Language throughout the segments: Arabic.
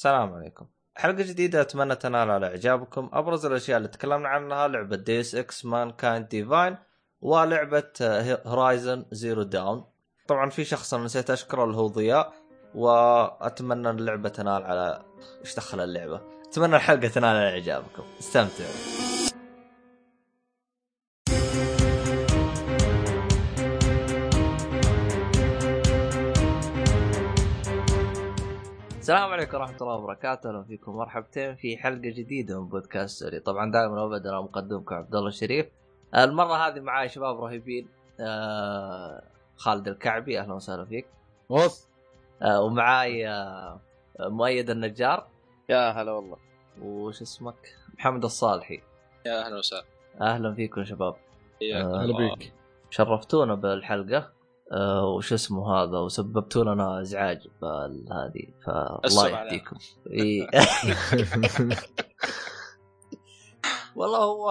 السلام عليكم. حلقة جديدة أتمنى تنال على إعجابكم. أبرز الأشياء اللي تكلمنا عنها لعبة Deus Ex Mankind Divided ولعبة Horizon Zero Dawn طبعا في شخص أنا نسيت أشكره اللي هو ضياء وأتمنى اللعبة تنال على إيش دخل اللعبة؟ أتمنى الحلقة تنال على إعجابكم. استمتعوا. السلام عليكم ورحمة الله وبركاته، أهلا فيكم مرحبتين في حلقة جديدة من بودكاست سوري، طبعا دائما وابدا مقدمكم عبد الله الشريف. المرة هذه معاي شباب رهيبين آه خالد الكعبي أهلا وسهلا فيك. وص آه ومعاي آه مؤيد النجار يا هلا والله وش اسمك؟ محمد الصالحي. يا أهلا وسهلا أهلا فيكم شباب. حياك آه، هلا الله. بيك شرفتونا بالحلقة آه وش اسمه هذا وسببتوا لنا إزعاج بهذه فالله. يهديكم. والله هو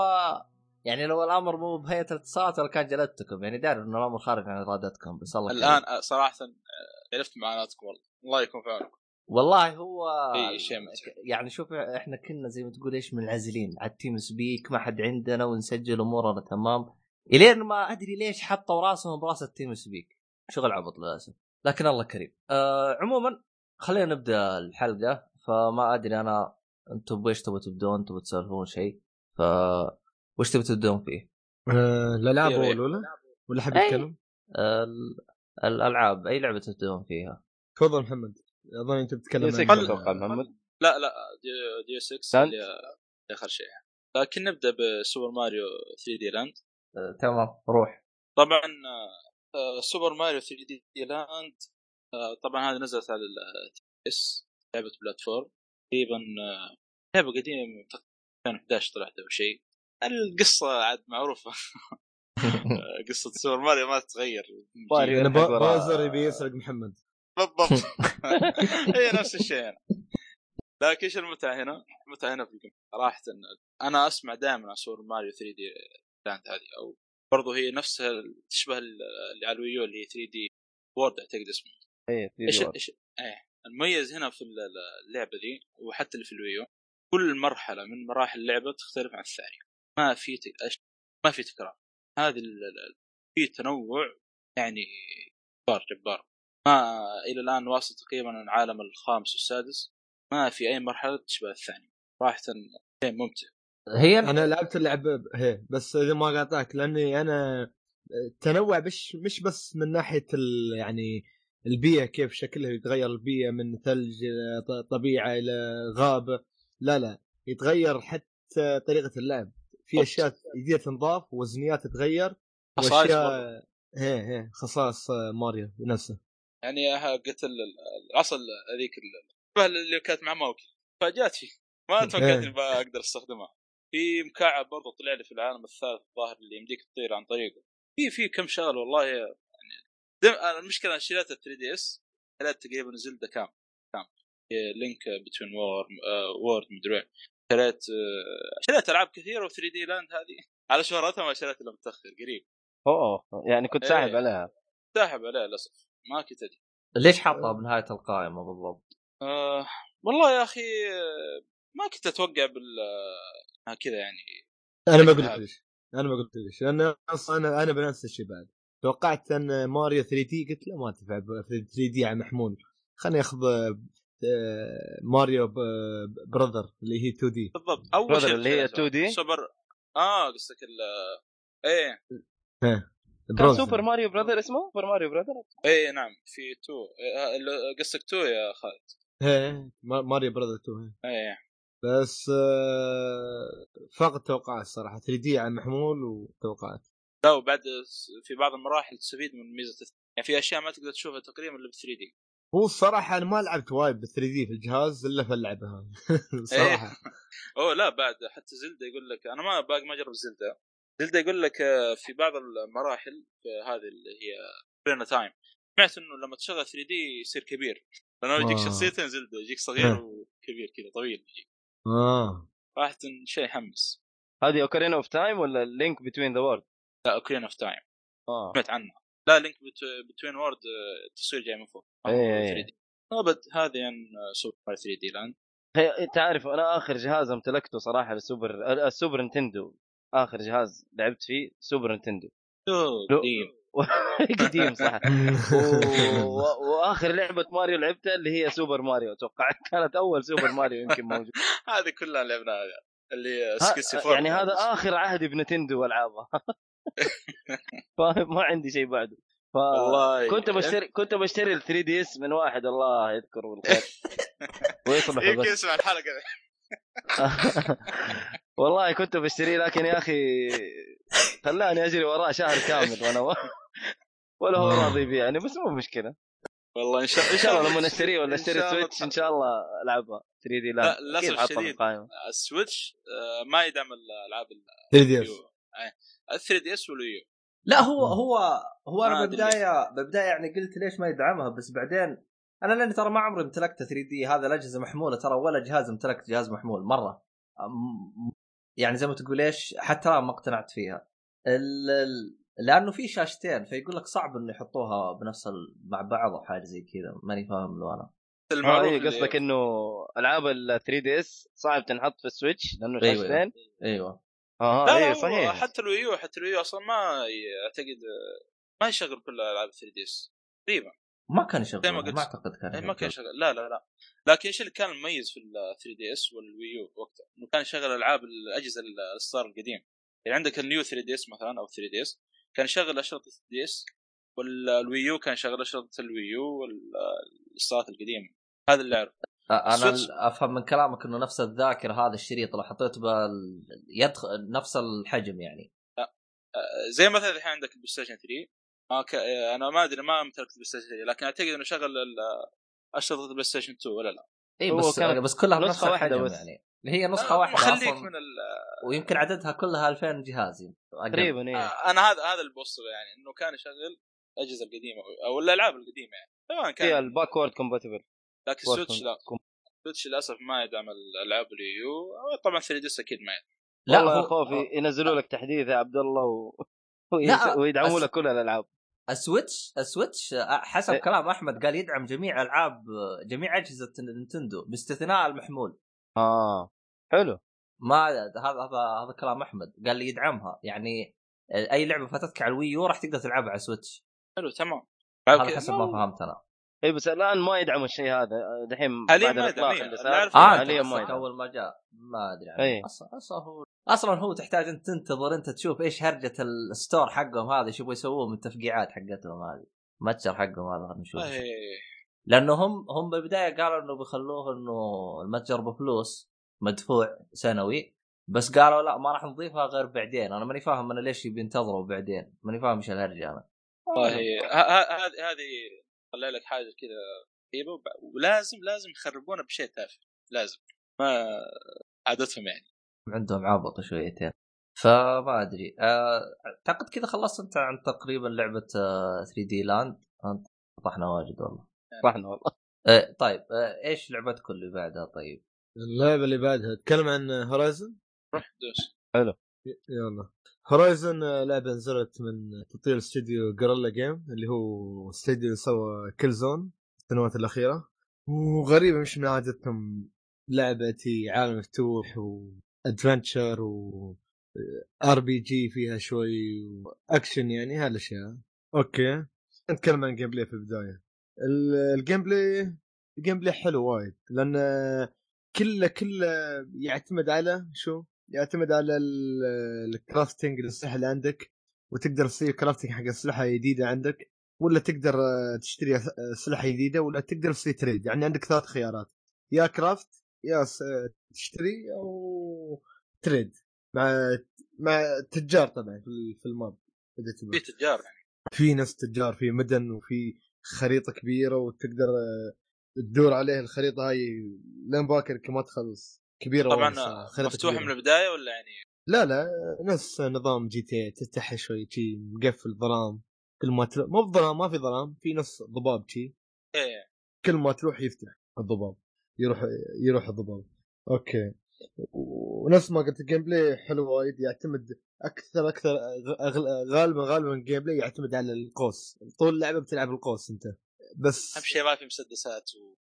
يعني لو الأمر مو بهيئة الاتصالات ولا كان جلدتكم يعني داري إن الأمر خارج عن إرادتكم بس الله. الآن آه، صراحة عرفت معاناتكم والله الله يكون في عونكم والله هو شيء. يعني شوف إحنا كنا زي ما تقول إيش منعزلين على التيم سبيك ما حد عندنا ونسجل أمورنا تمام إلين ما أدري ليش حطوا راسهم برأس التيم سبيك شغل عبط للأسف لكن الله كريم آه عموما خلينا نبدأ الحلقة فما أدري أنا أنتم بايش تبغوا تبدون تبغوا تسولفون شيء ف وش تبغوا تبدون فيه؟ آه، الألعاب. اول ولا؟ ولا حد. يتكلم؟ ال- الألعاب أي لعبة تبدون فيها؟ تفضل محمد أظن أنت بتتكلم دي عن- 6 أتوقع محمد لا لا دي, دي 6 سانت؟ اللي اللي آخر شيء لكن نبدأ ب Super Mario 3D Land آه تمام روح. طبعا آه، Super Mario 3D Land آه، طبعا هذه نزلت على DS لعبة platform. تقريبا لعبة قديمة تقريباً 2011 طلعت أو شيء. القصة عاد معروفة. قصة Super Mario ما تتغير. ماريو. Bowser يبي يسرق محمد. بالضبط. هي نفس الشيء هنا. لكن إيش المتعة هنا؟ المتعة هنا في ال game صراحة أنا أسمع دائما عن Super Mario 3D Land هذه أو برضو هي نفسها تشبه ال- اللي على ال Wii U اللي هي 3D World أعتقد اسمه. إيه إيش إيش إيه. المميز هنا في ال- ال- اللعبة دي وحتى اللي في ال Wii U كل مرحلة من مراحل اللعبة تختلف عن الثانية. ما في ت- أش- ما في تكرار. هذه في تنوع يعني جبار جبار. ما إلى الآن واصل تقريبا العالم الخامس والسادس. ما في أي مرحلة تشبه الثانية. صراحة شيء ممتع. هي أنا لعبت اللعبه هي بس إذا ما قاطعك لأني أنا تنوع مش مش بس من ناحية ال يعني البيئة كيف شكلها يتغير البيئة من ثلج إلى ط- طبيعة إلى غابه لا لا يتغير حتى طريقة اللعب. في. أشياء جديدة تنضاف وزنيات تتغير خصائص وأشياء هي هي خصائص ماريو نفسه. يعني ال- العصا هذيك ال- اللي كانت مع ماوكي. فاجات فيه ما توقعت إيه. إني بقدر أستخدمها. في مكعب برضه طلع لي في العالم الثالث الظاهر اللي يمديك تطير عن طريقه. في في كم شغله والله يعني دم أنا المشكلة أنا شريت ال 3 دي إس شريت تقريبا زلده كام كام لينك Between Wor- Worlds مدري وين. شريت آه، شريت ألعاب كثيرة و 3D Land هذه. على شهرتها ما شريت إلا متأخر قريب. أوه يعني كنت ساحب إيه. عليها. ساحب عليها للأسف. ما كنت أدري. ليش حاطها بنهاية القائمة بالضبط؟ آه والله يا أخي آه، ما كنت أتوقع بال آه، كذا يعني. أنا ما قلت. ليش. أنا ما قلت ليش. لأن أصلا أنا أنا بنفس الشيء بعد. توقعت أن ماريو 3D قلت لا ما تنفع 3D على محمول خليني أخذ آه، Mario B- Brother اللي هي 2D. بالضبط. أول شيء اللي هي شريته. 2D؟ سوبر آه قصدك ال إيه. كان Super Mario Brother اسمه؟ Super Mario Brother إيه نعم في two. إيه، ال- قصدك two يا خالد. إيه ما- Mario Brother 2 هي. إيه. بس آه، فقط توقعات الصراحه 3D على محمول وتوقعات. لا وبعد في بعض المراحل تستفيد من ميزة يعني في أشياء ما تقدر تشوفها تقريبا إلا ب 3D. هو الصراحة أنا ما لعبت وايد ب 3D في الجهاز إلا في اللعبة هذه. صراحة. أوه لا بعد حتى Zelda يقول لك أنا ما باقي ما أجرب Zelda. Zelda يقول لك آه، في بعض المراحل في هذه اللي هي Ocarina Time سمعت إنه لما تشغل 3D يصير كبير. لأنه يجيك آه. شخصيتين Zelda يجيك صغير آه. وكبير كذا طويل يجيك. آه. صراحة شيء يحمس. هذه Ocarina of Time ولا Link Between the Worlds؟ لا Ocarina of Time آه. سمعت عنها. لا Link Between Worlds التصوير جاي من فوق. ما هو إيه، إيه. 3D. ابد هذه عن Super Mario 3D Land عارف أنا آخر جهاز امتلكته صراحة ال Super ال Super Nintendo. آخر جهاز لعبت فيه Super Nintendo. قديم. قديم صح. و... وآخر لعبة ماريو لعبتها اللي هي Super Mario أتوقع. كانت أول Super Mario يمكن موجود هذه كلها لعبناها اللي ها- 64 يعني هذا آخر عهدي بنتندو والعابها فاهم ما عندي شيء بعده. ف... والله. كنت بشتري كنت بشتري ال 3 دي إس من واحد الله يذكره بالخير. ويصلحه يمكن بس يسمع الحلقة. والله كنت بشتريه لكن يا أخي خلاني أجري وراه شهر كامل وأنا و... ولا هو راضي يبيعني يعني بس مو مشكلة. والله إن شاء إن شاء الله لما نشتريه ولا إن اشتري شاء الله Switch إن شاء الله ألعبها. 3D لا، في الشديد. ال Switch آه، ما يدعم الالعاب 3DS. ال 3DS وال Wii U لا هو هو هو أنا بالبدايه بالبدايه يعني قلت ليش ما يدعمها بس بعدين أنا لأني ترى ما عمري امتلكت 3D هذا الأجهزة محمولة ترى ولا جهاز امتلكت جهاز محمول مرة. أم- يعني زي ما تقول إيش حتى الان ما اقتنعت فيها. ال... لأنه في شاشتين فيقول لك صعب إنه يحطوها بنفس ال... مع بعض أو حاجة زي كذا. ماني فاهم له أنا. المعروف إيه، اللي- قصدك إنه ألعاب ال 3DS صعب تنحط في ال Switch لأنه أيوة. شاشتين؟ أيوه. آه لا اي لا صحيح. حتى ال Wii U حتى ال Wii U أصلا ما يعتقد ما يشغل كل ألعاب 3DS تقريبا ما كان يشغل زي ما قلت. ما أعتقد كان إيه، ما كان يشغل. لا لا لا لكن إيش اللي كان مميز في ال 3DS وال Wii U وقتها إنه كان يشغل ألعاب الأجهزة الإصدار القديم يعني عندك ال New 3DS مثلا أو 3DS كان يشغل أشرطة 3DS وال Wii U كان يشغل أشرطة ال Wii U والإصدارات القديمة هذا اللي اعرف أنا Switch. أفهم من كلامك إنه نفس الذاكرة هذا الشريط لو حطيته بال يدخل نفس الحجم يعني زي مثلا الحين عندك ال PlayStation 3 ك... آه، أنا ما أدري ما امتلكت ال PlayStation 3 لكن أعتقد إنه شغل ال- أشرطة ال PlayStation 2 ولا لا؟ اي هو بس بس كلها واحدة الحجم بس. يعني. اللي هي نسخة آه، واحدة خليك. من ال... ويمكن عددها كلها 2000 جهاز. تقريبا إيه. آه، أنا هذا هذا اللي بوصله يعني إنه كان يشغل الأجهزة القديمة أو الألعاب القديمة يعني. سواء هي كان ال backward compatible لكن Switch لا. Switch للأسف ما يدعم الألعاب ال Wii U طبعا 3DS أكيد ما يدعم. لا والله يا خوفي ينزلوا لك تحديث يا عبد الله و... ويدعموا لك كل الألعاب. ال Switch ال Switch آه، حسب إيه. كلام أحمد قال يدعم جميع ألعاب جميع أجهزة Nintendo باستثناء المحمول. آه حلو. ما هذا هذا هذا كلام أحمد. قال لي يدعمها. يعني أي لعبة فاتتك على ال Wii U راح تقدر تلعبها على ال Switch. حلو تمام. هذا حسب ما فهمت أنا. اي بس الآن ما يدعم الشيء هذا. دحين حاليا بعد يدعم، اللي. صار آه حاليا ما يدعم أول ما جاء. ما أدري عنه. إيه. أصلا أصلا هو أصلا هو تحتاج أنت تنتظر أنت تشوف إيش هرجة ال store حقهم هذا إيش يبغوا يسوون من التفقيعات حقتهم هذه متجر حقهم هذا خلينا نشوف. إيه. لأنه هم هم بالبداية قالوا إنه بيخلوه إنه المتجر بفلوس مدفوع سنوي بس قالوا لا ما راح نضيفها غير بعدين. أنا ماني فاهم أنا ليش بينتظروا بعدين ماني فاهم إيش الهرجة أنا. والله ه- هذه هذه طلع لك حاجة كذا غريبه ولازم لازم يخربونها بشيء تافه لازم ما عادتهم يعني. عندهم عبط شويتين. فما أدري. أه، أعتقد كذا خلصت انت عن تقريبا لعبة 3 دي لاند. أنت؟ طحنا واجد والله. صحنا والله. أه طيب إيش لعبتكم اللي بعدها طيب؟ اللعبة اللي بعدها تكلم عن Horizon Zero Dawn. يلا. Horizon آه، لعبة نزلت من تطوير استوديو Guerrilla Games اللي هو استوديو سوى Killzone السنوات الأخيرة. وغريبة مش من عادتهم لعبتي عالم مفتوح و adventure و RPG فيها شوي واكشن يعني هالأشياء. okay. نتكلم عن ال gameplay في البداية. ال- ال gameplay ال gameplay حلو وايد لأن كله كله يعتمد على شو؟ يعتمد على ال- ال crafting للاسلحه اللي عندك وتقدر تسوي crafting حق اسلحه جديده عندك ولا تقدر تشتري اسلحه جديدة ولا تقدر تسوي trade يعني عندك ثلاث خيارات يا craft يا س- تشتري أو trade. مع مع تجار طبعا في ال- في ال map إذا في تبغى تجار. يعني في ناس تجار في مدن وفي خريطة كبيرة وتقدر آه، تدور عليه الخريطة هاي لين باكر ما تخلص. كبيرة طبعا مفتوحة. من البداية ولا يعني؟ لا لا نفس نظام GTA تفتح شوي شي مقفل ظلام. كل ما تروح مو بظلام ما في ظلام في نص ضباب شي. إيه. كل ما تروح يفتح الضباب. يروح يروح الضباب. okay. ونفس ما قلت ال gameplay حلو وايد يعتمد أكثر أكثر غالبا غالبا ال gameplay يعتمد على القوس. طول اللعبة بتلعب القوس أنت. بس أهم شيء ما في مسدسات و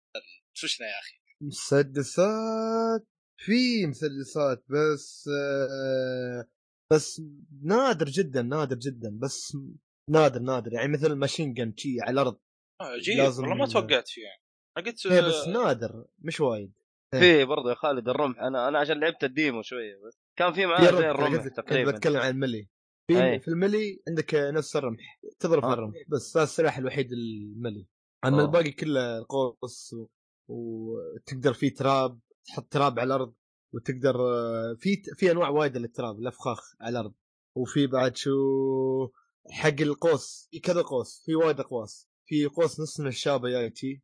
shotgun يا أخي. مسدسات؟ في مسدسات بس آه، بس نادر جدا نادر جدا بس نادر نادر. يعني مثل ال machine gun شي على الأرض. آه، جيد. لازم- والله ما توقعت فيه يعني قلت هي بس آه، نادر مش وايد. في برضه يا خالد الرمح. أنا أنا عشان لعبت الديمو شوية بس. كان في في معاه زي رمح الرمح تقريبا. بتكلم عن الملي في أي. في الملي عندك نفس الرمح. تضرب آه. الرمح. بس هذا السلاح الوحيد الملي. أما أوه. الباقي كله قوس و- وتقدر فيه تراب تحط تراب على الأرض وتقدر آه، في في أنواع وايده للتراب الأفخاخ على الأرض. وفي بعد شو حق القوس في كذا قوس. في وايد أقواس. في قوس نص نشابه جاي تي آه،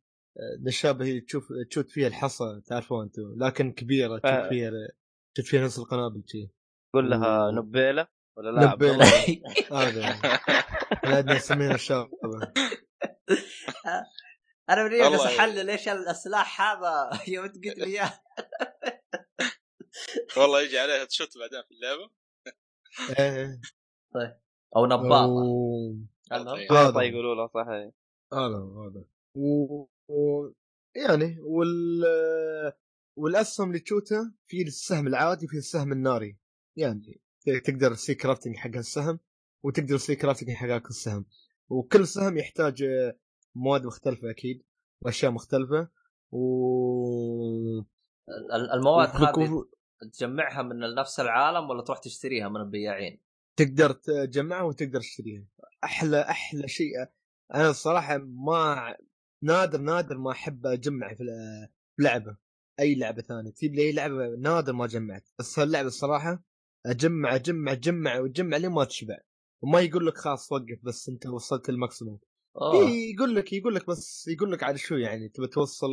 نشابه هي تشوف تشوت فيها الحصى تعرفون أنتم لكن كبيرة تشوف آه. فيها تشوف فيها نص القنابل تي قول لها نبيلة ولا لا. الله؟ هذا إحنا عندنا نسميها الشابه أنا من بس. أحلل إيش السلاح هذا يوم أنت قلت لي إياه والله يجي عليها تشوت بعدين في اللعبة إيه أو نباط و- المهم. طيب. هذا. طيب يقولوا له صحيح هذا هذا و... و... يعني وال والأسهم اللي تشوتها في السهم العادي وفي السهم الناري. يعني تقدر تسوي كرافتنج حق السهم وتقدر تسوي كرافتنج حق السهم. وكل سهم يحتاج آه، مواد مختلفة أكيد وأشياء مختلفة و ال- المواد هذه تجمعها من نفس العالم ولا تروح تشتريها من البياعين؟ تقدر تجمعها وتقدر تشتريها. أحلى أحلى شيء. أنا الصراحة ما نادر نادر ما أحب أجمع في لعبة أي لعبة ثانية. تجيب لي اي لعبة نادر ما جمعت بس هاللعبة الصراحة أجمع أجمع أجمع وأجمع لين ما تشبع وما يقول لك خلاص وقف بس أنت وصلت الماكسيموم. اوه إيه، يقول لك يقول لك بس يقول لك على شو يعني؟ تبى توصل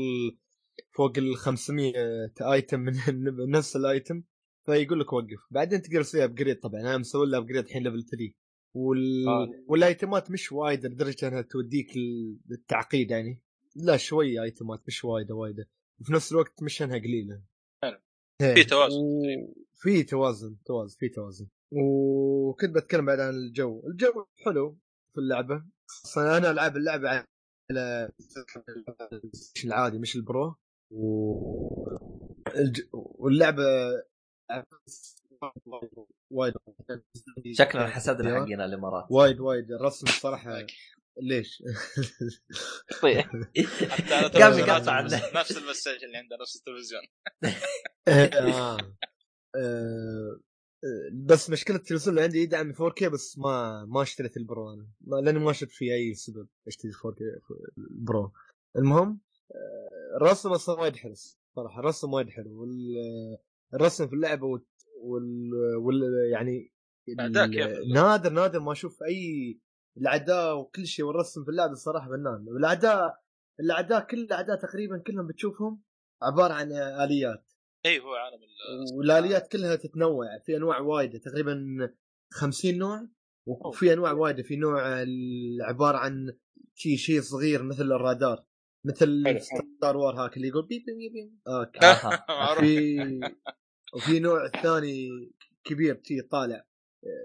فوق ال 500 item من نفس ال item فيقول لك وقف. بعدين تقدر تسوي upgrade طبعا. أنا مسوي له upgrade الحين level 3 وال... آه. والأيتمات مش وايد لدرجة أنها توديك لل- للتعقيد يعني. لا شوية أيتمات مش وايدة وايدة. وفي نفس الوقت مش أنها قليلة. حلو. إيه. في توازن. و... في توازن توازن في توازن. وكنت بتكلم بعد عن الجو. الجو حلو في اللعبة. أصلا أنا ألعب اللعبة على العادي مش البرو. و... واللعبة وايد شكلنا حسدنا حقنا الإمارات. وايد وايد. الرسم الصراحه ليش؟ طيب. حتى على قام تلفزيونات يقطع نفس- المسج اللي عندنا نفس التلفزيون. آه. آه. بس مشكلة التلفزيون اللي عندي يدعم 4K بس ما ما اشتريت ال Pro أنا. لأني ما شفت في أي سبب اشتري 4K ال Pro. المهم آه، الرسم أصلا وايد حلو صراحة. الرسم وايد حلو. الرسم في اللعبة وال, وال... وال... يعني ال-؟ نادر نادر ما أشوف أي الأعداء وكل شيء والرسم في اللعبة الصراحه فنان. والاعداء الأعداء كل الأعداء تقريبا كلهم بتشوفهم عبارة عن آليات. اي هو عالم ال- والآليات كلها تتنوع. في أنواع وايدة تقريبا 50 نوع. وفي أنواع وايدة. في نوع عبارة عن شيء شيء صغير مثل الرادار. مثل. Star Wars هاك اللي يقول beep beep beep. okay. معروف. في وفي نوع ثاني كبير شيء طالع.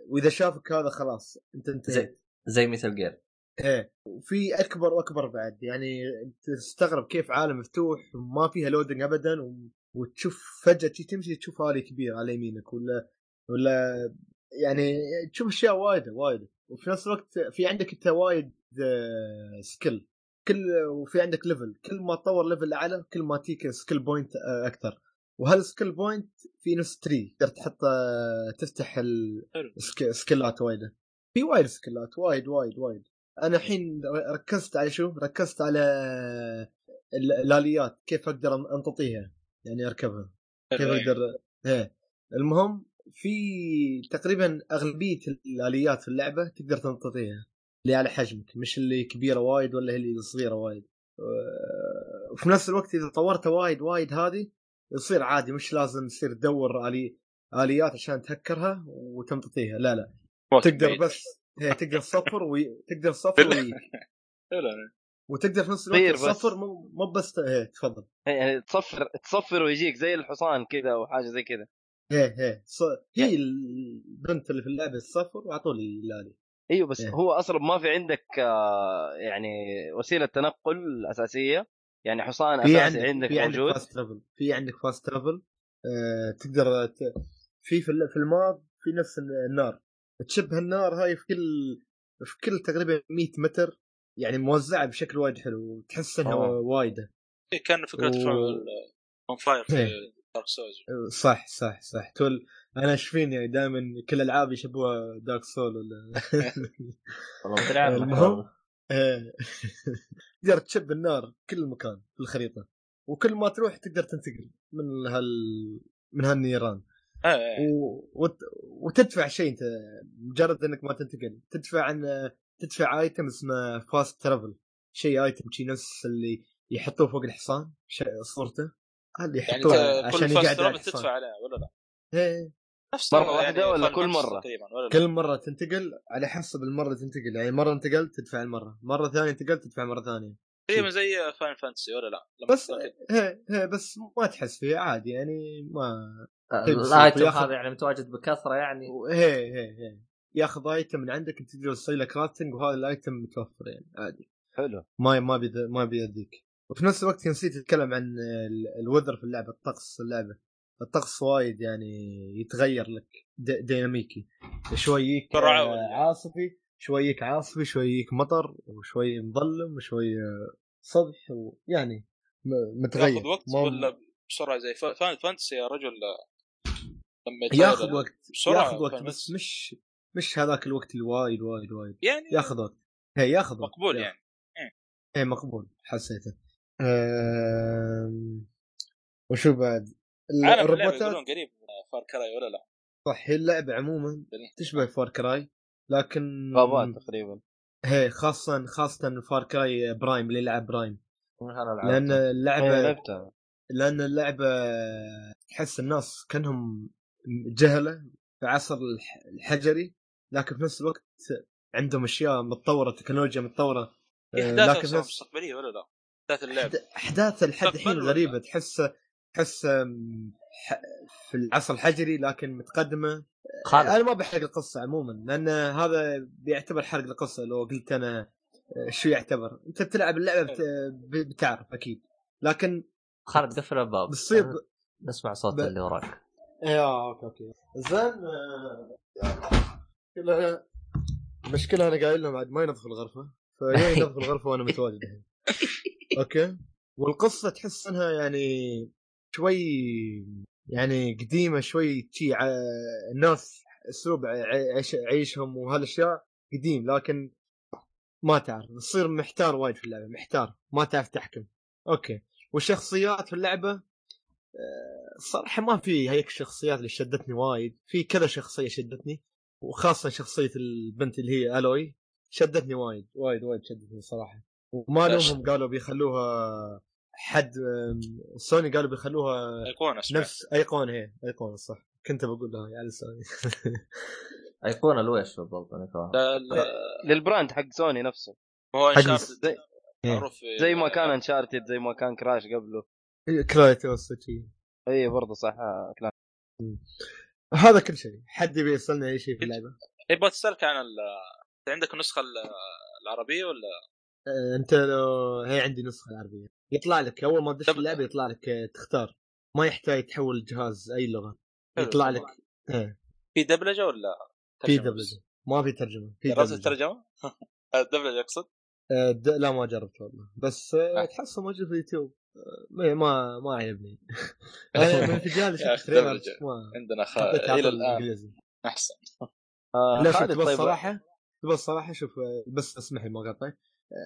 وإذا شافك هذا خلاص أنت انتهيت. زي زي Metal Gear. إيه. وفي أكبر وأكبر بعد. يعني تستغرب كيف عالم مفتوح وما فيها loading ابدا و... وتشوف فجأة تمشي تشوف آلي كبير على يمينك ولا ولا يعني تشوف أشياء وايدة وايدة. وفي نفس الوقت في عندك أنت وايد آه، skill كل وفي عندك level كل ما تطور level أعلى كل ما تيك skill point آه، أكثر وهال skill point في نفس tree تقدر تحط آه، تفتح. السكيلات وايده في وايد سكيلات وايد وايد وايد أنا الحين ركزت على شو؟ ركزت على ال- الآليات كيف أقدر انططيها يعني أركبها كيف أي. أقدر إيه المهم في تقريبا أغلبية الآليات في اللعبة تقدر تنططيها اللي على حجمك مش اللي كبيرة وايد ولا اللي صغيرة وايد أه، وفي نفس الوقت إذا طورتها وايد وايد هذه يصير عادي مش لازم تصير تدور آلي آليات عشان تهكرها وتمططيها لا لا تقدر. بس هي تقدر تصفر وي... تقدر تصفر وي... حلو أنا. وتقدر في نفس الوقت. تصفر مو مو بس تفضل يعني تصفر تصفر ويجيك زي الحصان كذا أو حاجة زي كذا إيه إيه ص... هي البنت اللي في اللعبة تصفر واعطوا لي الالي أيوه بس إيه. هو أصلا ما في عندك آه، يعني وسيلة تنقل أساسية يعني حصان في أساسي عندك عندك في عندك موجود؟ fast travel في عندك fast travel آه تقدر ت... في في, ال- في الماب في نفس النار. تشبه النار هاي في كل في كل تقريبا 100 متر يعني موزعة بشكل وايد حلو وتحس إنها. وايدة. إيه، كأن فكرة و- اون فاير في إيه. دارك سولز صح صح صح. تول أنا إيش فيني؟ دائما كل الالعاب يشبهوها دارك سول ولا المهم. إيه. تقدر تشب النار كل مكان في الخريطة وكل ما تروح تقدر تنتقل من هال من هالنيران إيه و... وت... وتدفع شيء أنت مجرد إنك ما تنتقل تدفع عن تدفع ايتم اسمه فاست ترافل شيء ايتم شي نفس اللي يحطوه فوق الحصان شيء صورته اللي يعني يحطوه أنت عشان يقعد فاست على ترافل تدفع عليها ولا لا؟ إيه. نفس مرة يعني واحدة ولا كل؟ تقريبا ولا لا؟ كل مرة تنتقل على حسب المرة تنتقل. يعني مرة انتقلت تدفع المرة. مرة ثانية انتقلت تدفع مرة ثانية. تقريبا زي فاينل فانتسي ولا لا؟ لما بس. هي هي بس ما تحس فيها عادي يعني ما آه، ال item هذا يعني متواجد بكثرة يعني. هي هي هي. ياخذ item من عندك انت تقدر تسوي له crafting وهذا ال item متوفر يعني عادي. حلو. ما ما بيد ما بيأذيك. وفي نفس الوقت نسيت اتكلم عن ال- ال weather في اللعبة الطقس في اللعبة. الطقس وايد يعني يتغير لك ديناميكي. شوي يجيك بسرعة آه،؟ عاصفي شوي يجيك عاصفي شوي يجيك مطر وشوي مظلم وشوي آه، صبح ويعني متغير. ياخذ وقت ولا بسرعة زي فانتسي يا رجل لما يتغير ياخذ وقت بسرعة ياخذ وقت بس. مش مش هذاك الوقت اللي وايد وايد. وايد يعني ياخذ وقت. هي ياخذ وقت مقبول. يعني. إيه مقبول. حسيته. أم... وشو بعد؟ الروبوتات يقولون قريب فار كراي ولا لا؟ صح هي اللعبة عموما تشبه فار كراي لكن غابات تقريبا هي خاصه خاصه فار كراي برايم اللي يلعب برايم لأن لعبت إيه، لأن اللعبة تحس الناس كأنهم جهلة في عصر الح- الحجري لكن في نفس الوقت عندهم أشياء متطورة تكنولوجيا متطورة آه، احداث لكن نفس- مستقبلية ولا لا؟ أحداث اللعبه أحداث لحد الحين؟ غريبة تحس تحس في العصر الحجري لكن متقدمة. خالد أنا ما بحرق القصة عموما لأن هذا بيعتبر حرق القصة لو قلت أنا آه، شو يعتبر. أنت بتلعب اللعبة بت... ب- بتعرف أكيد. لكن خالد قفل الباب بتصير نسمع صوت ب- اللي وراك. يا okay okay. زين آه، كلها المشكلة أنا قايل لهم عاد ما ينظفوا الغرفة. فيا ينظفوا الغرفة وأنا متواجد okay؟ والقصة تحس إنها يعني شوي يعني قديمة شوي ع- الناس أسلوب عيش عيشهم وهالأشياء قديم لكن ما تعرف تصير محتار وايد في اللعبة محتار ما تعرف تحكم أوكي والشخصيات في اللعبة آه، صراحة ما في هيك شخصيات اللي شدتني وايد في كذا شخصية شدتني وخاصة شخصية البنت اللي هي ألوي شدتني وايد وايد وايد شدتني صراحة وما؟ لهم قالوا بيخلوها حد سوني قالوا بيخلوها أيقونة نفس أيقونة هي أيقونة صح. كنت بقول لها على سوني أيقونة الويش بالضبط؟ أنا للبراند حق سوني نفسه. هو انشارتد زي- في- زي ما كان انشارتد زي ما كان كراش قبله. كرايتوس شي. اي برضه صح. آه، كلام هذا كل شيء. حد يبي يسألنا أي شيء في اللعبة؟ يبغى تسألك عن ال... عندك النسخه ال- العربية ولا؟ آه، انت لو هي عندي نسخة العربية. يطلع لك أول ما تدش اللعبة يطلع لك آه، تختار. ما يحتاج تحول الجهاز أي لغة. يطلع لك إيه في دبلجة ولا في؟ دبلجة. ما في ترجمة في دبلجة. الترجمة؟ الدبلجة اقصد آه، د... لا ما جربت والله. بس آه، آه. تحسه موجود في اليوتيوب. آه، ما ما, ما عجبني أنا من الفيديوهات شفت تريلر عندنا خ... إلى الآن. أحسن. آه لا شوف تبغى طيب. الصراحة تبغى الصراحة شوف آه، بس اسمح لي ما قاطعك.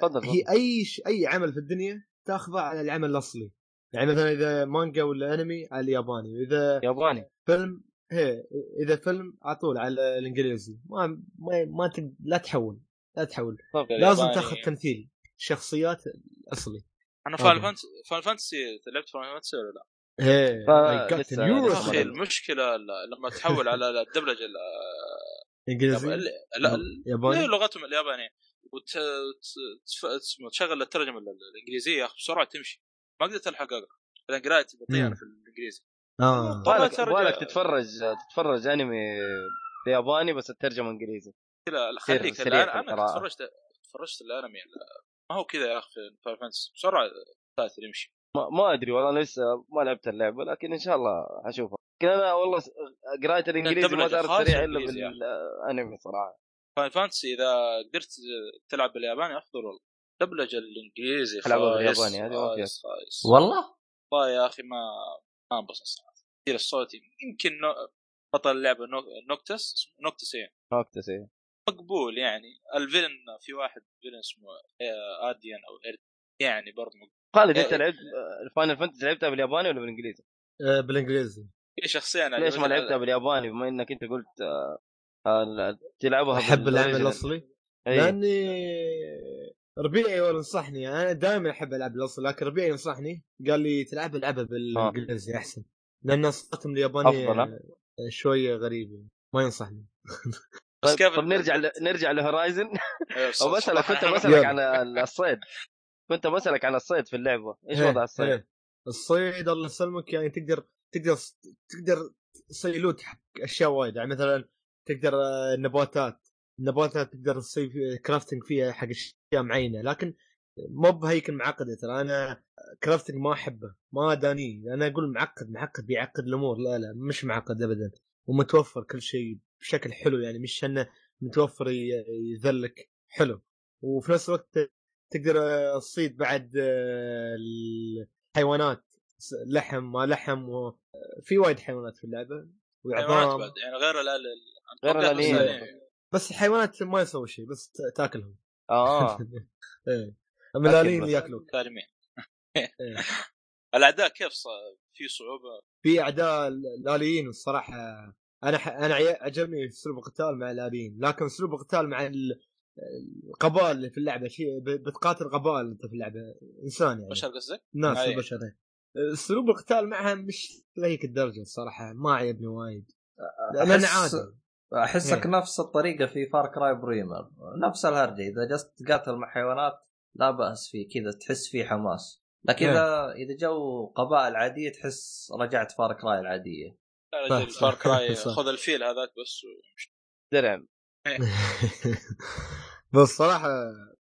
تفضل هي أي ش... أي عمل في الدنيا تاخذه على العمل الأصلي. يعني مثلا إذا مانجا ولا أنمي على الياباني وإذا ياباني. فيلم هي إذا فيلم على طول على الإنجليزي. ما ما, ما ت... لا تحول لا تحول. لازم الياباني- تاخذ تمثيل شخصيات الاصلي أنا. فان فانتسي فان فانتسي لعبت فان فانتسي ولا لا؟ news. لسه أخي المشكلة لما تحول على الدبلجة ال- إنجليزي؟ ال- لا ال- ياباني؟ لا لغتهم اليابانية؟ وت... ت- تف- اسمه تشغل الترجمة ال- الإنجليزية يا أخي بسرعة تمشي. ما قدرت ألحق أقرأ. لأن قراءتي بطيئه. أنا في الإنجليزي. آه. بالك بالك تتفرج تتفرج أنمي بالياباني بس الترجمة إنجليزي. كذا تصير خليك أنا. تفرجت تفرجت الأنمي. ما هو كذا يا أخي في فانتسي بسرعة القاتل يمشي. ما, ما أدري والله أنا لسه ما لعبت اللعبة لكن إن شاء الله حشوفها لكن أنا والله قرايه الإنجليزي ما صارت سريع إلا. بالأنمي صراحة. فاينل فانتسي إذا قدرت تلعب بالياباني أفضل والله دبلجة الإنجليزي خايس بالياباني، هذه ما فيها. والله والله يا أخي ما ما انبسط صراحة كثير الصوت يمكن نو- بطل اللعبة نو- نوكتس نوكتس إيه. نوكتس إيه. مقبول يعني ال villain في واحد villain اسمه آديان أو إرد يعني برضه مقبول خالد أنت إيه. لعبت الفاينل فانتسي لعبتها بالياباني ولا بالإنجليزي؟ آه، بالإنجليزي في شخصيه أنا ليش ما لعبتها بالياباني بما إنك أنت قلت آه، تلعبها أحب العمل بال original؟ الأصلي إيه. لأني ربيعي هو اللي نصحني أنا دائما أحب ألعب الأصل لكن ربيعي ينصحني قال لي تلعب العبها بالإنجليزي أحسن لأن اصواتهم اليابانيه أفضل،؟ آه، شوية غريبه ما ينصحني بس طيب, كيف طيب نرجع ل... نرجع لهورايزن أيوة، أو صح- بسالك صح. كنت بسألك. عن ال- الصيد كنت بسألك عن الصيد في اللعبة إيش إيه، وضع الصيد؟ إيه. الصيد الله يسلمك يعني تقدر تقدر تقدر حق أشياء وايد يعني مثلا تقدر آه، النباتات. النباتات تقدر في- crafting فيها حق أشياء معينة. لكن مو بهيكل معقدة. ترى أنا crafting ما أحبه. ما داني. أنا أقول معقد معقد بيعقد الأمور. لا لا مش معقد ابدا. ومتوفر كل شيء بشكل حلو. يعني مش إنه متوفر يذلك. حلو. وفي نفس الوقت تقدر آه، تصيد بعد آه، الحيوانات. لحم ما لحم و... آه، في وايد حيوانات في اللعبة. وعظام. يعني غير غير بس الآليين. يعني- بس الحيوانات ما يسوي شيء بس تاكلهم. آه. إيه. أما الاليين ياكلوك. ظالمين إيه. الأعداء كيف في صعوبة؟ في أعداء ال- الآليين الصراحة أنا ح... أنا عجبني أسلوب القتال مع الآليين لكن أسلوب القتال مع ال... القبائل اللي في اللعبة شيء ب- بتقاتل قبائل أنت في اللعبة. إنسان يعني. بشر قصدك؟ ناس إيه. أسلوب القتال معها مش لهيك الدرجة الصراحة ما عجبني وايد. لأن أحس- عادي. أحسك إيه. نفس الطريقة في فار كراي برايمل نفس الهرجة إذا جلست تقاتل مع حيوانات لا بأس فيه كذا تحس فيه حماس لكن إيه. إذا إذا جو قبائل عادية تحس رجعت فار كراي العادية. فار كراي. خذ الفيل هذاك بس درع بس صراحة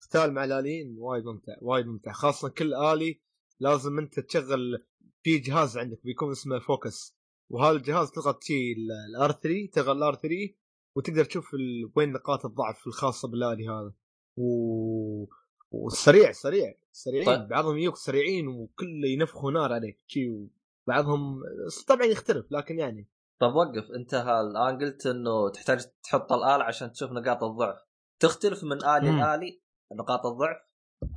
قتال مع الآليين وايد ممتع وايد ممتع خاصة كل آلي لازم أنت تشغل في جهاز عندك بيكون اسمه focus وهذا الجهاز تضغط شيء ال R 3 تشغل ال R 3 وتقدر تشوف ال- وين نقاط الضعف الخاصة بالآلي هذا و... وسريع سريع سريعين طيب. بعضهم يجوك سريعين وكله ينفخوا نار عليك شي بعضهم طبعا يختلف لكن يعني طب وقف انت الآن قلت إنه تحتاج تحط الآلة عشان تشوف نقاط الضعف تختلف من آلي مم. لآلي نقاط الضعف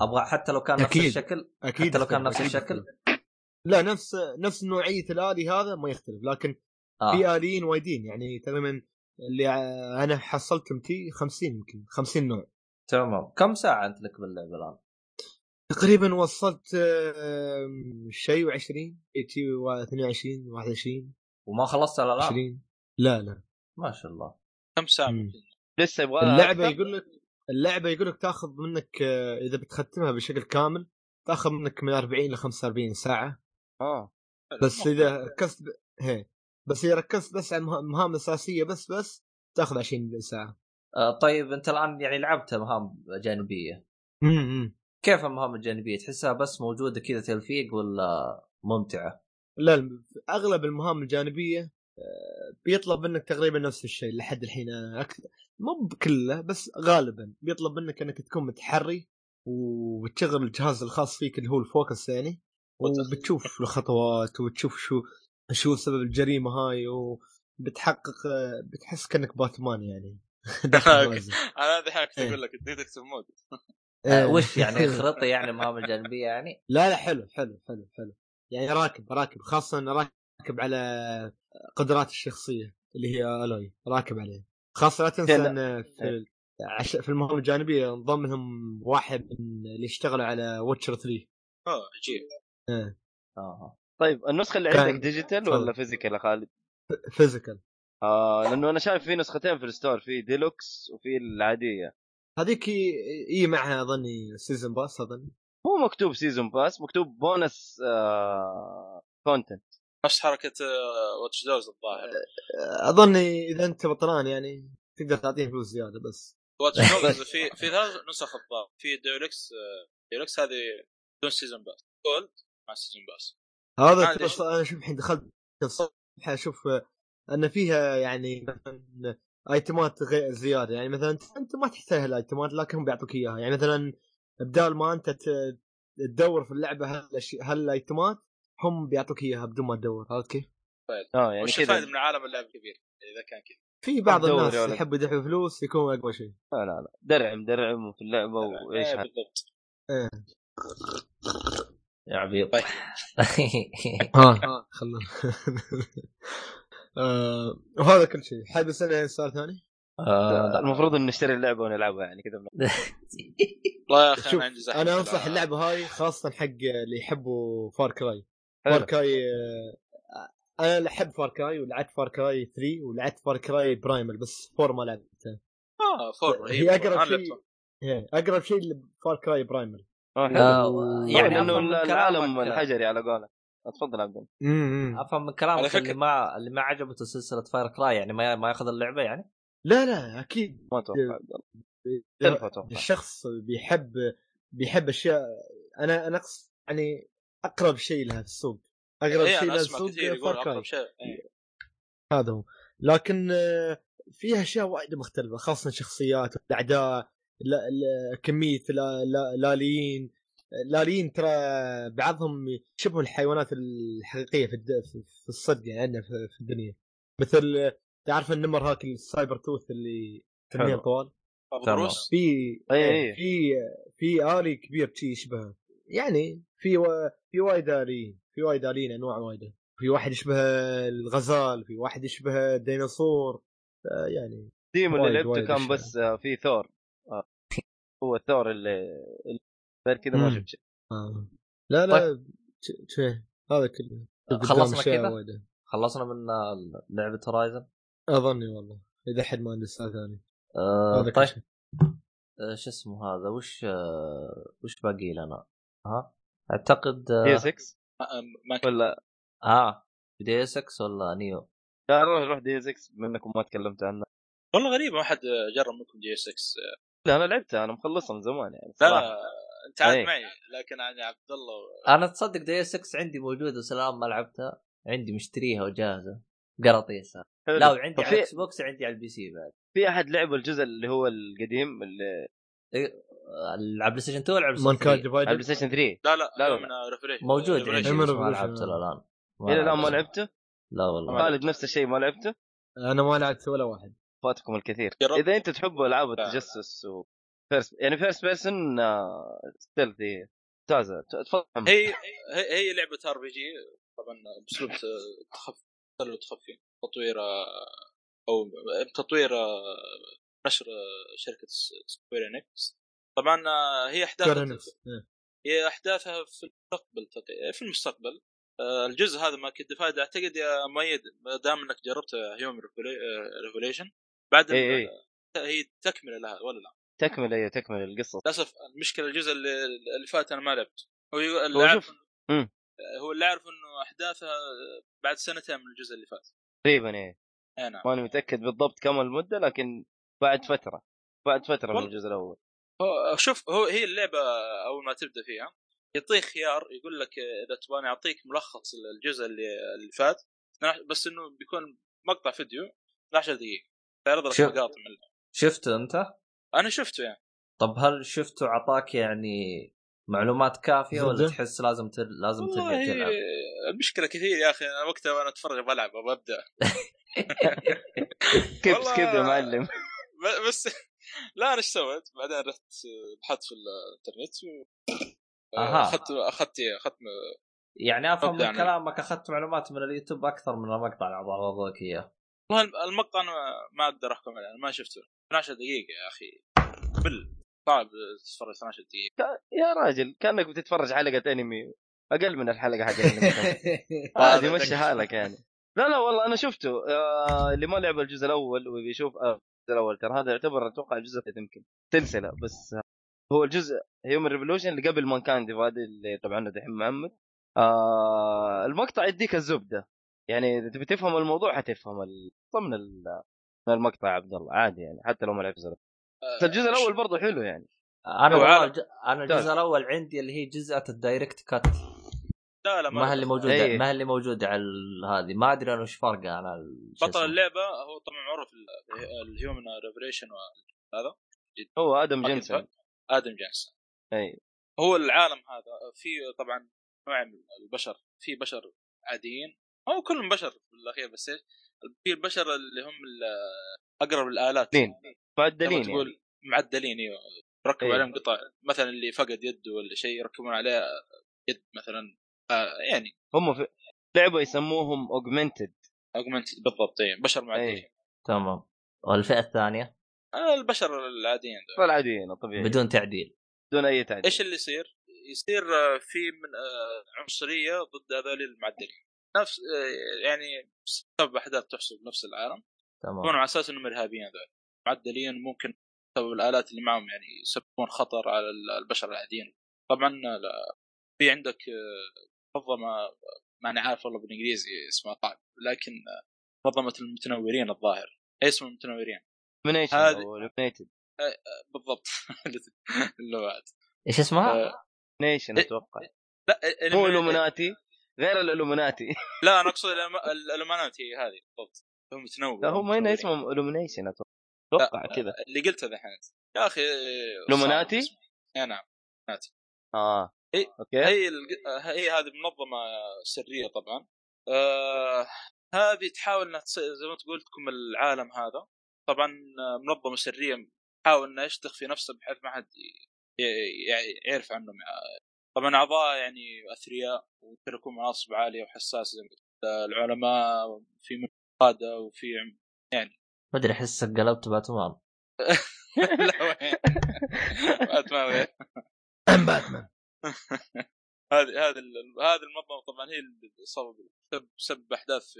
أبغى حتى لو كان نفس أكيد. الشكل أكيد حتى لو كان نفس أكيد الشكل. لا نفس نفس نوعية الآلي هذا ما يختلف لكن آه. في آليين وايدين يعني تقريبا اللي أنا حصلت متي 50 يمكن 50 نوع. تمام. كم ساعة أنت لك باللعبه الآن؟ تقريبا وصلت شيء و20 شيء 22 21 وما خلصت الالعاب 20 لا لا. ما شاء الله. كم ساعة مم. لسه يبغى اللعبة يقول لك اللعبة يقول لك تاخذ منك آه، إذا بتختمها بشكل كامل تاخذ منك من 40 ل 45 ساعة. آه. بس إذا ركزت ب... هي. بس إذا ركزت بس على المها- المهام الاساسيه بس بس تأخذ 20 ساعة. آه طيب أنت الآن يعني لعبت مهام جانبية. امم كيف المهام الجانبية؟ تحسها بس موجودة كذا تلفيق ولا ممتعة؟ لا الم- أغلب المهام الجانبية آه، بيطلب منك تقريبا نفس الشيء لحد الحين. أنا أكثر مو بكله بس غالبا بيطلب منك إنك تكون متحري وبتشغل الجهاز الخاص فيك اللي هو الفوكس يعني. وبتشوف الخطوات وتشوف شو شو سبب الجريمة هاي وبتحقق بتحس كأنك باتمان يعني. أنا دحين كنت إيه. أقول لك تكتب mode آه وش يعني خريطه يعني المهام الجانبيه يعني؟ لا لا حلو حلو حلو حلو. يعني راكب راكب. خاصة إنه راكب على قدرات الشخصية اللي هي ألوي. راكب عليه. خاصة لا تنسى. إن في عش... في المهام الجانبية انضم لهم واحد من اللي اشتغلوا على واتشر 3 آه عجيب. إيه. آه. طيب النسخة اللي عندك digital ولا. physical يا خالد؟ physical آه لأنه أنا شايف في نسختين في ال store في ديلوكس وفي العادية. هذيك اي معها أظني season pass أظن. مو مكتوب season pass مكتوب بونس آه content نفس حركة Watch Dogs الظاهر. أظني إذا أنت بطلان يعني تقدر تعطيهم فلوس زيادة بس. Watch Dogs في في ثلاث نسخ الظاهر في ديولكس آه، ديولكس هذه بدون season pass gold مع season pass هذا أنا شوف الحين دخلت الصفحة أشوف آه، أن فيها يعني مثلا items غير زيادة. يعني مثلا انت أنت ما تحتاج ال items لكن هم بيعطوك إياها. يعني مثلا بدال ما أنت تدور في اللعبة هال items هم بيعطوك إياها بدون ما تدور. عرفت كيف؟ آه يعني وش الفائدة من عالم اللعب كبير إذا كان كذا. في بعض الناس. يحبوا يدفعوا فلوس يكون أقوى شيء. لا لا لا. درعم درعم في اللعبة وإيش إيه، هذا. بالضبط. يا عبيط طيب. ها خلنا آه، وهذا كل شيء حاب اسالني سؤال ثاني؟ آه، المفروض إن نشتري اللعبة ونلعبها يعني كذا والله يا أخي أنا عندي زحمة أنا في أنصح. اللعبة هاي خاصة حق اللي يحبوا Far Cry حلو. Far Cry آه، أنا أحب Far Cry ولعبت Far Cry 3 ولعبت Far Cry Primal بس four ما لعبتها آه four رهيب هي أقرب شيء لعبته. أقرب شيء ل Far Cry Primal آه، حلو. آه، يعني يعني لأنه أفهم من العالم الحجري على قولك. تفضل عبد الله. أفهم من كلامك اللي ما اللي ما عجبته سلسلة Far Cry يعني ما ما ياخذ اللعبة يعني؟ لا لا أكيد. ما أتوقع عبد الله. تعرف أتوقع. الشخص بيحب بيحب أشياء. أنا أنا أقصد يعني أقرب شيء لها في السوق. أقرب إيه، شيء لها في السوق Far Cry أقرب شيء. هذا هو. لكن آه، فيها أشياء وايد مختلفة خاصة شخصيات الأعداء لا لا كمية لا لا لاليين لاليين ترى بعضهم شبه الحيوانات الحقيقية في في- الصدق يعني عندنا في الدنيا مثل تعرف النمر هاك السايبر توث اللي تنين حلو. طوال في أي إيه، أي. في في آلي كبير شي يشبهه يعني في و... في وايد آليين في وايد آليين أنواع وايدة في واحد يشبه الغزال في واحد يشبه الديناصور آه، يعني التيم اللي لعبته وايد كان. بس آه، في ثور. هو الثور اللي غير كذا ما. شفت شيء آه. لا لا ش- ش- هذا كله. خلصنا قدام أشياء كذا؟ خلصنا من آه، لعبة Horizon أظني والله. إذا حد ما عنده سؤال ثاني آه هذا طيب. آه شو اسمه هذا؟ وش آه وش باقي لنا؟ ها؟ أعتقد آه, 6 ما- ما ولا؟ آه Deus Ex ولا Nioh؟ لا روح روح Deus Ex بما إنكم ما تكلمتوا عنها والله غريب ما حد جرب منكم Deus Ex لا أنا لعبتها أنا مخلصها من زمان يعني لا صراحة لا أنت عاد أي. معي لكن أنا عبد الله أنا تصدق Deus Ex عندي موجودة وسلام ما لعبتها عندي مشتريها وجاهزة قراطيس حلو. لا وعندي على ال Xbox عندي على ال PC بعد في أحد لعب الجزء اللي هو القديم اللي إيه، على PlayStation 2 ولا على Mankind PlayStation 3 على ال PlayStation 3 لا لا لا، لا. من Revolution موجود. عندي. بس ما. لعبته الان إلى الآن ما لعبته. لا والله خالد نفس الشيء ما لعبته أنا ما لعبت ولا واحد فاتكم الكثير؟ إذا أنت تحب ألعاب. التجسس و first يعني first person stealth هي ممتازه تفضل. هي هي, هي لعبة RPG طبعا بأسلوب تخفي تخفي تطوير آه، أو تطوير آه، نشر آه، شركة Square Enix طبعا هي احداث Square Enix. إيه. هي أحداثها في المستقبل تق- في المستقبل الجزء هذا Mankind Divided أعتقد يا مؤيد ما دام إنك جربت Human Revolution بعد إي إي. هي تكملة لها ولا لا؟ تكمل أيوه تكمل القصة للأسف المشكلة الجزء اللي, اللي فات أنا ما لعبت هو اللي. إنه- مم. هو اللي عارف إنه أحداثها بعد سنتين من الجزء اللي فات تقريبا إيه أي نعم ماني متأكد بالضبط كم المدة لكن بعد فترة بعد فترة من. الجزء الأول هو شوف هو هي اللعبة أول ما تبدأ فيها يعطيك خيار يقول لك إذا تبغاني أعطيك ملخص الجزء اللي اللي فات بس إنه بيكون مقطع فيديو 12 دقيقة تعرض لك شوف. مقاطع منه شفته انت؟ أنا شفته يعني طب هل شفته عطاك يعني معلومات كافية ولا؟ تحس لازم تل... لازم ترجع والله تلعب؟ المشكلة كثير يا أخي أنا وقتها وأنا أتفرج بلعب وببدا كيف كيف يا معلم ب- بس لا أنا إيش سويت؟ بعدين رحت بحثت في الإنترنت و أها. اخذت اخذت أخذت يعني أفهم من كلامك أخذت معلومات من اليوتيوب أكثر من المقطع اللي عرضوك إياه والله المقطع أنا ما أقدر أحكم عليه أنا ما شفته. 12 دقيقة يا أخي. بل صعب تتفرج 12 دقيقة. يا راجل كأنك بتتفرج حلقة أنمي أقل من الحلقة حق الانمي هذا عادي ذكي. مشي حالك يعني. لا لا والله أنا شفته. آه اللي ما لعب الجزء الأول وبيشوف آه الجزء الأول ترى هذا يعتبر أتوقع الجزء الثالث يمكن. سلسله بس آه هو الجزء Human Revolution اللي قبل Mankind هذه اللي طبعا دحين محمد. آه المقطع يديك الزبدة. يعني إذا تبي تفهم الموضوع حتفهم ال- ضمن ال- من المقطع يا عبد الله عادي يعني حتى لو ما لعبت. بس آه، الجزء الأول برضه حلو يعني. أنا. الج... أنا الجزء الأول عندي اللي هي جزءة ال director's cut. لا لا ما هي اللي موجوده إيه. ما هي اللي موجودة على هذه. ما أدري أنا وش فرقه على شو بطل. اللعبة هو طبعا معروف ال Human Revolution هذا هو Adam Jensen Adam Jensen اي هو العالم هذا. في طبعا نوع من البشر. في بشر عاديين أو كلهم بشر في الأخير بس إيش؟ في البشر اللي هم أقرب الآلات معدلين ما يعني. تقول معدلين إيوه يركبوا إيه. عليهم قطع مثلا اللي فقد يده ولا شيء يركبون عليه يد مثلا آه يعني هم في لعبة يسموهم augmented augmented بالضبط إيه. بشر معدلين إيه. تمام والفئة الثانية آه البشر العاديين دول. العاديين الطبيعي بدون, بدون تعديل بدون أي تعديل إيش اللي يصير؟ يصير آه، في من آه، عنصرية ضد هذول المعدلين نفس آه، يعني سبب أحداث تحصل بنفس العالم. يكونوا تمام على أساس إنهم إرهابيين هذول. معدلين ممكن بسبب الآلات اللي معهم يعني يسببون خطر على البشر العاديين. طبعا لا في عندك آه، منظمة ما أنا عارف والله بالإنجليزي اسمها صعب لكن آه، منظمة المتنورين الظاهر. اسم المتنورين؟ دومينيشن هذه- illuminated. بالضبط. اللغات إيش اسمها؟ نيشن إيه. أتوقع. لا هو الومناتي غير الالومناتي لا أنا أقصد الألم- الالومنات هي هذه بالضبط هم متنور لا هم هنا. اسمهم الومنيشن أتوقع كذا اللي قلته ذحين. يا أخي لومناتي؟ صعب اسمه. اي نعم آه إيه. أوكي هي الج- هي هذه منظمة سرية طبعا آه هذه تحاول إنها تص- زي ما تقول تكون العالم هذا طبعا آه، منظمة سرية تحاول إنها إيش تخفي نفسها بحيث ما حد ي- ي- يعرف عنهم طبعا أعضاء يعني أثرياء ويتركون مناصب عالية وحساسه زي ما قلت. العلماء في من قاده وفي عم- يعني. ما أدري احسك قلبت باتمان. لا وين؟ باتمان وين؟ باتمان. هذه هذه ال- هذه المنظمة طبعا هي اللي سبب سبب- أحداث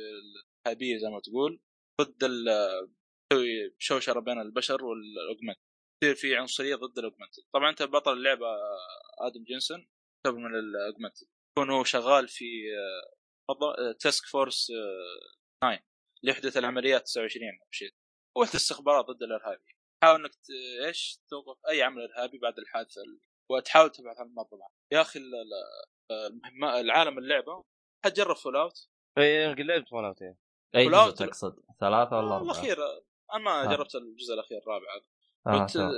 ارهابيه زي ما تقول. ضد ال- تسوي شوشره بين البشر وال augment. يصير في عنصرية ضد ال augment. طبعا أنت بطل اللعبة آدم جنسون سبب من ال augment يكون هو شغال في Task Force 9 لوحده العمليات 29 أو شيء. وحدة استخبارات ضد الإرهابي. حاول إنك إيش توقف أي عمل إرهابي بعد الحادثة وتحاول تبحث عن المنظمه يا أخي المهمة العالم اللعبة. حد جرب Fallout اي لعبت Fallout إيه. أي جزء تقصد؟ ثلاثة ولا أربعة؟ الأخير أنا ما آه. جربت الجزء الأخير الرابع. هذا آه قلت تمام.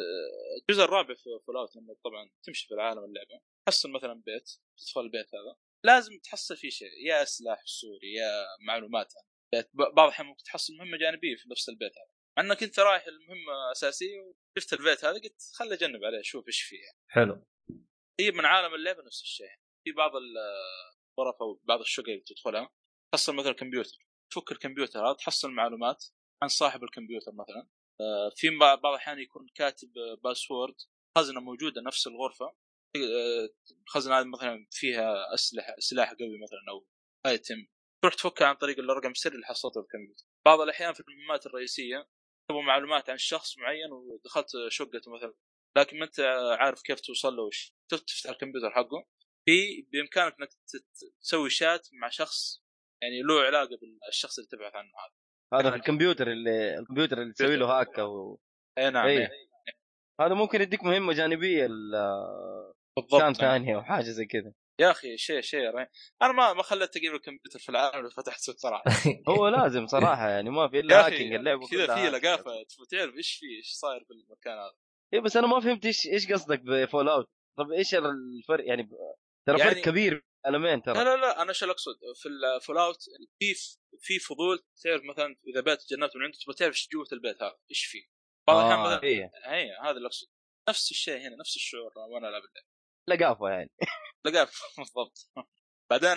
الجزء الرابع في Fallout لما طبعا تمشي في العالم اللعبة. تحصل مثلا بيت تدخل البيت هذا لازم تحصل فيه شيء يا سلاح سوري يا معلومات. عن البيت ب- بعض الأحيان ممكن تحصل مهمة جانبية في نفس البيت هذا. مع إنك أنت رايح المهمه أساسية وشفت البيت هذا قلت خل أجنب عليه أشوف إيش فيه. حلو. هي من عالم اللعبه نفس الشيء. في بعض الغرف أو بعض الشقق اللي تدخلها تحصل مثلا كمبيوتر. تفك الكمبيوتر هذا تحصل معلومات عن صاحب الكمبيوتر مثلا. آه، في بعض الأحيان يكون كاتب آه، password خزنة موجودة نفس الغرفة. آه، الخزنه هذه مثلا فيها أسلحة سلاح قوي مثلا أو ايتم تروح تفكها عن طريق الرقم السري اللي حصلته في الكمبيوتر بعض الأحيان في المهمات الرئيسية تبغى معلومات عن شخص معين ودخلت شقته مثلا لكن ما أنت عارف كيف توصل له وش تفتح الكمبيوتر حقه في بإمكانك إنك تسوي شات مع شخص يعني له علاقة بالشخص اللي تبحث عنه هذا هذا في الكمبيوتر اللي الكمبيوتر اللي تسوي له هاك أو أي نعم إيه. إيه. هذا ممكن يديك مهمة جانبية بالضبط. مهام ثانية أو حاجة زي كذا. يا أخي شيء شيء. أنا ما ما خليت تقريبا الكمبيوتر في العالم اللي فتحته صراحة. هو لازم صراحة يعني ما في إلا hacking اللعبة كذا في. لقافة تعرف إيش في إيش صاير في المكان هذا؟ اي بس أنا ما فهمت إيش إيش قصدك ب Fallout؟ طب إيش الفرق؟ يعني ترى يعني- فرق كبير المين لا ترى. لا لا أنا إيش أقصد؟ في ال Fallout في في فضول تعرف مثلا إذا بيت تجنبت من عنده تبغى تعرف إيش جوة البيت هذا إيش فيه بعض الأحيان آه مثلا إيه. اي هذا اللي أقصد. نفس الشيء هنا نفس الشعور وأنا ألعب اللعبة. لقافة يعني. لقاه بالضبط. بعدين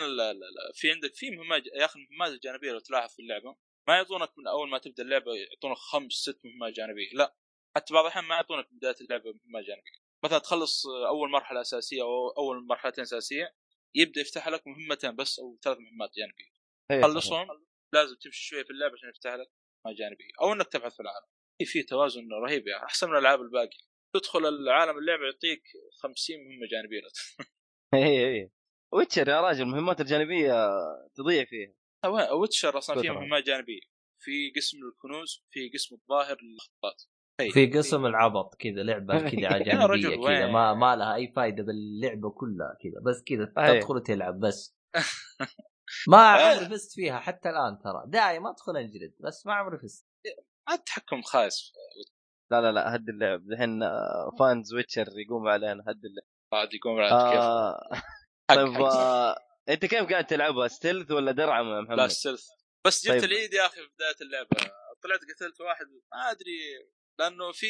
في عندك في مهمات يا أخي المهمات الجانبيه لو تلاحظ في اللعبة. ما يعطونك من أول ما تبدأ اللعبة يعطونك خمس ست مهمات جانبية. لا حتى بعض الأحيان ما يعطونك من بداية اللعبة مهمات جانبية. مثلا تخلص أول مرحلة أساسية أو أول مرحلتين أساسية يبدأ يفتح لك مهمتين بس أو ثلاث مهمات جانبية. إيه، صحيح. خلصهم لازم تمشي شوية في اللعبة عشان يفتح لك مهمات جانبية. أو إنك تبحث في العالم. في في توازن رهيب يعني. أحسن من الألعاب الباقي تدخل العالم اللعبة يعطيك 50 مهمة جانبية. اي اي Witcher يا راجل المهمات الجانبية تضيع فيها. Witcher أصلا فيها. مهمات جانبية. في قسم الكنوز في قسم الظاهر للخطاط تخيل. في قسم العبط كذا لعبة كذا يا جانبية رجل كذا؟ ما ما لها أي فائده باللعبة كلها كذا. بس كذا. تدخل وتلعب بس. ما عمري فزت فيها حتى الآن ترى. دايم أدخل أنجلد بس ما عمري فزت. التحكم خايس. لا لا لا هد اللعب. الحين fans Witcher يقوم علينا هد اللعب. قاعد يقوم كيف آه حق- طيب. آه انت كيف قاعد تلعبها؟ stealth ولا درعم يا لا محمد؟ ال stealth بس جبت طيب. العيد يا أخي في بداية اللعبة. طلعت قتلت واحد ما أدري لأنه في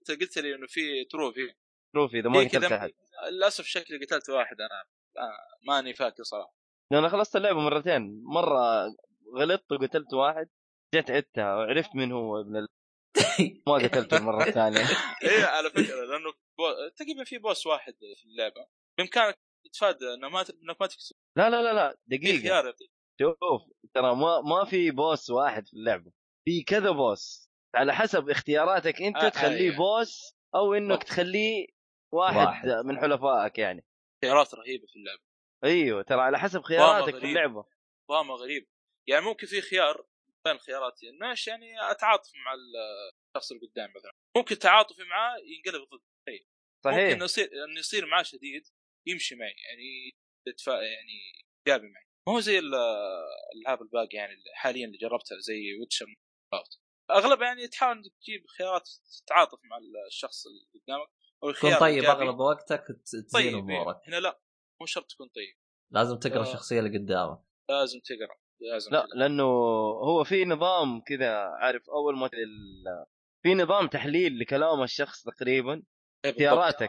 أنت قلت لي إنه في trophy شوفي إذا ما قتلت أحد. للأسف شكلي قتلت واحد أنا ماني فاكر صراحة. أنا خلصت اللعبة مرتين. مرة غلطت وقتلت واحد جيت عدتها وعرفت من هو ابن. ما قتلته المره الثانية إيه على فكرة لأنه بو... تقريبا في بوس واحد في اللعبة. بإمكانك تتفادى انه ما انك ما تكسب لا لا لا لا في دقيقه يعطيك شوف ترى ما ما في بوس واحد في اللعبة. في كذا بوس على حسب اختياراتك أنت آه، تخليه آه. بوس أو إنك بالضبط. تخليه واحد, واحد. من حلفائك يعني. خيارات رهيبة في اللعبة. أيوه ترى على حسب خياراتك في. اللعبة. نظامه غريب. يعني ممكن في خيار بين الخيارات يعني ماشي يعني أتعاطف مع الشخص اللي قدام مثلا. ممكن تعاطفي معاه ينقلب ضد ممكن صحيح. إنه يصير إنه يصير معاه شديد يمشي معي يعني يتفا يعني ايجابي معي. ما هو زي ال- الألعاب الباقي يعني حاليا اللي جربتها زي ويتشر اغلبها يعني تحاول تجيب خيارات تتعاطف مع الشخص اللي قدامك أو الخيار طيب. أغلب وقتك تزين طيب إيه. امورك هنا لا مو شرط تكون طيب. لازم تقرأ آه. الشخصية اللي قدامك. لازم تقرأ. لازم لا. لأنه هو في نظام كذا عارف أول ما ال... في نظام تحليل لكلام الشخص تقريبا إيه. اختياراتك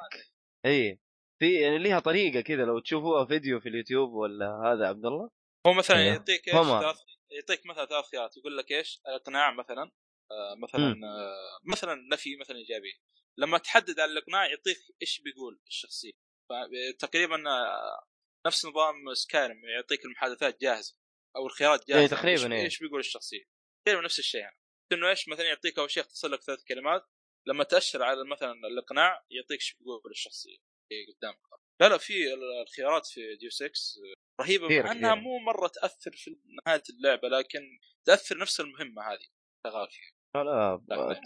اي في يعني ليها طريقة كذا لو تشوفوها فيديو في اليوتيوب ولا هذا عبد الله هو مثلا أيوه. يعطيك إيش. ثلاث يعطيك مثلا ثلاث خيارات يقول لك إيش الإقناع مثلا آه مثلا. آه مثلا نفي مثلا إيجابي لما تحدد على الإقناع يعطيك إيش بيقول الشخصيه تقريبا آه نفس نظام سكايرم يعطيك المحادثات جاهزة أو الخيارات جاهزة. إيه، تقريباً، إيش. إيش بيقول الشخصية؟ تقريبا نفس الشيء يعني. إنه إيش مثلا يعطيك أول شيء يختصر لك ثلاث كلمات لما تأشر على مثلا الإقناع يعطيك إيش بيقول الشخصية قدامك. لا لا في الخيارات في ديو 6 رهيبة كثير مع إنها. مو مرة تأثر في نهاية اللعبة لكن تأثر نفس المهمة هذه شغال فيها لا لا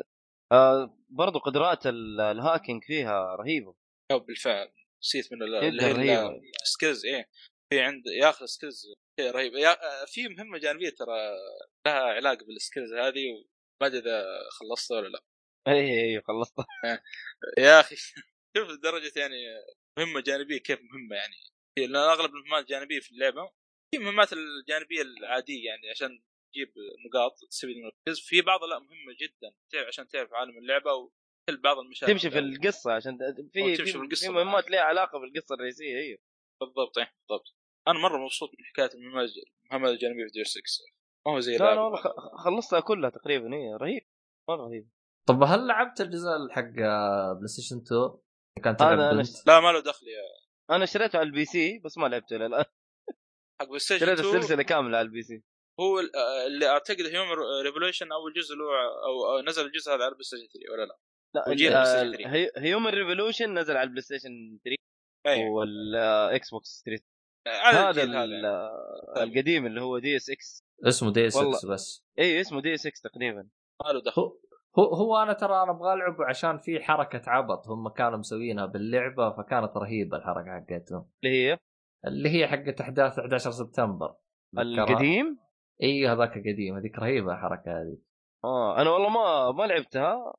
آه برضو قدرات ال- ال hacking فيها رهيبة. بالفعل نسيت من اللي هي. ال skills إيه. في عند ياخذ skills شيء رهيب. يا في مهمة جانبية ترى لها علاقه بال skills هذه وما أدري إذا خلصتها ولا لا. اي اي إي، خلصت يا أخي شوف درجه يعني مهمة جانبية كيف مهمة يعني. لأن أغلب المهمات الجانبية في اللعبة في مهمات الجانبية العادية يعني عشان تجيب نقاط تستفيد من الكويز في بعضها لا مهمة جدا. تعرف عشان تعرف عالم اللعبة وتحل بعض المشاكل. تمشي في القصة عشان في في, مهمات لها علاقة بالقصة الرئيسية أيوه بالضبط إيه بالضبط. أنا مرة مبسوط من حكاية المهمات الجانبيه في Deus Ex ما هو زي لا لا. والله خ- خلصتها كلها تقريبا اي رهيب مرة رهيب. طب هل لعبت الجزء حق آه، PlayStation 2 كانت هذا تلعب أنا بنت لا ما له دخل يا أنا اشتريته على ال PC بس ما لعبته إلى الآن. حق PlayStation اشتريت 2 السلسلة كاملة على ال PC. هو ال- آه، اللي أعتقد Human Revolution أول جزء له أو أو نزل الجزء هذا على PlayStation 3 ولا لا؟ لا وجيل ال- PlayStation 3. هي- Human Revolution نزل على ال PlayStation 3 اي وال Xbox 3 على هذا يعني. القديم اللي هو Deus Ex. اسمه Deus Ex والله. بس. إي اسمه Deus Ex تقريبا. ما له دخل. هو هو أنا ترى أنا أبغى ألعب عشان في حركة عبط هم كانوا مسوينها باللعبة فكانت رهيبة الحركة حقتهم. اللي هي؟ اللي هي حقت أحداث 11 سبتمبر؟ القديم؟ أيوه هذاك القديم هذيك رهيبة الحركة هذه. آه أنا والله ما ما لعبتها.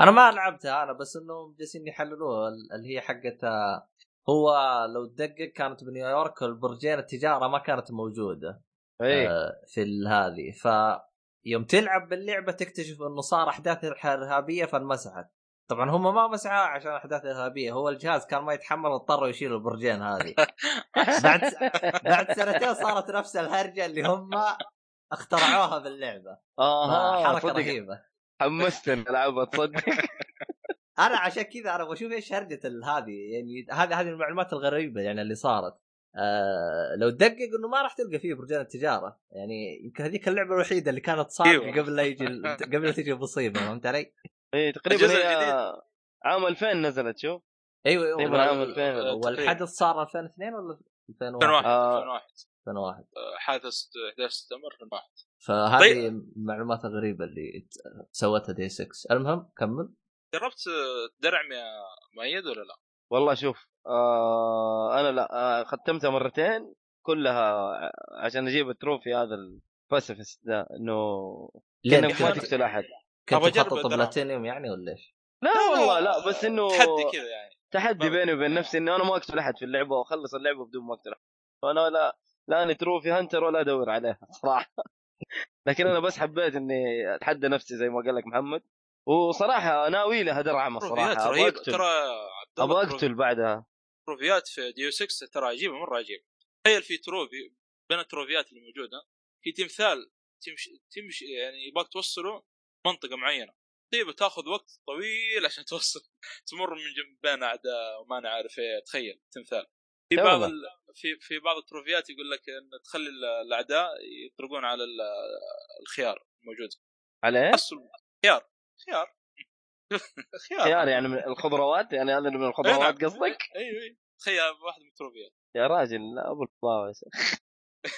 أنا ما لعبتها أنا بس إنهم جالسين يحللوها ال- اللي هي حقت آه، هو لو تدقق كانت بنيويورك البرجين التجارة ما كانت موجودة اي آه، في هذه. ف يوم تلعب باللعبة تكتشف إنه صار أحداث إرهابية فانمسحت. طبعا هم ما مسحوها عشان أحداث إرهابية هو الجهاز كان ما يتحمل اضطروا يشيلوا البرجين هذه. بعد بعد سنتين صارت نفس الهرجة اللي هم اخترعوها باللعبة. آه حركه رهيبة. حمستني ألعبها تصدق. أنا عشان كذا أنا بشوف إيش هرجة هذه يعني هذه هذه المعلومات الغريبة يعني اللي صارت آه لو تدقق إنه ما راح تلقى فيه برجان التجارة يعني يمكن هذيك اللعبة الوحيدة اللي كانت صادقة أيوة. قبل لا يجي قبل لا تجي المصيبة فهمت علي؟ اي تقريبا الجزء الجديد. عام 2000 نزلت شوف أيوه تقريباً أيوه عام 2000 والحدث صار 2002 ولا 2001 2001 آه. 2001 2001 حادث 11 سبتمبر 2001 فهذه طيب. المعلومات الغريبة اللي سوتها دي 6 المهم كمل جربت درعم يا مؤيد ولا لا؟ والله شوف آه أنا لا آه ختمتها مرتين كلها عشان أجيب ال trophy هذا ال pacifist ده إنه ليه كأنك ما تقتل أحد كنت مخطط. بلاتينيوم يعني ولا إيش؟ لا والله لا بس إنه تحدي كذا يعني تحدي بيني وبين نفسي إنه أنا ما أقتل أحد في اللعبة وأخلص اللعبة بدون ما أقتل أحد فأنا لا لا اني trophy hunter ولا أدور عليها صراحة لكن أنا بس حبيت إني أتحدى نفسي زي ما قال لك محمد وصراحة ناوي لها درعمه صراحة أبغى أقتل. ترى أبغى أقتل بعدها. تروفيات في Deus Ex ترى عجيبة مرة عجيبة. تخيل في trophy بين التروفيات اللي موجودة في تمثال تمشي تمشي يعني يبغاك توصله منطقة معينة. طيب تاخذ وقت طويل عشان توصل. تمر من جنب بين أعداء وما أنا عارف إيه. تخيل تمثال. في بعض. ال... في في بعض التروفيات يقول لك إن تخلي ال- الأعداء يطرقون على ال- الخيار الموجود. عليه حصل خيار خيار. خيار. خيار يعني من الخضروات يعني هذا من إيه الخضروات نعم. قصدك أيوه أيوه تخيل واحد من التروفيات. يا راجل لا أبو الفضاوة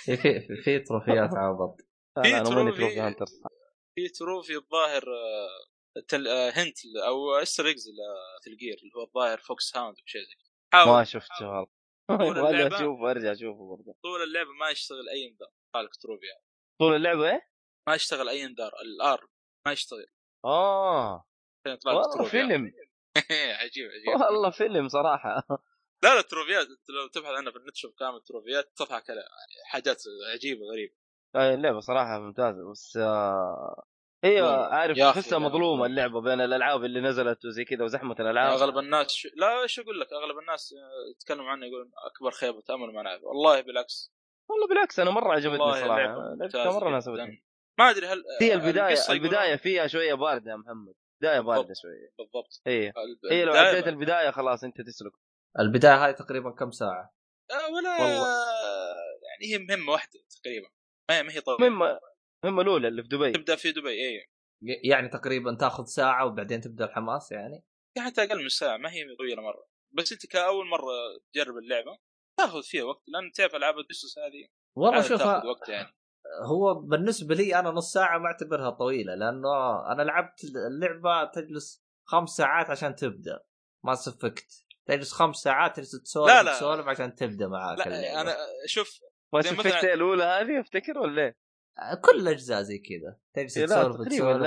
في في في, في تروفيات عبط لا، في تروفي- هانتر في تروفي الظاهر آه، تل... آه، هنت أو استر ايجز لتلقير اللي هو الظاهر فوكس هاوند أو شيء زي كذا. ما شفته والله اللعبة. أشوفه أرجع أشوفه برضه. طول اللعبة ما يشتغل أي إنذار. قالك trophy. يعني. طول اللعبة؟ إيه؟ ما يشتغل أي إنذار. ال alarm ما يشتغل. آه. والله. فيلم. عجيب عجيب. والله فيلم صراحة. لا لا التروفيات لو تبحث عنها في النت تشوف كامل تروفيات تضحك حاجات عجيبة غريبة. آه، اللعبة صراحة ممتازة. بس آه والله. عارف تحسها. مظلومة اللعبة بين الألعاب اللي نزلت وزي كذا وزحمة الألعاب. أغلب الناس ش... لا إيش أقول لك أغلب الناس آه، يتكلموا عنها يقولون أكبر خيبة امل ما نعرف والله بالعكس. والله بالعكس أنا مرة عجبتني صراحة. مرة. ناسبتني. ما أدري هل هي البداية القصة يقولون- البداية فيها شوية باردة يا محمد. بداية باردة. شوية. بالضبط. هي الب- هي لو عديت البداية خلاص أنت تسلك. البداية هاي تقريبا كم ساعة؟ آه، ولا والله. يعني هي مهمة واحدة تقريبا. ما هي طويله المهمه المهمه الأولى اللي في دبي. تبدأ في دبي اي يعني تقريبا تاخذ ساعة وبعدين تبدأ الحماس يعني؟ حتى أقل من ساعة ما هي طويلة مرة. بس أنت كأول مرة تجرب اللعبة تاخذ فيها وقت لأن تعرف ألعاب الديسوس هذه والله شوف تاخذ وقت يعني. هو بالنسبة لي أنا نص ساعة ما أعتبرها طويلة لأنه أنا لعبت اللعبة تجلس خمس ساعات عشان تبدأ ما سفكت تجلس خمس ساعات تجلس تسولف لا، لا. تسولف عشان تبدأ معاك اللعبة. لا أنا شوف ما سفكت مثلاً- الأولى هذه أفتكر ولا إيه؟ كل الاجزاء زي كذا تجلس لا تسولف تسولف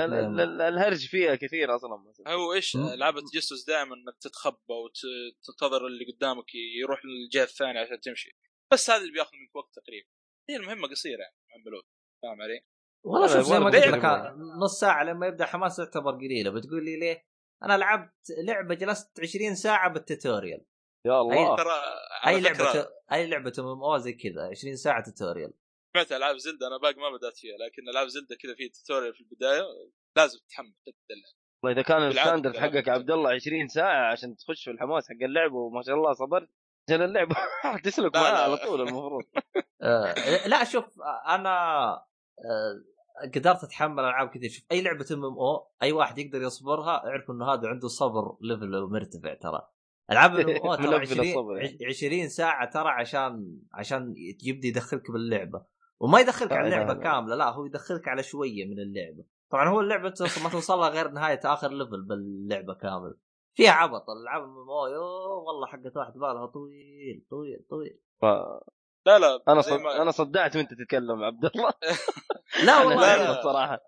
الهرج فيها كثير أصلا هو إيش. العاب التجسس دائما إنك تتخبى وتنتظر اللي قدامك يروح للجهة الثانية عشان تمشي بس هذا اللي بياخذ منك وقت تقريبا هي المهمة قصيرة يعني plot فاهم علي؟ والله شوف زي ما قلت لك نص ساعة لما يبدأ حماس تعتبر قليلة. بتقول لي ليه؟ أنا لعبت لعبة جلست 20 ساعة بال tutorial. يا الله. ترى اي لعبة اي لعبة MMO زي كذا 20 ساعة tutorial. سمعت ألعاب زلدة أنا باقي ما بدأت فيها لكن ألعاب زلدة كذا في tutorial في البداية لازم تتحمل تدلع. والله إذا كان ال standard. حقك عبد الله 20 ساعة عشان تخش في الحماس حق اللعبه وما شاء الله صبرت عشان اللعبة. تسلك لا، معاه. على طول المفروض. آه لا شوف أنا آه قدرت أتحمل ألعاب كثير. شوف أي لعبة MMO أي واحد يقدر يصبرها أعرف إنه هذا عنده صبر level مرتفع ترى. ألعاب ال MMO ترى ملفل 20 الصبر يعني. 20 ساعة ترى عشان عشان يبدأ يدخلك باللعبة. وما يدخلك على اللعبة. كاملة لا هو يدخلك على شوية من اللعبة. طبعا هو اللعبة ما توصل لها غير نهاية آخر level باللعبة كامل فيها عبط الالعاب MMO يوه والله حقت واحد بالها طويل طويل طويل. ف... لا لا أنا صد... ما- أنا صدعت وأنت تتكلم عبد الله. لا والله. لا، لا. الصراحه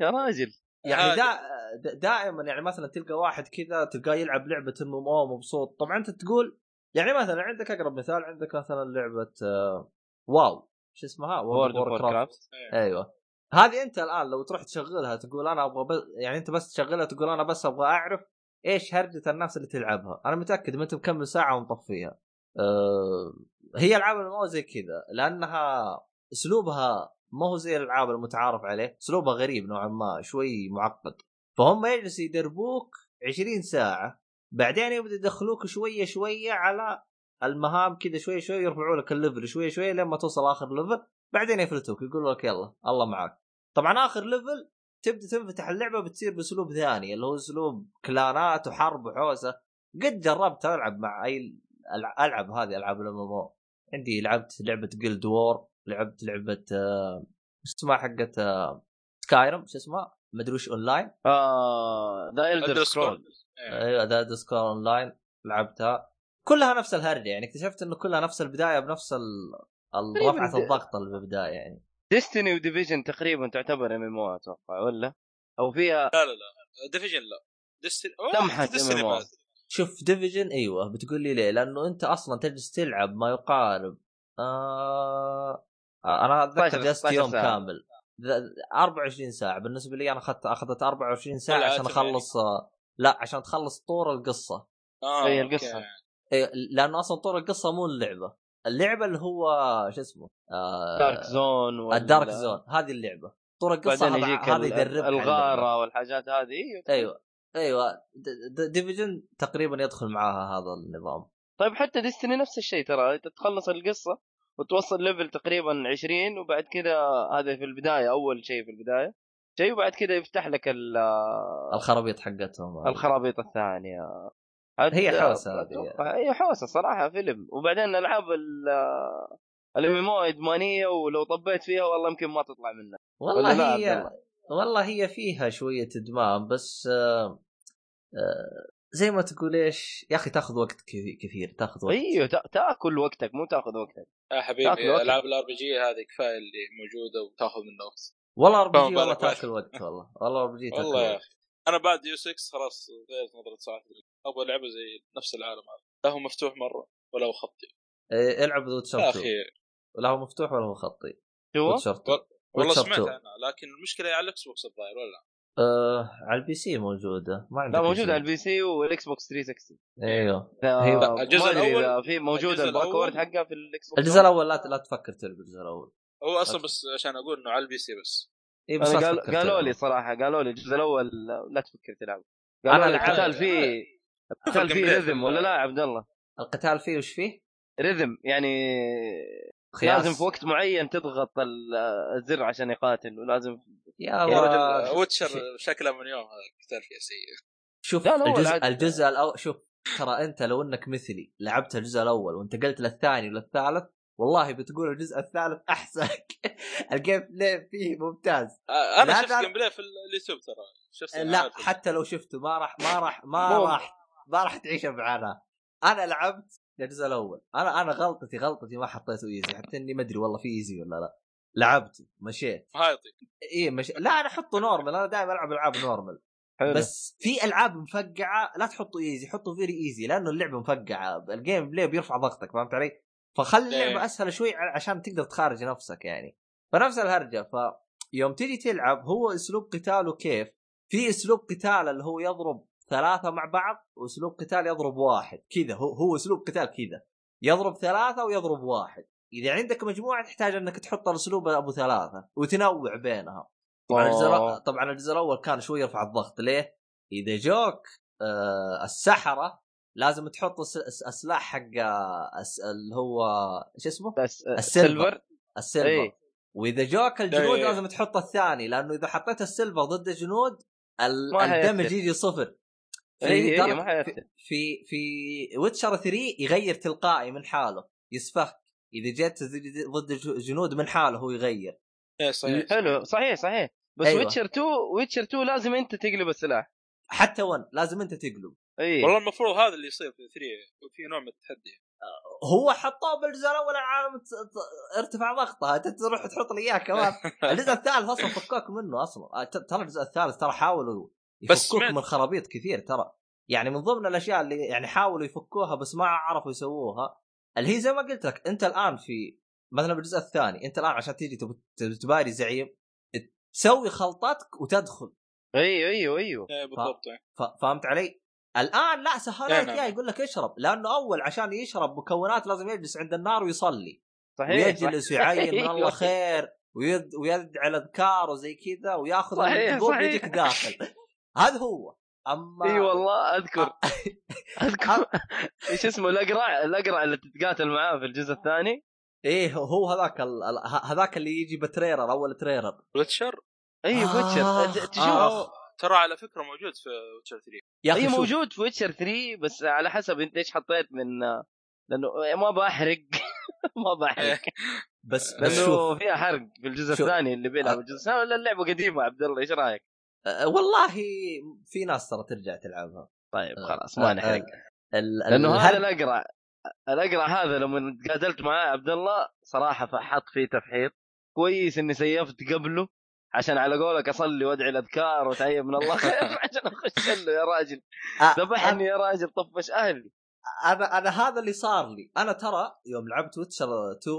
يا راجل. يعني هذا- دا دا- دائما يعني مثلا تلقى واحد كذا تلقاه يلعب لعبة MMO مبسوط. طبعا أنت تقول يعني مثلا عندك أقرب مثال عندك مثلا لعبة آه، واو. شو اسمها؟ World of Warcraft. craft أيوه. هذه أنت الآن لو تروح تشغلها تقول أنا أبغى بس يعني أنت بس تشغلها تقول أنا بس أبغى أعرف إيش هرجة الناس اللي تلعبها؟ أنا متأكد ما انت مكمل ساعة ومطفيها. أه هي العاب ال MMO زي كذا لأنها أسلوبها ما هو زي الألعاب المتعارف عليه. أسلوبها غريب نوعا ما شوي معقد. فهم يجلسوا يدربوك 20 ساعة بعدين يبدأ يدخلوك شوية شوية على المهام كذا شوي شوي يرفعوا لك ال level شوي شوي لما توصل آخر level بعدين يفلتوك يقولوا لك يلا الله معك طبعا آخر level تبدأ تنفتح اللعبة بتصير بأسلوب ثاني اللي هو أسلوب كلانات وحرب وحوسة. قد جربت ألعب مع أي الع- ألعب هذه ألعاب ال MM عندي لعبت لعبة Guild Wars لعبت لعبة آه، إيش اسمها حقت آه، سكايرم شو اسمها؟ مدري وش اونلاين آه ذا الدر Elder سكرول. أيوه ذا ديسكور اونلاين لعبتها. كلها نفس الهرجة يعني اكتشفت انه كلها نفس البداية بنفس ال... تقريباً رفعه الضغط اللي بالبدايه يعني. ديستني وديفيجن تقريبا تعتبر ام ام أو أتوقع ولا؟ أو فيها لا لا لا ديفيجن لا ديستني لمحة MMO. شوف ديفيجن أيوه بتقول لي ليه؟ لأنه أنت أصلا تجلس تلعب ما يقارب آه... أنا أتذكر 16 جلست يوم 16 ساعة. كامل ذ- 24 ساعة بالنسبة لي أنا أخذت أخذت 24 ساعة عشان أخلص آه، لا عشان تخلص طور القصة آه هي okay. القصة. إيه، لأنه أصلا طور القصة مو اللعبة اللعبة اللي هو شو اسمه؟ آه... Dark Zone ولا- ال Dark Zone. هذه اللعبة. طور القصة بعدين يجيك على اللعبة. الغارة والحاجات هذه. أيوه. أيوه. أيوه Division تقريبا يدخل معاها هذا النظام. طيب حتى Destiny نفس الشيء ترى. انت تخلص القصة وتوصل level تقريبا 20 وبعد كذا هذا في البداية أول شيء في البداية. شيء وبعد كذا يفتح لك ال- الخرابيط حقتهم. الخرابيط الثانية. هي حوسة هذه. هي حوسة صراحة فيلم وبعدين ألعاب ال MMO إدمانية ولو طبيت فيها والله يمكن ما تطلع منها والله هي الله؟ والله هي فيها شوية إدمان بس آه آه زي ما تقول إيش يا أخي تاخذ وقت كثير كثير تاخذ وقت أيوه تا- تاكل وقتك مو تاخذ وقتك يا تاكل حبيبي. ألعاب الار بي جي هذه كفاية اللي موجودة وتاخذ منه وقت والله آر بي جي والله. تاكل وقت والله والله آر بي جي تاكل والله يا أخي أنا بعد يو 6 خلاص غيرت نظرة صراحة. أبغى لعبة زي نفس العالم هذا. لا هو مفتوح مرة ولا هو خطي. إيه ألعب ذو أخي لا هو مفتوح ولا هو خطي. شو؟ وتشرتو والله سمعت 2. عنها لكن المشكلة على الاكس بوكس الظاهر ولا لا؟ آه على ال PC موجودة. ما عندك لا موجود شيء. على ال PC وال X box 360 إيوه. لا، الجزء إذا في موجود الجزء ال backward حقها في ال Xbox الجزء الأول لا لا تفكر تلعب الجزء الأول. هو أصلا بس عشان أقول إنه على ال PC بس. اي بس قال قالوا. لي صراحة قالوا لي الجزء الأول لا تفكر تلعب قالوا لي القتال فيه القتال فيه. rhythm ولا لا يا عبد الله؟ القتال فيه وش فيه؟ rhythm يعني خياس. لازم في وقت معين تضغط ال- الزر عشان يقاتل ولازم يا الله رجل Witcher شكله من يوم هذا القتال فيه سيء شوف لا، لا، الجزء الجزء الأول شوف ترى أنت لو إنك مثلي لعبت الجزء الأول وانتقلت للثاني وللثالث والله بتقول الجزء الثالث أحسن. ال gameplay فيه ممتاز. أنا شفت ترى- game play في اليوتيوب ترى. شفت لا. حتى لو شفته ما راح ما راح ما راح ما راح تعيش معنا أنا لعبت الجزء الأول. أنا أنا غلطتي غلطتي ما حطيته easy حتى إني ما أدري والله في easy ولا لا. لعبته مشيت. هايطي إي مش لا أنا أحطه normal أنا دائما ألعب ألعاب normal حلو. بس في ألعاب مفقعة لا تحطوا easy حطوا very easy لأنه اللعبة مفقعة. ال gameplay بيرفع ضغطك فهمت علي؟ فخلي اللعبة إيه. أسهل شوي عشان تقدر تخارج نفسك يعني فنفس الهرجة فيوم تيجي تلعب هو أسلوب قتاله كيف؟ في أسلوب قتال اللي هو يضرب ثلاثة مع بعض وأسلوب قتال يضرب واحد كذا هو هو أسلوب قتال كذا يضرب ثلاثة ويضرب واحد إذا عندك مجموعة تحتاج إنك تحط الأسلوب أبو ثلاثة وتنوع بينها طبعا الجزء طبعا الجزء الأول كان شوي يرفع الضغط ليه؟ إذا جوك آه السحرة لازم تحط الس- الس- السلاح حق اللي هو شو اسمه؟ السيلفر. السيلفر إيه. وإذا جوك الجنود إيه. لازم تحط الثاني لأنه إذا حطيت ال silver ضد الجنود. ال damage يجي صفر في أي أي درجة- ما في في Witcher 3 يغير تلقائي من حاله يسفك إذا جيت ضد جنود من حاله هو يغير إيه صحيح حلو صحيح صحيح بس أيوة. Witcher 2 Witcher 2 لازم أنت تقلب السلاح حتى one لازم أنت تقلب إي والله المفروض هذا اللي يصير في 3 في نوع من التحدي. هو حطوه بالجزء الأول العالم ارتفع ضغطها انت تروح تحط لي إياه كمان. الجزء الثالث أصلا فكوك منه أصلا. آه، ترى الجزء الثالث ترى حاولوا يفكوك من خرابيط كثير ترى. يعني من ضمن الأشياء اللي يعني حاولوا يفكوها بس ما عرفوا يسووها اللي هي زي ما قلت لك أنت الآن في مثلا بالجزء الثاني أنت الآن عشان تيجي تباري زعيم تسوي خلطتك وتدخل. أيوه أيوه أيوه بالضبط إيه. ف- فهمت علي؟ الآن لا إيه لك نعم. اياه يقول لك اشرب لأنه أول عشان يشرب مكونات لازم يجلس عند النار ويصلي. صحيح ويجلس. ويعين من الله. خير ويد ويدعي الأذكار وزي كذا وياخذ صحيح،. ويجيك داخل. هذا هو. أما إي والله أذكر. أذكر. إيش اسمه الأقرع الأقرع اللي تتقاتل معاه في الجزء الثاني؟ إيه هو هذاك هذاك اللي يجي بتريرر أول تريرر. ويتشر؟ إي ويتشر. تشوف. آخ. ترى على فكرة موجود في Witcher 3 يا أخي شوف، موجود في ويتشر 3 بس على حسب انت إيش حطيت من لأنه ما بحرق ما بحرق بس بس لأنه شوف. فيها حرق في الجزء. الثاني اللي بيلعب. الجزء الثاني ولا اللعبة قديمة؟ عبد الله إيش رأيك؟ أه، والله في ناس ترى ترجع تلعبها. طيب خلاص ما نحرق. لأنه هذا الأقرع الأقرع هذا لما تقاتلت معاه عبد الله صراحة فحط فيه تفحيط كويس إني سيفت قبله. عشان على قولك أصلي وأدعي الأذكار وتعيب من الله. خير عشان أخش له يا راجل. أه، ذبحني يا راجل طفش أهلي. أنا أنا هذا اللي صار لي. أنا ترى يوم لعبت ويتشر 2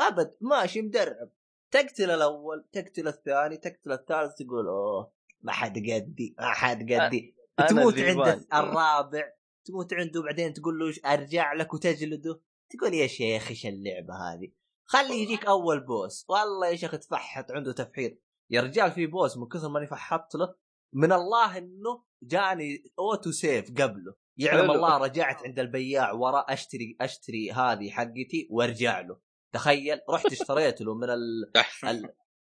أبد ماشي مدرب. تقتل الأول تقتل الثاني تقتل الثالث تقول أوه ما حد قدي ما حد قدي. تموت. عند الرابع تموت عنده بعدين تقول له أرجع لك وتجلده؟ تقول يا شيخ إيش اللعبة هذه؟ خلي يجيك أول بوس والله يا شيخ تفحط عنده تفحيط. يا رجال في boss من كثر ماني فحطت له من الله إنه جاني auto save قبله. يعلم حلو. الله رجعت عند البياع ورا أشتري أشتري هذه حقتي وارجع له. تخيل رحت اشتريت له من ال... ال...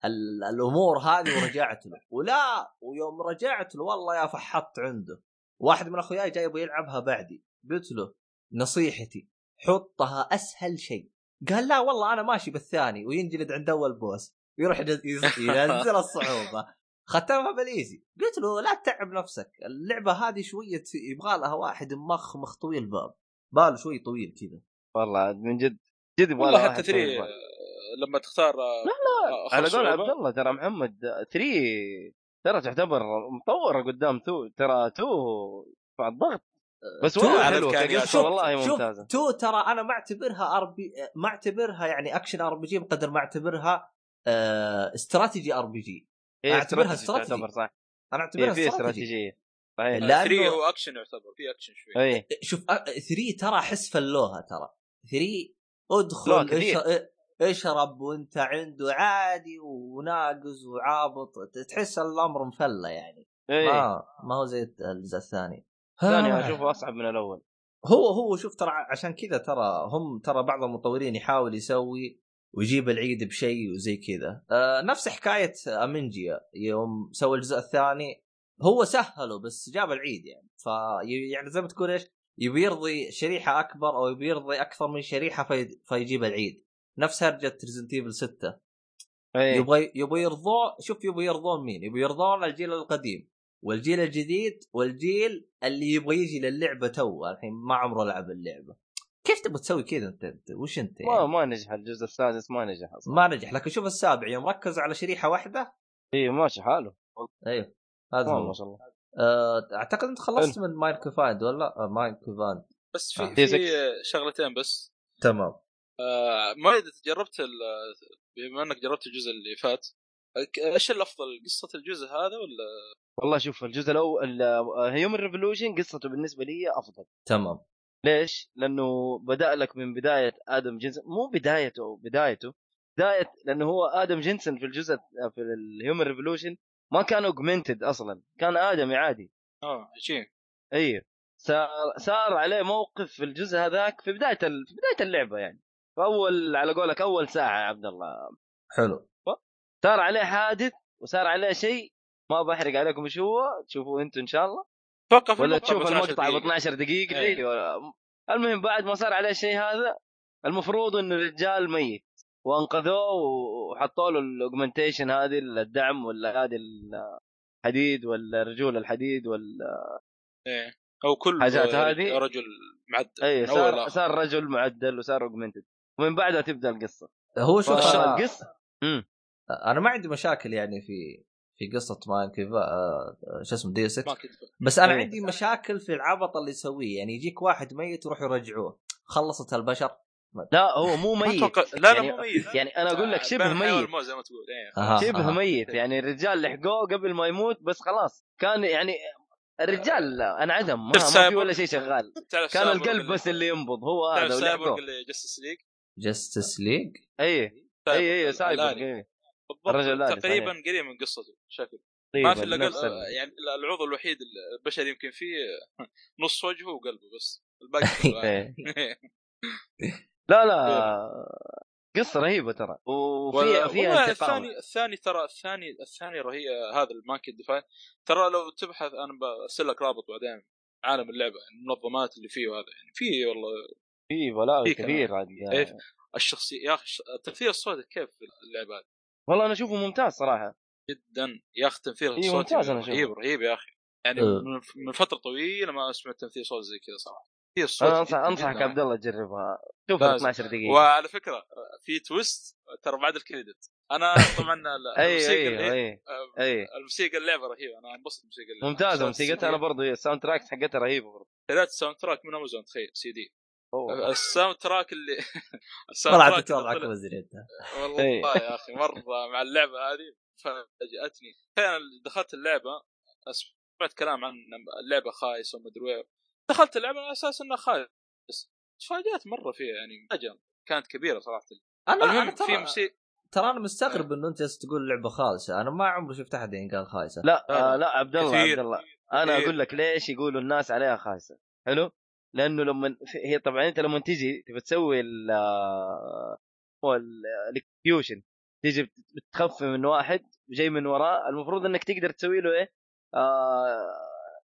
ال... الأمور هذه ورجعت له. ولا ويوم رجعت له والله يا فحطت عنده. واحد من أخوياي جاي يبغى يلعبها بعدي. قلت له نصيحتي حطها أسهل شيء. قال لا والله أنا ماشي بالثاني وينجلد عند أول boss. ويروح ينزل الصعوبة. ختمها بال easy. قلت له لا تتعب نفسك. اللعبة هذه شوية يبغى لها واحد مخ مخ طويل باب. باله شوي طويل كذا. والله من جد جد يبغى حتى واحد 3 طويل بال. لما تختار لا لا. على قول عبد الله ترى محمد 3 ترى تعتبر مطورة قدام two ترى two مع الضغط. بس two والله على حلوة. كقصه والله شوف ممتازة. two ترى أنا ما أعتبرها RP ما أعتبرها يعني action RPG بقدر ما أعتبرها آه strategy RPG. إيه، أعتبرها استراتيجي. تعتبر صح. أنا إيه اعتبرها في استراتيجي. استراتيجية. صحيح. لا. 3 لأنه- هو اكشن يعتبر في اكشن شوي. اي شوف 3 ترى حس فلّوها ترى. 3 لا، ادخل كثير. اش- اشرب وانت عنده عادي وناقص وعابط. تحس الأمر مفلة يعني. اي ما ما هو زي الجزء الثاني. الثاني آه. أشوفه أصعب من الأول. هو هو شوف ترى عشان كذا ترى هم ترى بعض المطورين يحاول يسوي ويجيب العيد بشيء وزي كذا. آه نفس حكاية Amnesia يوم سوى الجزء الثاني. هو سهله بس جاب العيد يعني. ف يعني زي ما تقول إيش يبي يرضي شريحة أكبر أو يبي يرضي أكثر من شريحة في... فيجيب العيد. نفس هرجة Resident Evil 6 اي يبغى يبغى يرضون شوف يبغى يرضون مين؟ يبغى يرضون الجيل القديم. والجيل الجديد والجيل اللي يبغى يجي للعبة تو الحين ما عمره لعب اللعبة. كيف تبغى تسوي كذا انت, وش انت ما يعني؟ ما نجح الجزء السادس ما نجح أصلا. ما نجح لكن شوف السابع يوم ركز على شريحة واحدة؟ إي ماشي حاله. أيوه هذا ما هو. ما شاء الله. آه، أعتقد أنت خلصت من Mankind ولا؟ آه، Mankind بس آه. في في في. شغلتين بس. تمام. آه، ما إذا جربت ال- بما إنك جربت الجزء اللي فات ك- إيش الأفضل قصة الجزء هذا ولا؟ والله شوف الجزء الأول Human Revolution قصته بالنسبة لي أفضل. تمام. ليش؟ لأنه بدأ لك من بداية آدم جنسن مو بدايته بدايته. بداية لأنه هو آدم جنسن في الجزء في ال Human Revolution ما كان augmented أصلا كان ادمي عادي آه عجيب إي. صار صار عليه موقف في الجزء هذاك في بداية ال... في بداية اللعبة يعني. في أول على قولك أول ساعة يا عبد الله. حلو. صار عليه حادث وصار عليه شيء ما بحرق عليكم إيش هو تشوفوه أنتم إن شاء الله. توقف ولا المقطع تشوف ب 12 المقطع ب دقيقة. 12 دقيقه. أيوه المهم بعد ما صار عليه الشيء هذا المفروض انه الرجال ميت وأنقذوه وحطوا له الاوجمنتيشن هذه الدعم ولا هذه الحديد ولا رجول الحديد ولا إيه أو كل حاجات هذه. رجل معدل اي من أول صار. صار رجل معدل وصار augmented ومن بعدها تبدأ القصة هو شوف القصة أنا ما عندي مشاكل يعني في في قصة Mankind آه، شو اسمه ما كنت بس أنا إيه. عندي مشاكل في العبط اللي يسويه يعني يجيك واحد ميت يروح يرجعوه. خلصت البشر. لا هو مو ميت. أتوقع لا لا يعني- مو ميت. يعني أنا أقول لك شبه الحياة ميت. والموت زي ما تقول. أها شبه أها. ميت. يعني الرجال لحقوه قبل ما يموت بس خلاص. كان يعني الرجال انعدم ما, ما في؟ ولا شيء شغال. كان القلب بس اللي ينبض. هو تعرف هذا اللي جاستس ليج جاستس ليج اي اي اي سايبر. الرجل تقريبا صحيح. قريب من قصته شكل طيب ما في إلا قلب يعني العضو الوحيد البشري يمكن فيه نص وجهه وقلبه بس. الباقي. عادي. لا لا. قصة رهيبة ترى. وفيها فيها الثاني الثاني ترى الثاني الثاني رهي هذا الـ Mankind Divided ترى لو تبحث أنا برسل لك رابط بعدين عالم اللعبة يعني المنظمات اللي فيه وهذا. يعني في والله. في بلاوي في كمان. كثير عاد إيه. الشخصيه يا أخي التمثيل الصوتي كيف في اللعبه هذه والله أنا أشوفه ممتاز صراحة. جدا يا أخي تمثيل إيه، ممتاز أشوفه. رهيب رهيب يا أخي. يعني أه. من فترة طويلة ما سمعت تمثيل صوت زي كذا صراحة. أنا انصح أنصحك عبد الله تجربها. شوف لازم. 12 دقيقة. وعلى فكرة في twist ترى بعد الـ credit. أنا طبعا الموسيقى اي اللي اي اي الموسيقى اللعبة رهيبة. أنا أنبسط الموسيقى اللعبة. ممتازه موسيقتها أنا CD. برضو الـ soundtrack حقتها رهيبة برضو. ثلاث soundtrack من امازون تخيل سي دي. أوه. الـ soundtrack اللي الـ sound والله تراك عاد اللي معك طلع- وزير انت. والله إيه. يا أخي مرة مع اللعبة هذه فاجأتني. فعلا دخلت اللعبة سمعت كلام عن اللعبة خايسه ومدري وين. دخلت اللعبة على أساس انها خايسه تفاجأت مرة فيها يعني مفاجأة. كانت كبيرة صراحة. أنا المهم أنا في ترى موسيقى ترى أنا مستغرب إنه أنت جالس تقول لعبة خالصه أنا ما عمري شفت أحد يعني قال خايسة. لا لا، آه لا عبد الله كثير. عبد الله. أنا. أقول لك ليش يقولوا الناس عليها خايسة. حلو؟ لأنه لما هي طبعا أنت لما تيجي تبي تسوي ال هو الاكسكيوشن تيجي بت- بتخفي من واحد جاي من وراه المفروض إنك تقدر تسوي له إيه؟ آه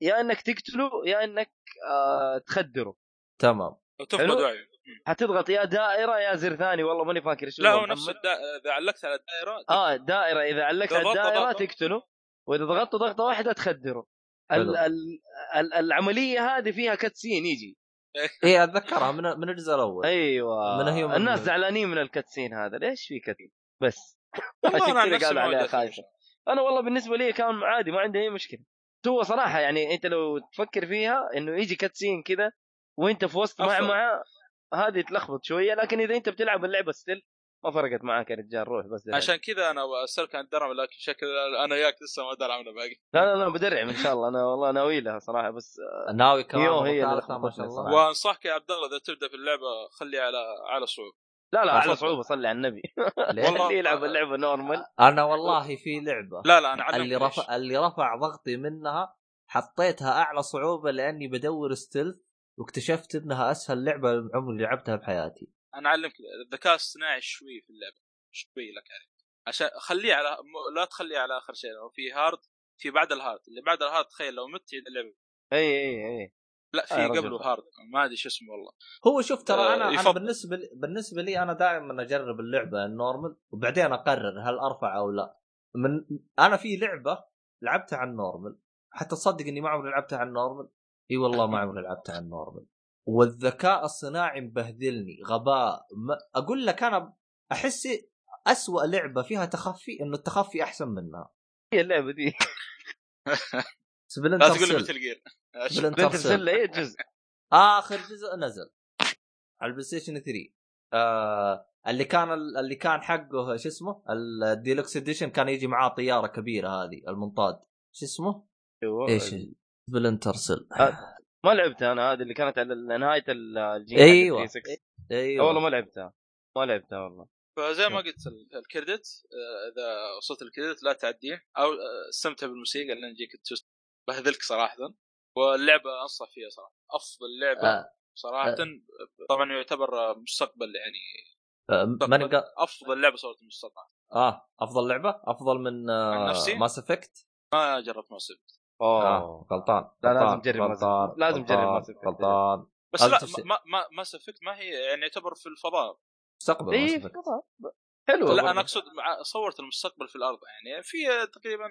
يا إنك تقتله يا إنك آه تخدره. تمام. وتفقد حلو. وعيه حتضغط يا دائرة يا زر ثاني والله ماني فاكر شو لا هو نفس محمد. الدا... إذا علقت على الدائرة آه دائرة إذا علقت على الدائرة. تقتله وإذا ضغطت ضغطة واحدة تخدره. ال حلو. ال ال العملية هذه فيها cutscene يجي. إيه أتذكرها من من الجزء الأول. أيوه. من هي من- الناس زعلانين من الـ cutscene هذا. ليش في cutscene بس. والله عشان أنا كذا قالوا عليها خايسة. أنا والله بالنسبة لي كان عادي ما عندي أي مشكلة. هو صراحة يعني أنت لو تفكر فيها إنه يجي cutscene كذا وأنت في وسط. معمعه هذه تلخبط شوية. لكن إذا أنت بتلعب اللعبة stealth ما فرقت معك يا رجال روح بس درعم. عشان كذا أنا أسألك عن الدرعمة لكن شكل أنا وياك لسه ما درعم عنه باقي لا لا لا بدرعم إن شاء الله أنا والله ناوي لها صراحة بس ناوي كمان هي ما شاء الله صراحة. وأنصحك يا عبد الله إذا تبدأ في اللعبة خلي على على صعوبة لا لا. على صعوبة صلي على النبي؟ والله. اللي يلعب اللعبة normal أنا والله في لعبة لا لا أنا اللي. رفع اللي رفع ضغطي منها حطيتها أعلى صعوبة لأني بدور stealth واكتشفت إنها أسهل لعبة عمري لعبتها بحياتي أنا أعلمك الذكاء الصناعي شوي في اللعبة شوي لك يعني عشان خليه على م- لا تخليه على آخر شيء لو في hard في بعد الـ hard. اللي بعد الـ hard تخيل لو مت تعيد اللعبة. اي اي اي لا في آه. قبله hard ما أدري شو اسمه والله. هو شوف ترى آه، أنا أنا يفضل. بالنسبة لي بالنسبة لي أنا دائما أجرب اللعبة الـ normal وبعدين أقرر هل أرفع أو لا. من أنا في لعبة لعبتها على الـ normal حتى تصدق إني ما عمري لعبتها على الـ normal؟ إي والله ما عمري لعبتها على الـ normal. والذكاء الصناعي مبهدلني غباء ما أقول لك أنا أحس أسوأ لعبة فيها تخفي إنه التخفي أحسن منها. هي اللعبة دي. لا Splinter تقول Metal Gear Splinter Cell. اي جزء آخر جزء نزل على البلايستيشن 3 آه اللي كان اللي كان حقه شو اسمه؟ الـ deluxe edition كان يجي معاه طيارة كبيرة هذه المنطاد. شو اسمه؟ أيوه. إيش؟ Splinter Cell. آه، ما لعبتها أنا هذه اللي كانت على نهاية الجيل أيوة. 360. أيوه. والله ما لعبتها. ما لعبتها والله. فزي ما قلت ال- الـ credit آه، إذا وصلت الكريدت لا تعديه أو آه، استمتع بالموسيقى لأن يجيك التوست بهذلك صراحة. واللعبة أنصح فيها صراحة. أفضل لعبة آه. صراحة طبعا يعتبر مستقبل يعني. آه. أفضل لعبة صارت المستقبل آه أفضل لعبة؟ أفضل من عن آه نفسي؟ ماس افكت ما جربت ما سبت اوه آه غلطان لا، لازم تجرب غلطان. لازم تجرب غلطان، Mass Effect. غلطان. بس لا ما ما ما سفكت ما هي يعني يعتبر في الفضاء. مستقبل اي Mass Effect حلوة لا برضه. أنا أقصد صورت المستقبل في الأرض يعني. في تقريبا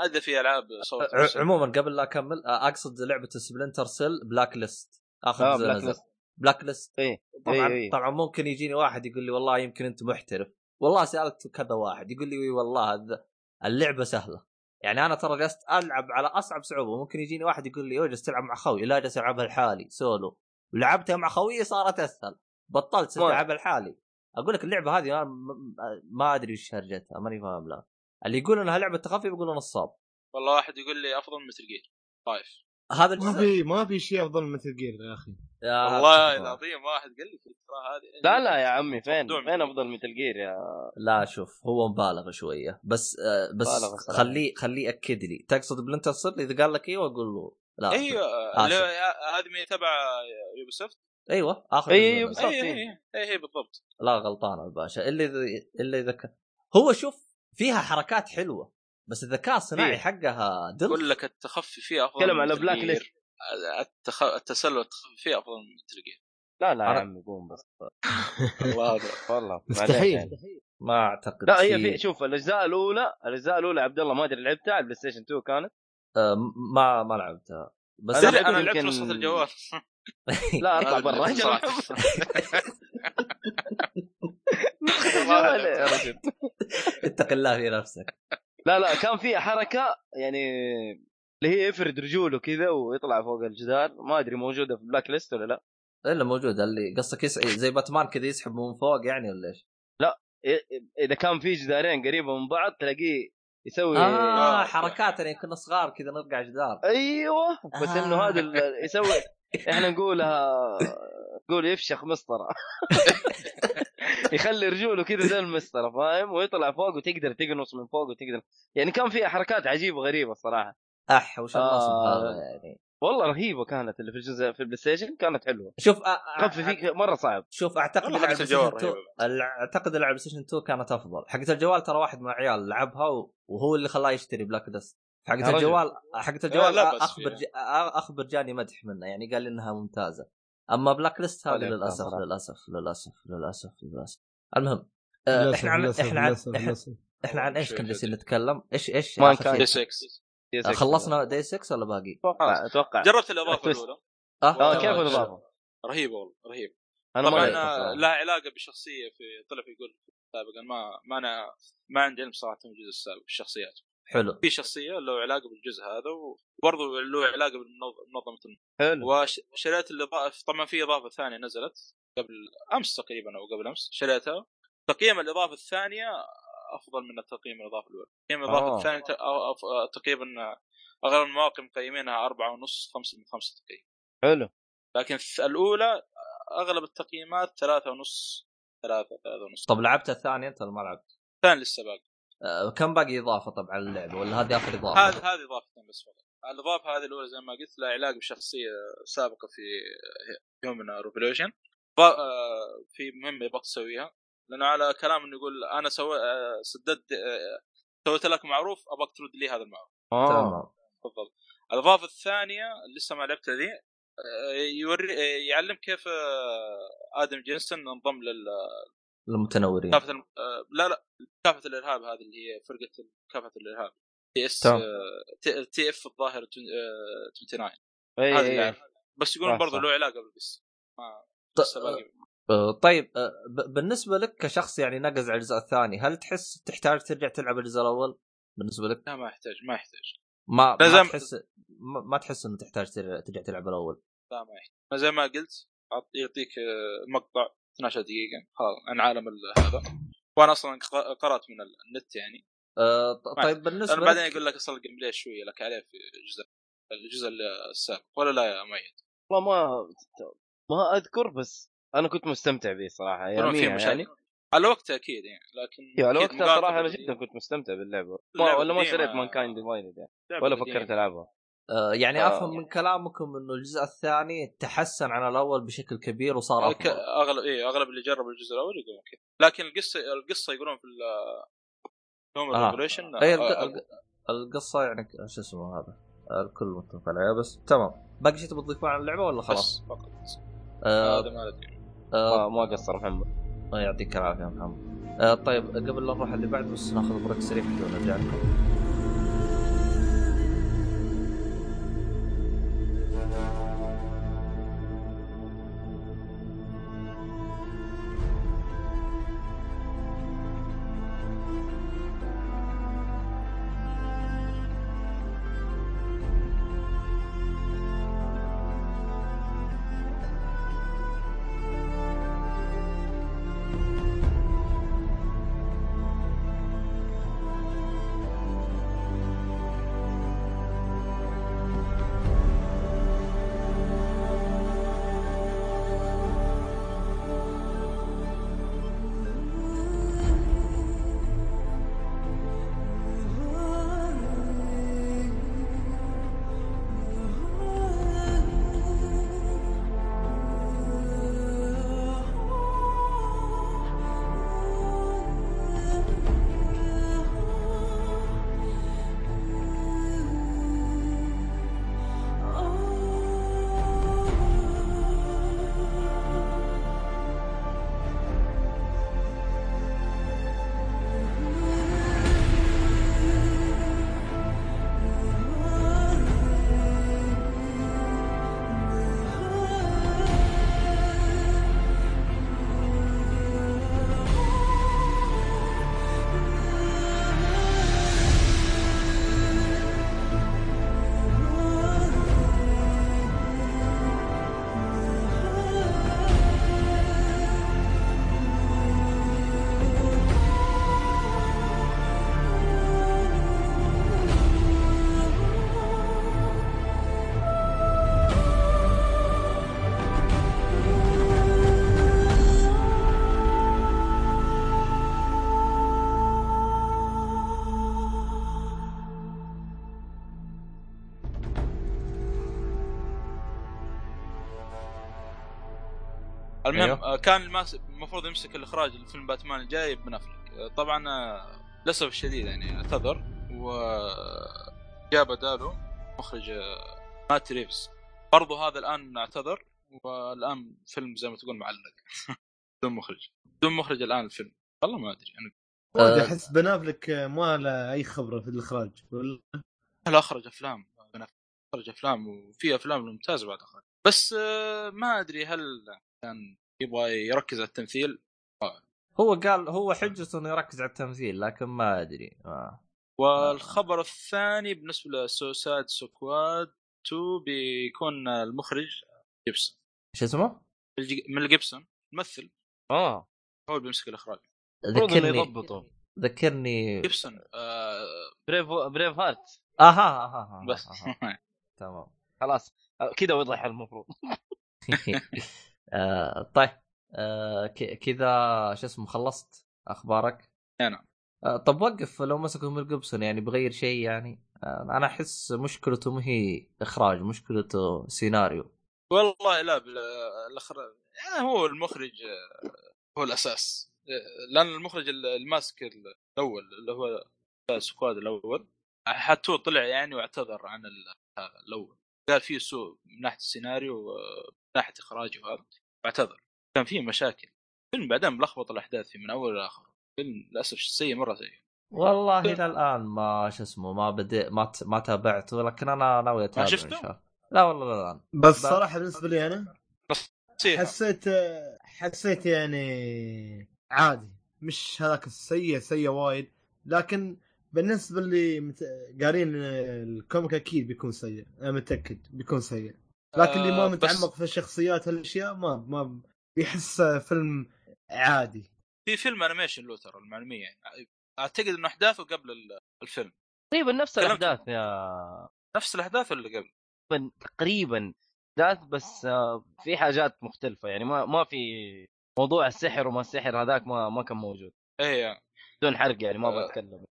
ادى في ألعاب صورت. عموما قبل لا أكمل آه، أقصد لعبة Splinter Cell Blacklist اخر آه جزء Blacklist Blacklist إيه طبعا إيه، إيه. طبعا ممكن يجيني واحد يقول لي والله يمكن أنت محترف. والله سألت كذا واحد يقول لي والله هذا اللعبة سهلة. يعني أنا ترى جلست ألعب على أصعب صعوبة ممكن يجيني واحد يقول لي "أوه، جلست تلعب مع خوي. لا جالس ألعبها لحالي سولو. ولعبتها مع خويي صارت أسهل. بطلت ألعبها لحالي. أقول لك اللعبة هذه ما, أدري إيش هرجتها ماني فاهم لا. اللي يقول إنها لعبة تخفي بيقولوا نصاب والله واحد يقول لي أفضل من Metal Gear. طايف. هذا ما في ما في شيء أفضل من Metal Gear يا أخي. يا والله العظيم واحد قال لي في الفترة هذه لا لا يا عمي فين فين أفضل مثل جير يا لا شوف هو مبالغ شوية بس آه بس. خليه خليه ياكد لي تقصد Splinter Cell إذا قال لك إيوه أقول له لا أيوه. اللي هذه من تبع Ubisoft أيوه آخر أي- جزء أي- نزل. بالضبط. اي اي اي بالضبط لا غلطان الباشا الا اذا الا اذا كان هو شوف فيها حركات حلوة بس الذكاء الصناعي فيه. حقها دل أقول لك التخفي فيها أفضل تكلم من على Black. list. التخ... التسلل فيها أفضل من Metal Gear لا لا يا أنا- عمي قوم بس. الله هذا والله مستحيل. يعني. ما أعتقد لا هي في شوف الأجزاء الأولى الأجزاء الأولى عبد الله ما أدري لعبتها على البلايستيشن 2 كانت. آه، ما ما لعبتها. بس أنا أنا يمكن- لعبت نسخة الجوال. لا أطلع برا. يا. اتق الله في نفسك. لا لا كان فيها حركة يعني اللي هي يفرد رجوله كذا ويطلع فوق الجدار. ما أدري موجودة في Blacklist ولا لا. إلا موجودة اللي قصدك يس... زي باتمان كذا يسحب من فوق يعني ولا إيش؟ إيه- إذا كان في جدارين قريبة من بعض تلاقيه يسوي آه آه. حركات يعني كنا صغار كذا نرقع جدار. أيوه بس آه. إنه هذا يسوي إحنا نقولها نقول يفشخ مسطرة. يخلي رجوله كذا زي المسطرة فاهم؟ ويطلع فوق وتقدر تقنص من فوق وتقدر. يعني كان فيها حركات عجيبة غريبة الصراحه أح وش النصب آه. هذا يعني والله رهيبة كانت اللي في الجزء في البلاي ستيشن كانت حلوة شوف أ... أ... خف فيك مرة صعب شوف أعتقد ستيشن الجوال 2 رهيبة. الع- أعتقد لعبة ستيشن 2 كانت أفضل حقت الجوال ترى واحد من العيال لعبها و... وهو اللي خلاه يشتري بلاك ديست حقت. الجوال حقت الجوال أخبر فيها. ج... أخبر جاني مدح منه يعني قال لي إنها ممتازة أما بلاك ليست هذه ولا للأسف. للأسف للأسف للأسف للأسف المهم للأسف، إحنا عن للأسف، إحنا عن للأسف، إحنا, للأسف. إحنا عن إيش كنا. جالسين نتكلم؟ إيش إيش ما آخر كان شيء؟ دي 6 خلصنا داي 6 ولا باقي؟ أتوقع. أتوقع. جربت الإضافة. الأولى. آه كيف الإضافة؟ رهيبة والله رهيبه أنا طبعا. لها علاقة بشخصية في طلع يقول سابقا ما ما أنا ما عندي علم صراحة من الجزء السابق بالشخصيات حلو. في شخصية له علاقة بالجزء هذا وبرضه له علاقة بمنظمه. حلو. وشريت الاضافه طبعا في إضافة ثانية نزلت قبل أمس تقريبا أو قبل أمس شريتها. تقييم الإضافة الثانية أفضل من التقييم الاضافه الاولى تقييم الاضافه آه. أو- تقريبا أغلب المواقع مقيمينها أربعة ونص خمسة من خمسة تقييم. حلو. لكن الث- الأولى أغلب التقييمات ثلاثة ونص ثلاثة ثلاثة ونص. طب لعبت الثانية أنت ولا ما لعبت؟ الثاني لسه باقي. آه، كم باقي إضافة طبعا اللعبه ولا هذه آخر إضافة؟ هذه هذه اضافتين بس فقط الإضافة هذه الأولى زي ما قلت لها علاقة بشخصية سابقة في Human Revolution في مهمة يبغى تسويها. لأنه على كلام إنه يقول أنا سوي آه، سددت آه، سويت لك معروف أبغاك ترد لي هذا المعروف. آه. تمام. تفضل الاضافه الثانية اللي لسه ما لعبتها ذي آه، يوري يعلم كيف آدم جينسن انضم المتنورين لكافه الم... لا لا كافة الإرهاب هذه اللي هي فرقة كافة الإرهاب. TS. T- F الظاهر تون- آه، 29 اي اي أعرف. بس يقولون برضه. له علاقة بالبس ما ط- طيب آه، ب- بالنسبة لك كشخص يعني نقز على الجزء الثاني هل تحس تحتاج ترجع تلعب الجزء الأول بالنسبة لك؟ لا ما يحتاج ما يحتاج. ما لا، ما تحس ما, ما تحس إنه تحتاج ترجع, تلعب الأول؟ لا ما يحتاج. زي ما قلت عط- يعطيك آه، مقطع 12 دقيقة. خلاص عن عالم ال- هذا. وأنا أصلا قرأت من النت يعني. ما طيب بالنسبة لأنه بعدين لك يقول لك أصلا ال gameplay شوية لك عليه في الجزء الجزء السابق. ولا لا يا مؤيد والله ما ما أذكر بس أنا كنت مستمتع به صراحة مشاكل يعني على وقته أكيد يعني لكن على أكيد وقتها صراحة أنا. جدا كنت مستمتع باللعبه ولا ما. شريت Man kind Divided يعني ولا. فكرت ألعبها آه، يعني آه. أفهم من كلامكم إنه الجزء الثاني تحسن عن الأول بشكل كبير وصار افضل أغلب إيه أغلب اللي جربوا الجزء الأول يقولون كذا لكن القصة القصة يقولون في Human آه. Revolution أي الق- الق- القصة يعني شو اسمه هذا آه، الكل متفق عليها بس تمام باقي شيء تبغى تضيفه عن اللعبة ولا خلاص؟ بس فقط آه هذا ما أدري آه ما, قصر محمد. الله يعطيك العافية يا محمد. آه طيب قبل لا نروح اللي بعد بس ناخذ بريك سريع ونرجع لكم. المهم أيوه. آه، كان الماس- المفروض يمسك الإخراج الفيلم باتمان الجاي بن افلك آه، طبعا آه، للأسف الشديد يعني اعتذر وجاء بداله مخرج مات ريفز. برضو هذا الآن اعتذر والآن فيلم زي ما تقول معلق. بدون مخرج. بدون مخرج الآن الفيلم. والله ما أدري أنا. أحس بن افلك ما له أي خبرة في الإخراج ولا؟ هل أخرج أفلام. أخرج أفلام وفي أفلام ممتازة بعد أخرج. بس ما أدري هل كان يبغى يركز على التمثيل. هو قال هو حجته إنه يركز على التمثيل لكن ما أدري. ما. والخبر الثاني بالنسبة ل Suicide Squad 2 بيكون المخرج جيبسون. شو اسمه؟ الج- ميل جيبسون ممثل. آه. هو اللي بيمسك الإخراج. ذكرني يضبطوا ذكرني جيبسون آه Brave Braveheart أها أها أها بس. أها. تمام. خلاص. آه، كذا وضح المفروض. آه، طيب آه، كذا شو اسمه خلصت أخبارك؟ أنا. آه، طب وقف لو مسكوا ميل جيبسون يعني بغير شيء يعني آه، أنا أحس مشكلته ما هي إخراج مشكلته سيناريو والله لا الاخراج يعني هو المخرج هو الأساس لأن المخرج ال- الماسك الأول اللي هو سكواد الأول حتى طلع يعني واعتذر عن الأول قال فيه سوء من ناحية السيناريو ناحيه اخراجه وهذا واعتذر كان فيه مشاكل. فيلم بعدين ملخبط الأحداث فيه من أول لآخر. فيلم للأسف سيء مرة سيء. والله إلى الآن ما شو اسمه ما بدي ما ت- ما تابعته لكن أنا ناوي اتابع إن شفته؟ شاء الله. لا والله لا الآن. بس بس- صراحة بالنسبة لي أنا حسيت حسيت يعني عادي. مش هذاك السيء سيء وايد. لكن بالنسبة اللي مت... قارين ال comic أكيد بيكون سيء. أنا متأكد بيكون سيء. لكن اللي ما آه، بس- متعمق في الشخصيات هالأشياء ما ما بيحس فيلم عادي. في فيلم animation له ترى المعلوميه يعني. أعتقد إنه أحداثه قبل ال- الفيلم. تقريبا نفس الأحداث يا نفس الأحداث اللي قبل. تقريبا أحداث بس آه، في حاجات مختلفة يعني. ما ما في موضوع السحر وما السحر هذاك ما ما كان موجود. إيه بدون حرق يعني ما آه. بتكلم.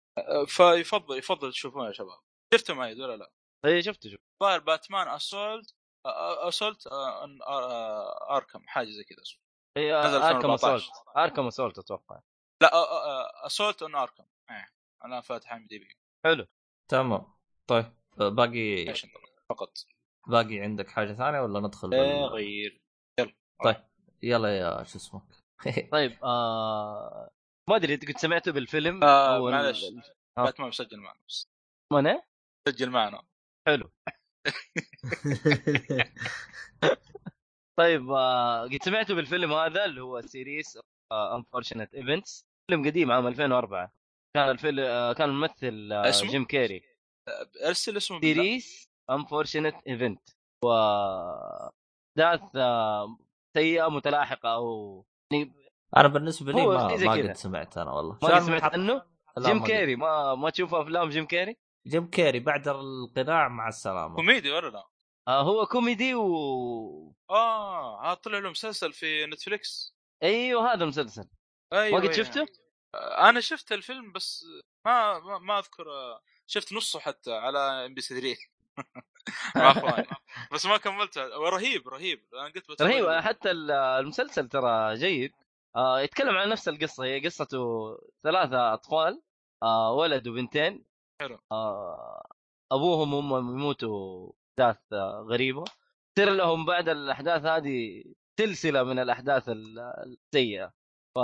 فيفضل يفضل تشوفونه يا شباب. شفتوا معي ولا لا؟ اي شفته شفت ظاهر باتمان Assault Assault Arkham حاجة زي كذا اسمه. إي Arkham 2014. Assault Arkham Assault أتوقع. لا Assault on Arkham. إيه أنا فاتح IMDB. حلو. تمام. طيب باقي فقط. باقي عندك حاجة ثانية ولا ندخل بال... إيه، غير طيب. يلا يا شو اسمه طيب آه ما أدري انت كنت سمعته بالفيلم آه معلش آه. باتمان مسجل معنا بس. من إيه؟ سجل معنا. حلو. طيب آه قد سمعته بالفيلم هذا اللي هو Series Unfortunate Events فيلم قديم عام 2004 كان الفيلم آه كان الممثل آه اسمه؟ جيم كيري أرسل اسمه. Series Unfortunate Event و احداث سيئة متلاحقة أو يعني أنا بالنسبة لي ما ما. قد سمعت أنا والله ما قد سمعت عنه جيم. كيري ما ما تشوف أفلام جيم كيري جيم كيري بعد القناع مع السلامة. كوميدي ولا لا؟ آه هو كوميدي و آه طلع له مسلسل في نتفليكس. أيوه هذا المسلسل. أيوه ما قد أيوة. شفته؟ آه، أنا شفت الفيلم بس ما ما, ما أذكر آه، شفت نصه حتى على إم بي سي 3 مع اخواني بس ما كملته. ورهيب رهيب. أنا قلت بتفرج. رهيب. حتى ال- المسلسل ترى جيد. آه يتكلم عن نفس القصة. هي قصته ثلاثة أطفال آه ولد وبنتين. حلو. آه أبوهم هم يموتوا أحداث آه غريبة تصير لهم بعد الأحداث هذه سلسلة من الأحداث ال- السيئة ف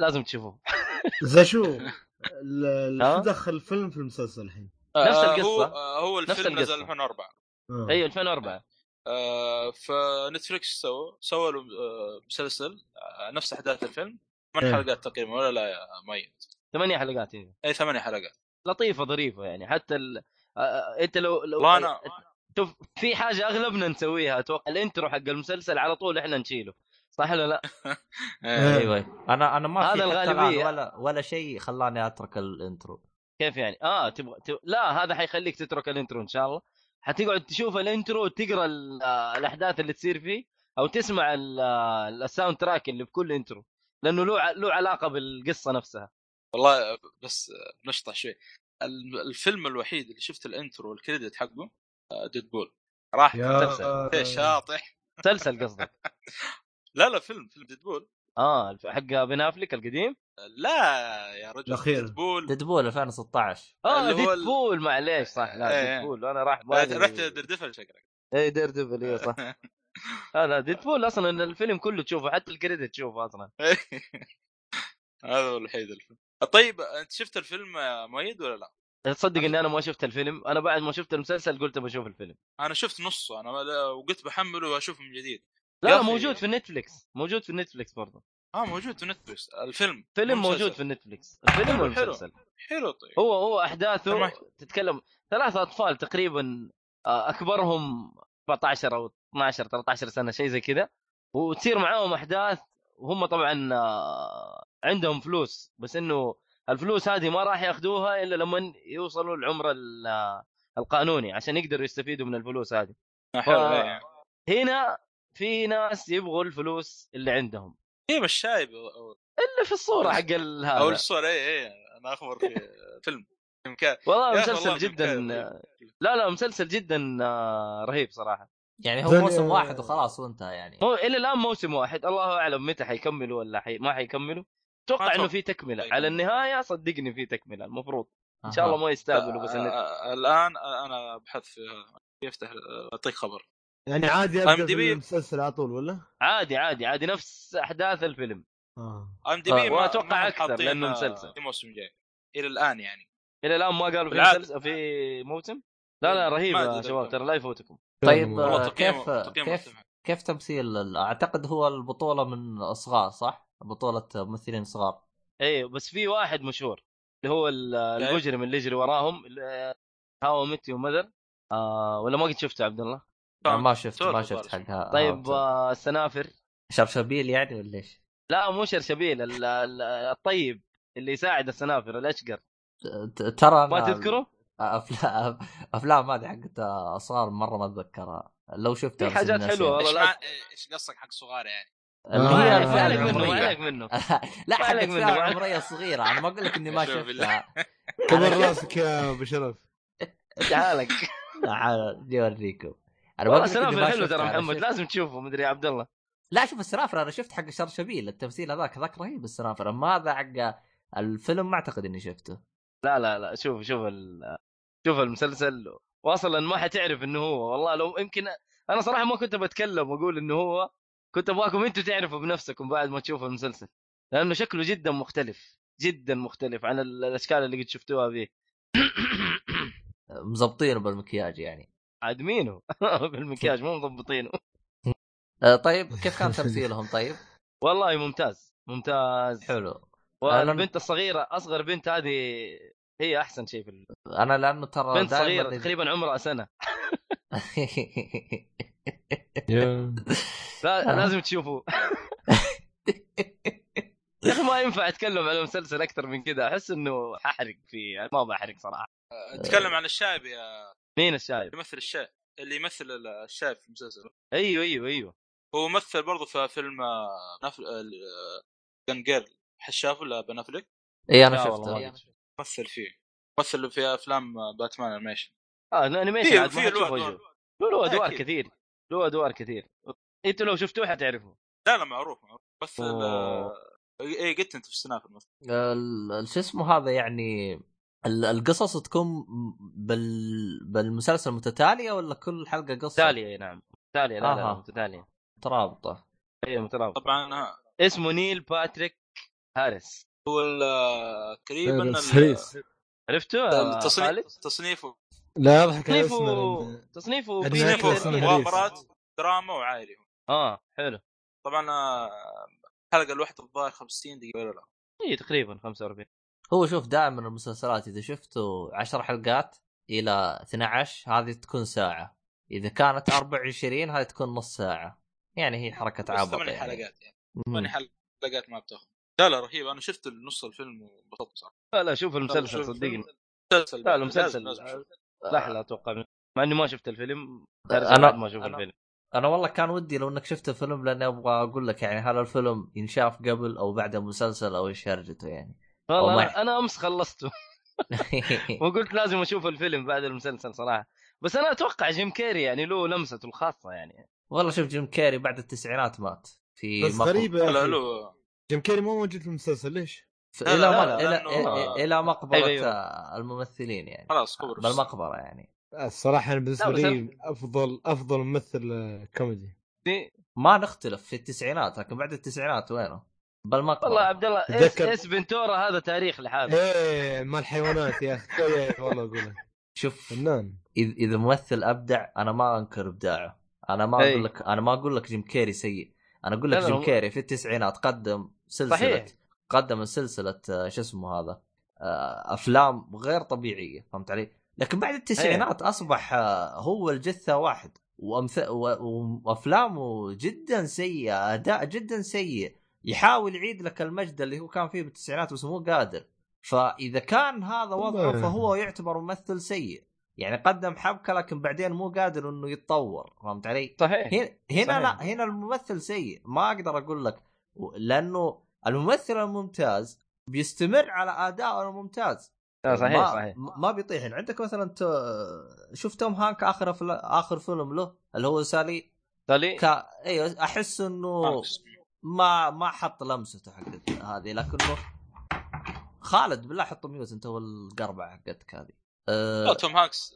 لازم تشوفوه زي شو دخل الفيلم في المسلسل الحين؟ آه، نفس هو القصة. آه، هو نفس الفيلم نزل القصة. 2004 آه. أيوه 2004 آه، فنتفلكس سووا سووا له آه، مسلسل آه، نفس أحداث الفيلم ثمان إيه. حلقات تقريبا ولا لا يا ميت ثمانية حلقات هي اي ثمانية حلقات لطيفة ظريفة يعني حتى ال... أنت لو لو والله أنا شوف في حاجة أغلبنا نسويها أتوقع ال intro حق المسلسل على طول إحنا نشيله صح ولا لا؟ إيه. أيوه. أنا أنا ما في هذا الغالبية. ولا ولا شيء خلاني أترك ال intro كيف يعني؟ آه تبغى تب... لا هذا حيخليك تترك ال intro إن شاء الله حتقعد تشوف ال intro وتقرأ ال- الأحداث اللي تصير فيه أو تسمع ال- ال soundtrack اللي بكل intro لأنه له له علاقة بالقصة نفسها والله بس نشطه شوي. ال- الفيلم الوحيد اللي شفت ال intro وال credit حقه ديدبول راح يا مسلسل. شاطح. مسلسل قصدك؟ لا لا فيلم فيلم ديدبول آه حق بن افليك القديم؟ لا يا رجل الأخير. ديدبول ديدبول 2016 آه اللي هو ال- ديدبول معليش صح. لا إيه. ديدبول أنا راح رحت ديرديفل شكلك. اي ديرديفل اي صح. لا لا ديدبول أصلا الفيلم كله تشوفه حتى ال credit تشوفه أصلا. هذا هو الوحيد الفيلم. طيب أنت شفت الفيلم مؤيد ولا لأ؟ تصدق إني أنا ما شفت الفيلم أنا بعد ما شفت المسلسل قلت بشوف الفيلم أنا شفت نصه أنا وقلت بحمله وأشوفه من جديد لا. موجود في النتفليكس موجود في النتفليكس برضه آه موجود في نتفلكس الفيلم فيلم مو موجود. في النتفليكس الفيلم حلو، والمسلسل حلو طيب هو هو أحداثه تمام. تتكلم ثلاثة أطفال تقريبا آه، أكبرهم 14 أو 12 13 سنة شيء زي كذا وتصير معاهم أحداث وهم طبعا آه، عندهم فلوس بس إنه الفلوس هذه ما راح ياخذوها إلا لما يوصلوا العمر ال- آه، القانوني عشان يقدروا يستفيدوا من الفلوس هذه. آه، حلو إيه. هنا في ناس يبغوا الفلوس اللي عندهم. إيه مش شايب أو- اللي في الصورة حق ال- أو هذا الصورة إيه إيه أنا أخبر في فيلم. والله مسلسل والله جدا ممتاز. لا لا مسلسل جدا آه، رهيب صراحة. يعني هو موسم واحد وخلاص وانتهى يعني هو إلى الآن موسم واحد الله أعلم متى حيكملوا ولا حي... ما حيكملوا أتوقع ما إنه. في تكملة طيب. على النهاية صدقني في تكملة المفروض إن شاء الله. ما يستقبلوا بس النت... آه، الآن أنا أبحث في يفتح أعطيك خبر يعني عادي أبدأ. في المسلسل على طول ولا؟ عادي عادي عادي نفس أحداث الفيلم آه أم دي بي آه، وأتوقع أكثر لأنه مسلسل. في موسم جاي إلى الآن يعني إلى الآن ما قالوا في. مسلسل في موسم لا لا رهيب ما يا. شباب ترى لا يفوتكم طيب آه، كيف كيف. كيف تمثيل أعتقد هو البطولة من صغار صح؟ بطولة ممثلين صغار إيه بس في واحد مشهور اللي هو ال- المجرم اللي يجري وراهم اللي- هاو ميت يو مذر آه ولا ما قد شفته عبد الله أنا ما شفت ما شفت. حقها طيب آه السنافر شرشبيل يعني ولا إيش؟ لا مو شرشبيل ال- ال- الطيب اللي يساعد السنافر الأشقر ت- ترى ما تذكره؟ افلام أفلام هذه حقت صغار مرة ما أتذكرها. لو شفتها في حاجات. حلوة. والله. إيش قصدك حق صغار يعني؟ اللي هي ما الفئه عليك منه ما العمريه عليك منه. لا ما حقت عليك فئه منه. عمرية صغيرة. أنا ما أقول لك إني ما. شفتها. كبر راسك يا أبو شرف. تعالك. تعال جي أوريكم. أنا لك إني السنافر ما حلو ترى محمد. لازم تشوفه مدري يا عبد الله. لا شوف السنافر أنا شفت حق شرشبيل. التمثيل هذاك ذاك رهيب السنافر اما هذا حق الفيلم ما أعتقد إني شفته. لا لا لا شوف شوف ال... شوف المسلسل. واصلا ما حتعرف إنه هو والله لو يمكن أنا صراحة ما كنت بتكلم وأقول إنه هو كنت أبغاكم أنتم تعرفوا بنفسكم بعد ما تشوفوا المسلسل. لأنه شكله جدا مختلف جدا مختلف عن ال- الأشكال اللي قد شفتوها فيه. مزبطينه بالمكياج يعني. عاد مينه بالمكياج مو مضبطينه. آه، طيب كيف كان تمثيلهم طيب؟ والله ممتاز ممتاز. حلو. والبنت الصغيره أصغر بنت هذه هي أحسن شيء في ال- أنا لأنه ترى بنت صغيرة تقريبا عمرها سنة. لا آه. لازم تشوفوا يا أخي ما ينفع أتكلم على مسلسل أكثر من كذا. أحس إنه ححرق فيه يعني ما بحرق صراحة. نتكلم عن الشايب يا مين الشايب؟ اللي يمثل الشايب اللي يمثل الشايب في المسلسل. أيوه أيوه أيوه. هو مثل برضه في فيلم آه، نفل جن جيرل شاف ولا بنفلك اي أنا ما شفته. مثل فيه مثل في أفلام باتمان انيميشن آه الانيميشن في عاد في ما له له له أدوار. كثير. له أدوار كثير. أنتوا لو شفتوه حتعرفوا لا لا معروف معروف. آه، اي قلت أنت في السنافر مثلا. ال- ال- شو اسمه هذا يعني ال- القصص تكون بال بالمسلسل متتالية ولا كل حلقة قصة؟ متتالية نعم. متتالية لا لا, لا. متتالية. مترابطة. أيوه مترابط طبعا آه، اسمه نيل باتريك هاريس. هو ال- آه، تقريبا series عرفته؟ تصنيفه. لا يضحك على تصنيفه اسمه تصنيفه تصنيفه. مغامرات دراما وعائلي. آه حلو. طبعا آه، الحلقة الواحده الظاهر 50 دقيقة ولا لا. إي تقريبا 45 هو شوف دائما المسلسلات إذا شفتوا 10 حلقات إلى 12 هذه تكون ساعة. إذا كانت 24 هذه تكون نص ساعة. يعني هي حركة بس عبط ثمان يعني. حلقات يعني. ثمان حلقات ما بتاخذ. لا لا رهيب. أنا شفت نص الفيلم وانبسطت صراحة. لا لا شوف المسلسل صدقني. مسلسل لا المسلسل أشوف. لا لا أتوقع. مع إني ما شفت الفيلم أنا- بعد ما أشوف الفيلم. أنا والله كان ودي لو إنك شفت الفيلم لأني أبغى أقول لك يعني هل الفيلم ينشاف قبل أو بعد المسلسل أو إيش هرجته يعني. والله. أنا, أنا أمس خلصته. وقلت لازم أشوف الفيلم بعد المسلسل صراحة. بس أنا أتوقع جيم كيري يعني له لمسته الخاصة يعني. والله شوف جيم كيري بعد التسعينات مات في بس. غريبه لا. له جيم كيري مو موجود في المسلسل ليش؟ لا، إلى لا، ما- لا، إلى إلى مقبره أيوة، أيوة. آه، الممثلين يعني. خلاص كبر بالمقبره يعني. الصراحة أنا بالنسبة لي افضل أفضل ممثل آه، كوميدي. ما نختلف في التسعينات لكن بعد التسعينات وينه؟ بالمقبره والله عبد الله تذكر- Ace Ventura هذا تاريخ لحاله. إيه مال الحيوانات يا أخي. توي والله أقول شوف فنان. إذا ممثل أبدع أنا ما أنكر إبداعه. أنا ما. أقول لك أنا ما أقول لك جيم كيري سيء. أنا أقول لك جيم كيري في التسعينات قدم سلسلة صحيح. قدم سلسلة آه، شو اسمه هذا؟ آه، أفلام غير طبيعية فهمت علي؟ لكن بعد التسعينات أصبح آه، هو الجثة واحد وأمث... و... وأفلامه جدا سيئة أداء جدا سيء. يحاول يعيد لك المجد اللي هو كان فيه بالتسعينات بس مو قادر. فإذا كان هذا وضعه فهو يعتبر ممثل سيء. يعني قدم حبكة لكن بعدين مو قادر إنه يتطور فهمت علي؟ صحيح. هنا هنا صحيح. لا هنا الممثل سيء. ما أقدر أقول لك لأنه الممثل الممتاز بيستمر على ادائه الممتاز. لا صحيح ما صحيح. ما بيطيح. عندك مثلا ت... شوف توم هانك آخر أفل... آخر فيلم له اللي هو Sully. Sully؟ كا... أيوه أحس إنه. ما ما حط لمسته حقت هذه لكنه خالد بالله حط mute انت والقربعه حقتك هذه. لا أه توم هانكس.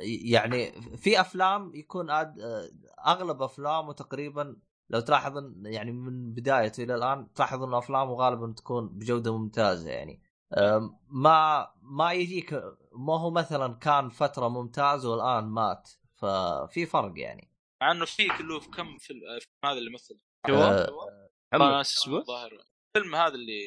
يعني في أفلام يكون أد... آه، أغلب أفلامه تقريبا لو تلاحظ يعني من بدايته إلى الآن تلاحظ إن أفلامه غالبا تكون بجودة ممتازة يعني. ما ما يجيك ما هو مثلا كان فترة ممتاز والآن مات ففي فرق يعني. مع إنه في كله في كم فيلم هذا اللي مثل. اسمه؟ الظاهر. الفيلم هذا اللي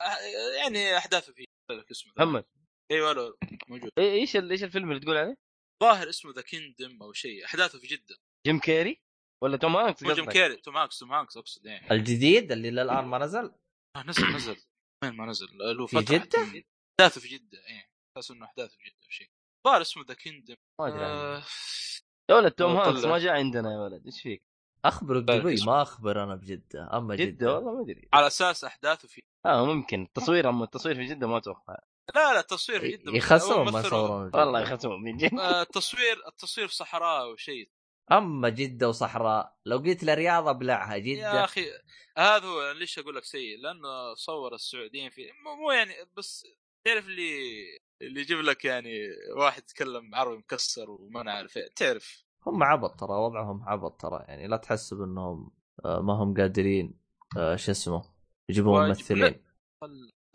آه، يعني أحداثه فيه. اسمه. محمد. أيوه لا موجود. إيه- إيش ال- إيش الفيلم اللي تقول عليه؟ ظاهر اسمه The Kingdom أو شيء. أحداثه في جدة. جيم كيري؟ ولا توم هانكس مو جيم قصدك؟ كيري. توم هانكس توم هانكس أقصد يعني الجديد اللي للآن ما نزل؟ آه، نزل نزل. وين ما نزل؟ له في؟ حتى- أحداثه في جدة إيه. أساس إنه أحداثه في جدة أو شيء. ظاهر اسمه The Kingdom ما أدري. آه، يا ولد توم. هانكس ما جاء عندنا يا ولد. إيش فيك؟ أخبر لا، دبي اسمه. ما أخبر أنا بجده أما جدة, جدة. والله ما أدري. على أساس أحداثه في آه ممكن. التصوير أما التصوير في جدة ما أتوقع. لا لا التصوير في جده يخسرون ما يصورون. والله يخسون من جد. آه، التصوير التصوير في صحراء وشيء أما جدة وصحراء لو قلت له رياض ابلعها يا جده أخي هذا هو ليش أقول لك سيء؟ لأنه صور السعوديين في مو يعني بس تعرف اللي اللي يجيب لك يعني واحد يتكلم عربي مكسر وما نعرف إيه. تعرف. هم عبط ترى وضعهم عبط ترى. يعني لا تحسب إنهم آه، ما هم قادرين آه، شو اسمه يجيبون ممثلين.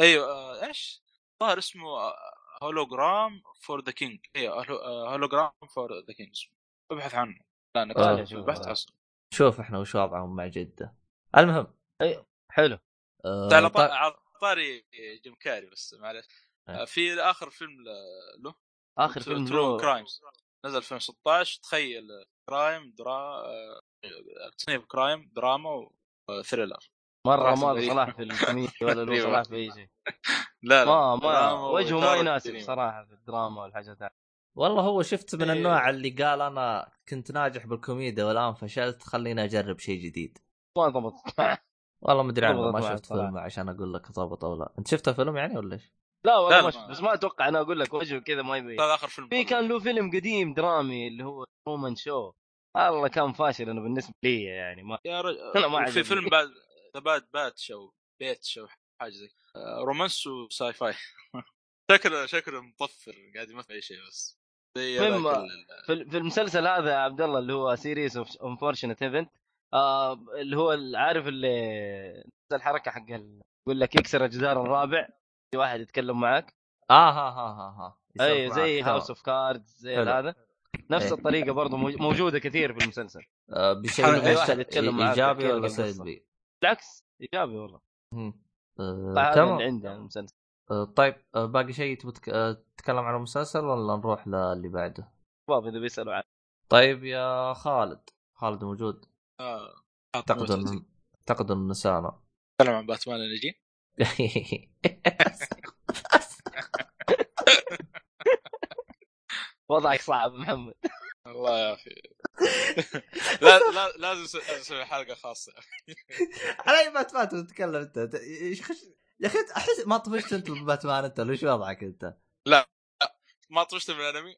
أيوه إيش؟ ظاهر اسمه Hologram for the King. أيوه Hologram for the King. ابحث عنه. لا أنا آه. بحث أصلا. شوف إحنا وش وضعهم مع جدة. المهم حلو. آه، على طا- على طاري جيم كاري بس معلش آه. آه، في آخر فيلم له. آخر فيلم True Crimes نزل 2016 تخيل crime درا آه، تصنيف crime دراما و thriller مرة ما له. صلاح في الكوميديا ولا له غريبة. صلاح في أي شيء لا لا ما ما وجهه ما يناسب. صراحة في الدراما والحاجات هذه والله هو شفت من إيه. النوع اللي قال أنا كنت ناجح بالكوميديا والآن فشلت خليني أجرب شيء جديد ما ضبط والله ما أدري عنه ضبط ما شفت. فيلم عشان أقول لك ضبط أو لا أنت شفت فيلم يعني ولا إيش؟ لا والله ما شفت بس ما أتوقع أنا أقول لك وجهه كذا ما يبين هذا آخر فيلم في كان له فيلم قديم درامي اللي هو Truman Show والله كان فاشل أنا بالنسبة لي يعني ما يا رجل أنا ما في. فيلم بعد ذا Bad Batch أو Bitch أو حاجة زي آه، romance و sci-fi شكله شكله مطفر قاعد يمثل أي شيء بس زي فيلم- في في المسلسل هذا يا عبد الله اللي هو Series of Unfortunate Events اللي هو عارف اللي نفس الحركة حق يقول لك يكسر الجدار الرابع في واحد يتكلم معك آه ها ها ها ها أي. زي. House of Cards زي. هذا نفس إيه. الطريقة برضه موج- موجودة كثير في المسلسل آه، بشيء معاك إيجابي ولا. سلبي؟ بالعكس إيجابي والله. مم. آه، هذا تمام. عندي المسلسل. آه، طيب آه، باقي شيء آه، تتكلم عن المسلسل ولا نروح للي بعده؟ شباب إذا بيسألوا عن طيب يا خالد. خالد موجود؟ آه، اعتقد ان اعتقد انه نسانا نتكلم عن باتمان اللي يجي؟ وضعك صعب محمد. والله يا أخي. لا لا لازم نسوي حلقة خاصة. على أي باتمان تتكلم أنت. يا أخي أحس ما طفشت أنت بباتمان أنت ولا إيش وضعك أنت؟ ما طفشت من الأنمي.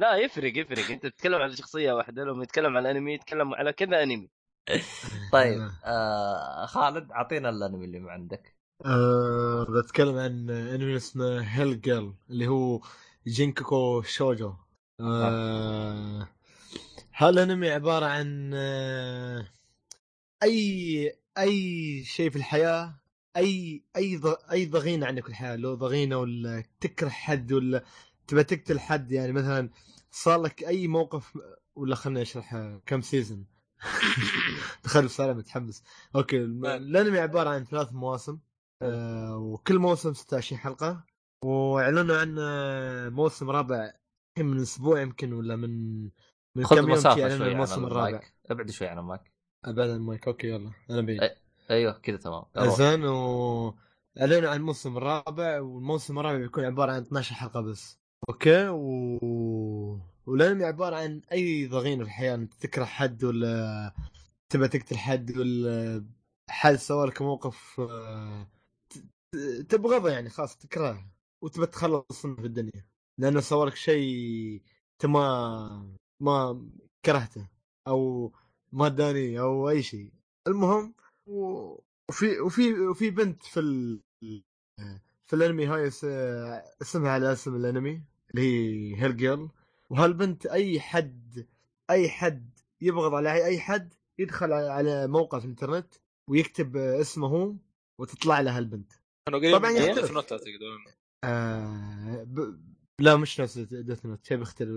لا يفرق يفرق. أنت تتكلم على شخصية واحدة لما يتكلم على الانمي يتكلم على كذا أنمي. طيب آه خالد أعطينا الأنمي اللي ما عندك. آه بتكلم عن أنمي اسمه هيل جيرل اللي هو جينكوكو شوجو. آه هالانمي عبارة عن آه أي أي شيء في الحياة؟ أي أي. أي ضغينة عندك في الحياة؟ لو ضغينة ولا تكره حد ولا تبى تقتل حد يعني مثلا صار لك أي موقف ولا خليني اشرح كم season تخيل صار متحمس. okay نعم. الانمي عبارة عن ثلاث مواسم آه وكل موسم 26 حلقة وأعلنوا عن آه، موسم رابع الحين من أسبوع يمكن ولا من من خذ كم يوم مسافه شوي عن الموسم الرابع. ابعد شوي عن المايك. أبعد عن ال mic. okay يلا. أنا بعيد أي. أيوه كذا تمام. زين و إعلنوا عن الموسم الرابع. والموسم الرابع بيكون عبارة عن 12 حلقة بس. أوكي و والانمي عبارة عن أي ضغينة في الحياة. انت تكره حد ولا تبى تقتل حد ولا حد سوى لك موقف آه، تبغضه يعني خلاص تكرهه. وتبى تخلص منه في الدنيا. لأنه سوى لك شيء أنت ما ما كرهته أو ما اداني أو أي شيء. المهم وفي وفي وفي بنت في ال... في الأنمي هاي اس- اسمها على اسم الأنمي اللي هي Hell Girl وهالبنت أي حد أي حد يبغض على أي حد يدخل على- موقع في الإنترنت ويكتب اسمه هو وتطلع له هالبنت. طبعاً يختلف. آه ب... لا مش نفس Death Note شيء بيختلف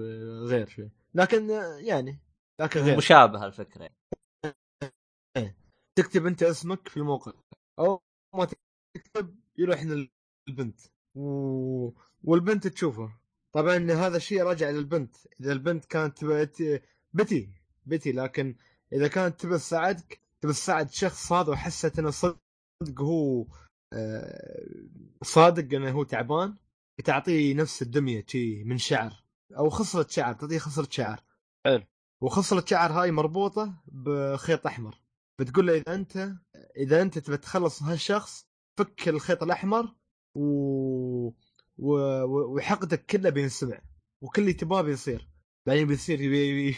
غير شوي. لكن يعني لكن غير. مشابهه الفكرة تكتب أنت اسمك في الموقع. أو ما تكتب يروح للبنت. و... والبنت تشوفه. طبعا هذا الشيء راجع للبنت. إذا البنت كانت بتي. بتي لكن إذا كانت تبى تساعدك تبى تساعد الشخص هذا وحست إنه صدق هو آه، صادق إنه هو تعبان تعطيه نفس الدمية شي من شعر. أو خصله شعر تعطيه خصله شعر. حلو. وخصله شعر هاي مربوطة بخيط أحمر. بتقول له إذا أنت إذا أنت تبي تخلص من هالشخص فك الخيط الأحمر و... و... وحقدك كله بينسمع وكل اللي تباه بيصير. بعدين بيصير يبي يبي,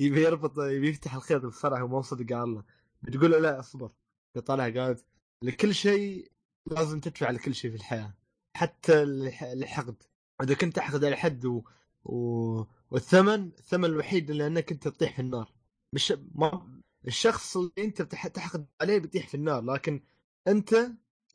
يبي يربط يبي يفتح الخيط بصراحه وما صدق على الله بتقول له لا اصبر. بيطلع قالت لكل شيء لازم تدفع لكل شيء في الحياة. حتى الح- الحقد. إذا كنت تحقد على حد و... و... والثمن الثمن الوحيد اللي انك أنت تطيح في النار. مش ما الشخص اللي أنت بتح- تحقد عليه بيطيح في النار لكن أنت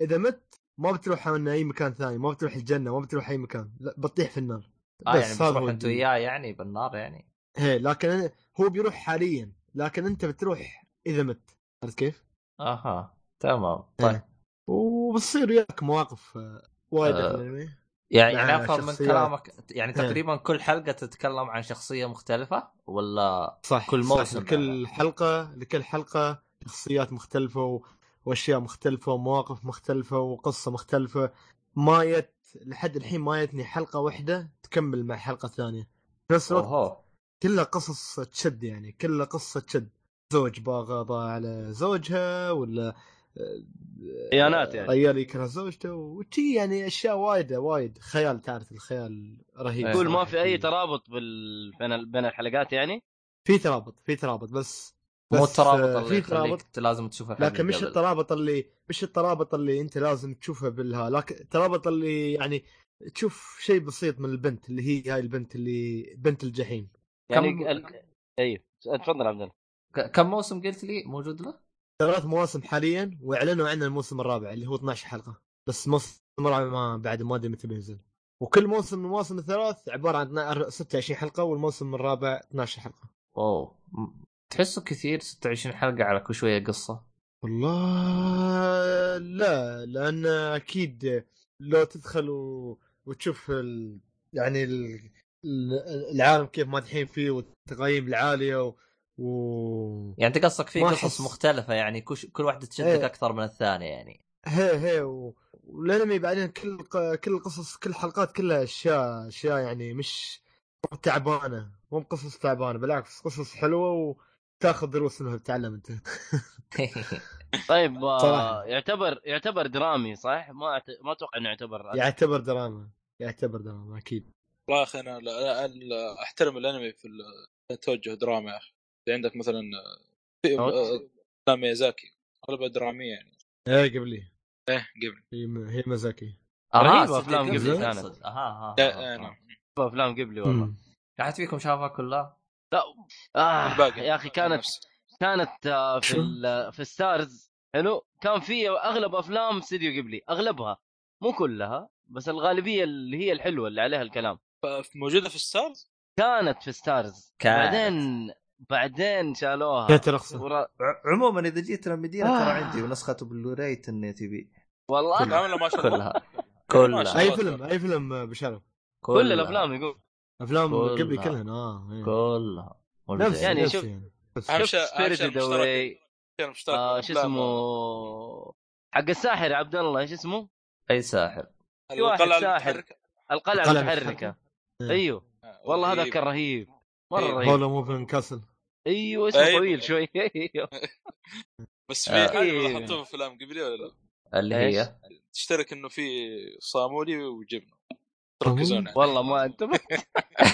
إذا مت ما بتروح من أي مكان ثاني ما بتروح الجنة ما بتروح أي مكان لا بتطيح في النار. آه يعني هذا بتروح أنت. وياه يعني بالنار يعني. إيه لكن هو بيروح حاليا لكن أنت بتروح إذا مت. عرفت كيف؟ أها تمام. طيب. إيه. وبتصير وياك مواقف آه، وايد آه. الانمي يعني يعني أفهم من. كلامك يعني إيه. تقريبا كل حلقة تتكلم عن شخصية مختلفة ولا صح كل صح موسم لكل حلقة لكل حلقة شخصيات مختلفة. وأشياء مختلفة ومواقف مختلفة وقصة مختلفة ما يت لحد الحين ما يتني حلقة واحدة تكمل مع حلقة ثانية في نفس الوقت أوهو كلها قصص تشد يعني كلها قصة تشد زوج باغض على زوجها ولا خيانات يعني. ريال يكره زوجته وشي يعني أشياء وايده وايد خيال تعرف الخيال رهيب. تقول ما في أي. ترابط بال... بين بين الحلقات يعني في ترابط في ترابط بس مو بس، الترابط آه، اللي في ترابط لازم تشوف الحلقة لكن مش. الترابط اللي مش الترابط اللي أنت لازم تشوفه بالها لكن الترابط اللي يعني تشوف شيء بسيط من البنت اللي هي هاي البنت اللي بنت الجحيم يعني كم- ال... أيوه تفضل عبد الله كم موسم قلت لي موجود له؟ ثلاث مواسم حاليا وإعلنوا عن الموسم الرابع اللي هو 12 حلقة. بس الموسم الرابع ما بعد ما أدري متى بينزل. وكل موسم من المواسم الثلاث عبارة عن 12 26 حلقة والموسم الرابع 12 حلقة. أوه. تحسه كثير 26 حلقة على كل شوية قصة. والله لا لأن أكيد لو تدخل و... وتشوف ال... يعني ال... ال- العالم كيف مادحين فيه والتقييم العاليه و... و... يعني انت قصدك في قصص أحس- مختلفة يعني كل كل واحدة تشدك إيه. أكثر من الثانية يعني هي هي و... والأنمي بعدين كل كل القصص كل الحلقات كلها أشياء أشياء يعني مش تعبانة مو بقصص تعبانة بالعكس قصص حلوة وتاخذ دروس منها تتعلم أنت طيب آه، صراحة. يعتبر يعتبر درامي صح؟ ما أعت... ما أتوقع إنه يعتبر يعتبر دراما يعتبر دراما أكيد والله يا أخي أنا لا- لا- أحترم الأنمي في التوجه دراما يا أخي عندك مثلا نوت. آه، افلام ميازاكي اغلبها دراميه يعني. إيه قبلي إيه قبل. هي هي مزاكي أها رهيبة أفلام استديو قبل قبل كانت. أها أها آه، آه، أها. نعم. أفلام قبلي والله. احد فيكم شافها كلها؟ آه الباقي يا أخي كانت. كانت آه، في في Starz حلو. كان في أغلب أفلام استديو قبلي أغلبها. مو كلها بس الغالبية اللي هي الحلوة اللي عليها الكلام. ف- موجودة في Starz كانت في Starz كانت. بعدين بعدين شالوها كانت رخصة ورا... ع- عموما إذا جيت المدينة آه. ترى عندي ونسخه بلوراي تني تبي والله كامله ما شاء الله كلها ما كلها شاء أي. فيلم أي فيلم بشرف كل الأفلام يقول أفلام كلها. قبلي كلها آه إيه. كلها. نفس يعني شوف- يعني. أهم شيء Spirited Away آه شو. اسمه حق الساحر عبد الله إيش اسمه؟ أي ساحر في واحد القلعة ساحر. القلعة المتحركة. إيه. أيوه آه، والله هذا. كان رهيب مرة إيه. رهيب Howl's Moving Castle أيوه اسمه أيوة. طويل شوي أيوه بس آه. في حاجة إيه. لاحظتوها في افلام قبلي ولا لا؟ اللي؟ هي تشترك إنه في صامولي وجبنة تركزون يعني والله ما أنتم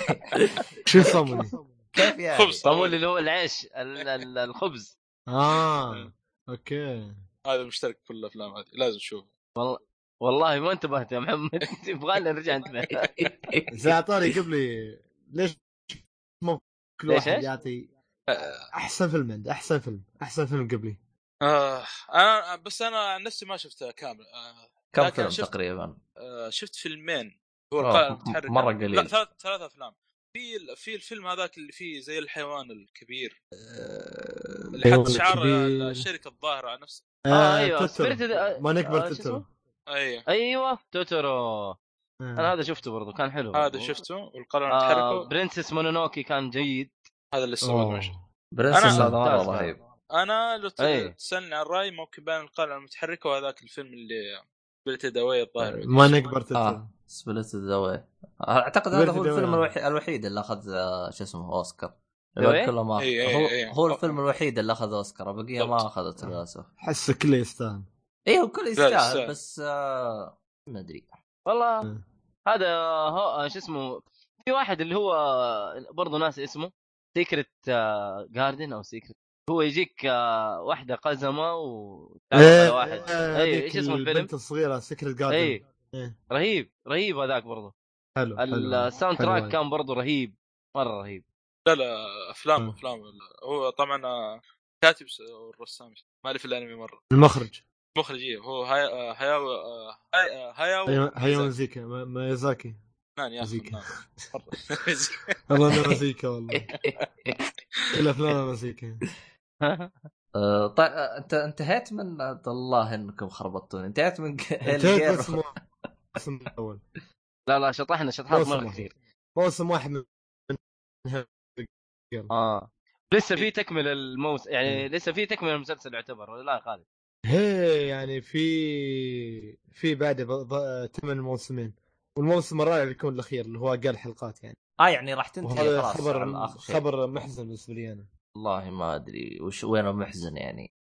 شو صمني؟ كيف يعني؟ خبز صامول اللي هو العيش ال- ال- الخبز آه أوكي هذا مشترك في الأفلام هذه لازم تشوفه والله ما انتبهت يا محمد يبغالنا نرجع انتبه زي أعطاني قبلي ليش مو كل واحد؟ يعطي آه، أحسن فيلم عند أحسن فيلم أحسن فيلم قبلي آه أنا بس أنا عن نفسي ما شفتها كامل آه كم فيلم شفت- تقريبا؟ آه شفت فيلمين هو آه، القلعه المتحركه مرة قليل. لا ثلاث ثلاث أفلام في ال- في الفيلم هذاك اللي فيه زي الحيوان الكبير اللي حط شعار. الشركة الظاهرة على نفسه آه أيوه توتورو. Spirited- ما آه، نكبر توتورو اسمه؟ أيوه أيوه توتورو أنا آه. هذا شفته برضو كان حلو هذا. شفته والقلعه آه برنسس مونونوكي كان جيد هذا اللي سوى أوه. ماشي برنسس أنا- هذا مره رهيب أنا لو. تسألني عن الراي ممكن بين القلعه المتحركه وهذاك الفيلم اللي بلتد اواي الظاهر ما نكبر توتورو آه سبلت ذوي أعتقد هذا هو الفيلم Away. الوحيد اللي أخذ آه، شو اسمه أوسكار كله ما إي إي هو, إي. هو الفيلم الوحيد اللي أخذ أوسكار البقيه ما. أخذت للأسف احسه كله يستاهل إيه هو كله يستاهل. بس آه ما أدري والله. هذا هو شو اسمه في واحد اللي هو برضه ناس اسمه سيكريت جاردن أو سيكريت هو يجيك آه، واحدة قزمة و على واحد آه، اي هذيك إيش اسمه الفيلم؟ البنت الصغيرة سكرت جاردن اي إيه. رهيب رهيب هذاك برضه حلو حلو. الساوند تراك. كان برضه رهيب مرة رهيب لا لا أفلام آه. أفلام هو طبعا آه، كاتب س- الرسام مالي في الأنمي مرة المخرج مخرج إيه، هو هاي آه، هياو آه، هاي- آه، هياو هيو- هيو ميزاكي. فنان يا. فنان. والله أنا مزيكا والله. كل افلام مزيكا آه طيب آه، أنت انتهيت من الله إنكم خربطتوني. انتهيت من انتهيت بس الموسم الأول لا لا شطحنا شطحات موسم مرة واحد. كثير. موسم واحد من آه. لسه في تكمل الموسم يعني لسه في تكمل المسلسل يعتبر ولا لا يا خالد؟ هي يعني في في بعده ب- ب- ثمان موسمين. والموسم الرابع بيكون الأخير اللي هو أقل حلقات يعني. آه يعني راح تنتهي خلاص خبر خبر محزن بالنسبة لي أنا. والله ما أدري وش وين المحزن يعني.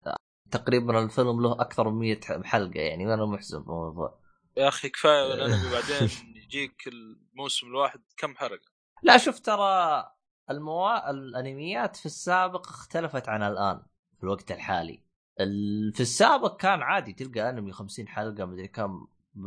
تقريبا الفيلم له أكثر من 100 حلقة يعني وين المحزن في الموضوع؟ يا أخي كفاية الانمي بعدين يجيك الموسم الواحد كم حلقة؟ لا شوف ترى الموا... الأنميات في السابق اختلفت عن الآن في الوقت الحالي. ال... في السابق كان عادي تلقى أنمي 50 حلقة مدري كم ب...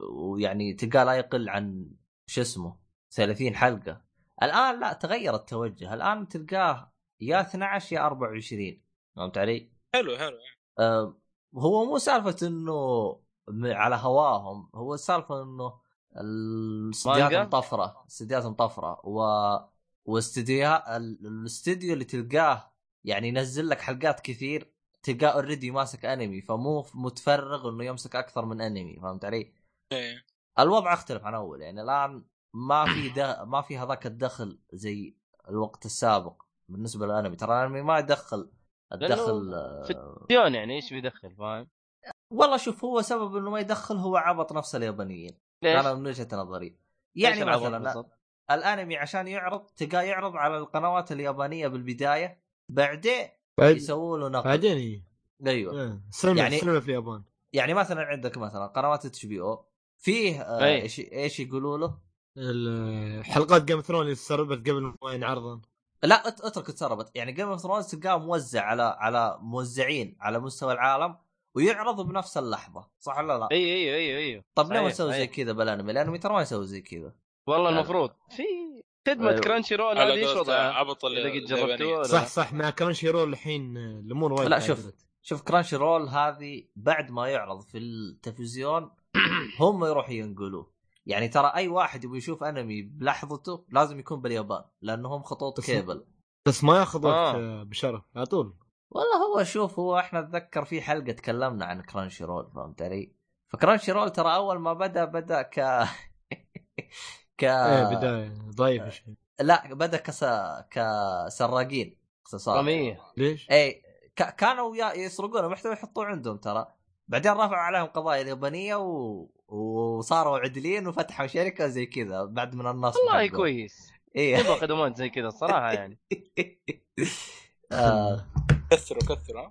ويعني تلقاه لا يقل عن شو اسمه 30 حلقة. الآن لا تغير التوجه. الآن تلقاه يا 12 يا 24 فهمت علي؟ حلو حلو. آه، هو مو سالفة إنه على هواهم. هو السالفه إنه الاستديوهات؟ مطفرة. استديوهات مطفرة. و واستديوهات ال- الاستديو اللي تلقاه يعني ينزل لك حلقات كثير تلقاه already ماسك أنمي. فمو متفرغ إنه يمسك أكثر من أنمي. فهمت علي؟ إيه. الوضع اختلف عن أول يعني الآن ما في ده ما في هذاك الدخل زي الوقت السابق بالنسبة للأنمي ترى الأنمي ما يدخل الدخل في آه، ديون يعني إيش بيدخل فاهم؟ والله شوف هو سبب إنه ما يدخل هو عبط نفس اليابانيين ليش؟ أنا من وجهة نظري يعني مثلا؟ الأنمي عشان يعرض تلقاه يعرض على القنوات اليابانية بالبداية بعدين بعد يسووا له نقد بعدين. أيوه إيه. سينما يعني- سينما في اليابان يعني مثلا عندك مثلا قنوات HBO فيه آه. إيش إيش يقولوا له؟ حلقات Game Thrones اللي سربت قبل ما ينعرضن لا اترك تسربت يعني Game of Thrones تلقاه موزع على على موزعين على مستوى العالم ويعرض بنفس اللحظة صح ولا لا؟ اي اي اي اي طب ليه ما يسوي زي. كذا بالأنمي؟ الأنمي ترى ما يسوي زي كذا والله لا. المفروض في خدمة أيوه. Crunchyroll على هذه إيش وضعها؟ عبط ال- إذا قد اليابانية. جربتوها ولا صح؟ صح مع Crunchyroll الحين الأمور وايد لا، شوف. شوف كرانشي رول هذه بعد ما يعرض في التلفزيون هم يروحوا ينقلوه. يعني ترى أي واحد يبغى يشوف أنمي بلحظته لازم يكون باليابان لأنهم خطوط بس- كيبل. بس ما ياخذ وقت آه. آه، بشرف على طول والله هو شوف هو إحنا اتذكر في حلقة تكلمنا عن Crunchyroll فهمت علي؟ فكرانشي رول ترى أول ما بدأ بدأ ك ك إيه بداية ضعيفة شيء لا بدأ كس كسراقين اختصار. رمية. ليش؟ اي ك... كانوا يسرقون محتوى يحطوه عندهم ترى. بعدين رفعوا عليهم قضايا اليابانيه و... وصاروا عدلين وفتحوا شركة زي كذا بعد من النصب والله. كويس اي يبغى خدمات زي كذا الصراحه يعني آه، كثروا كثروا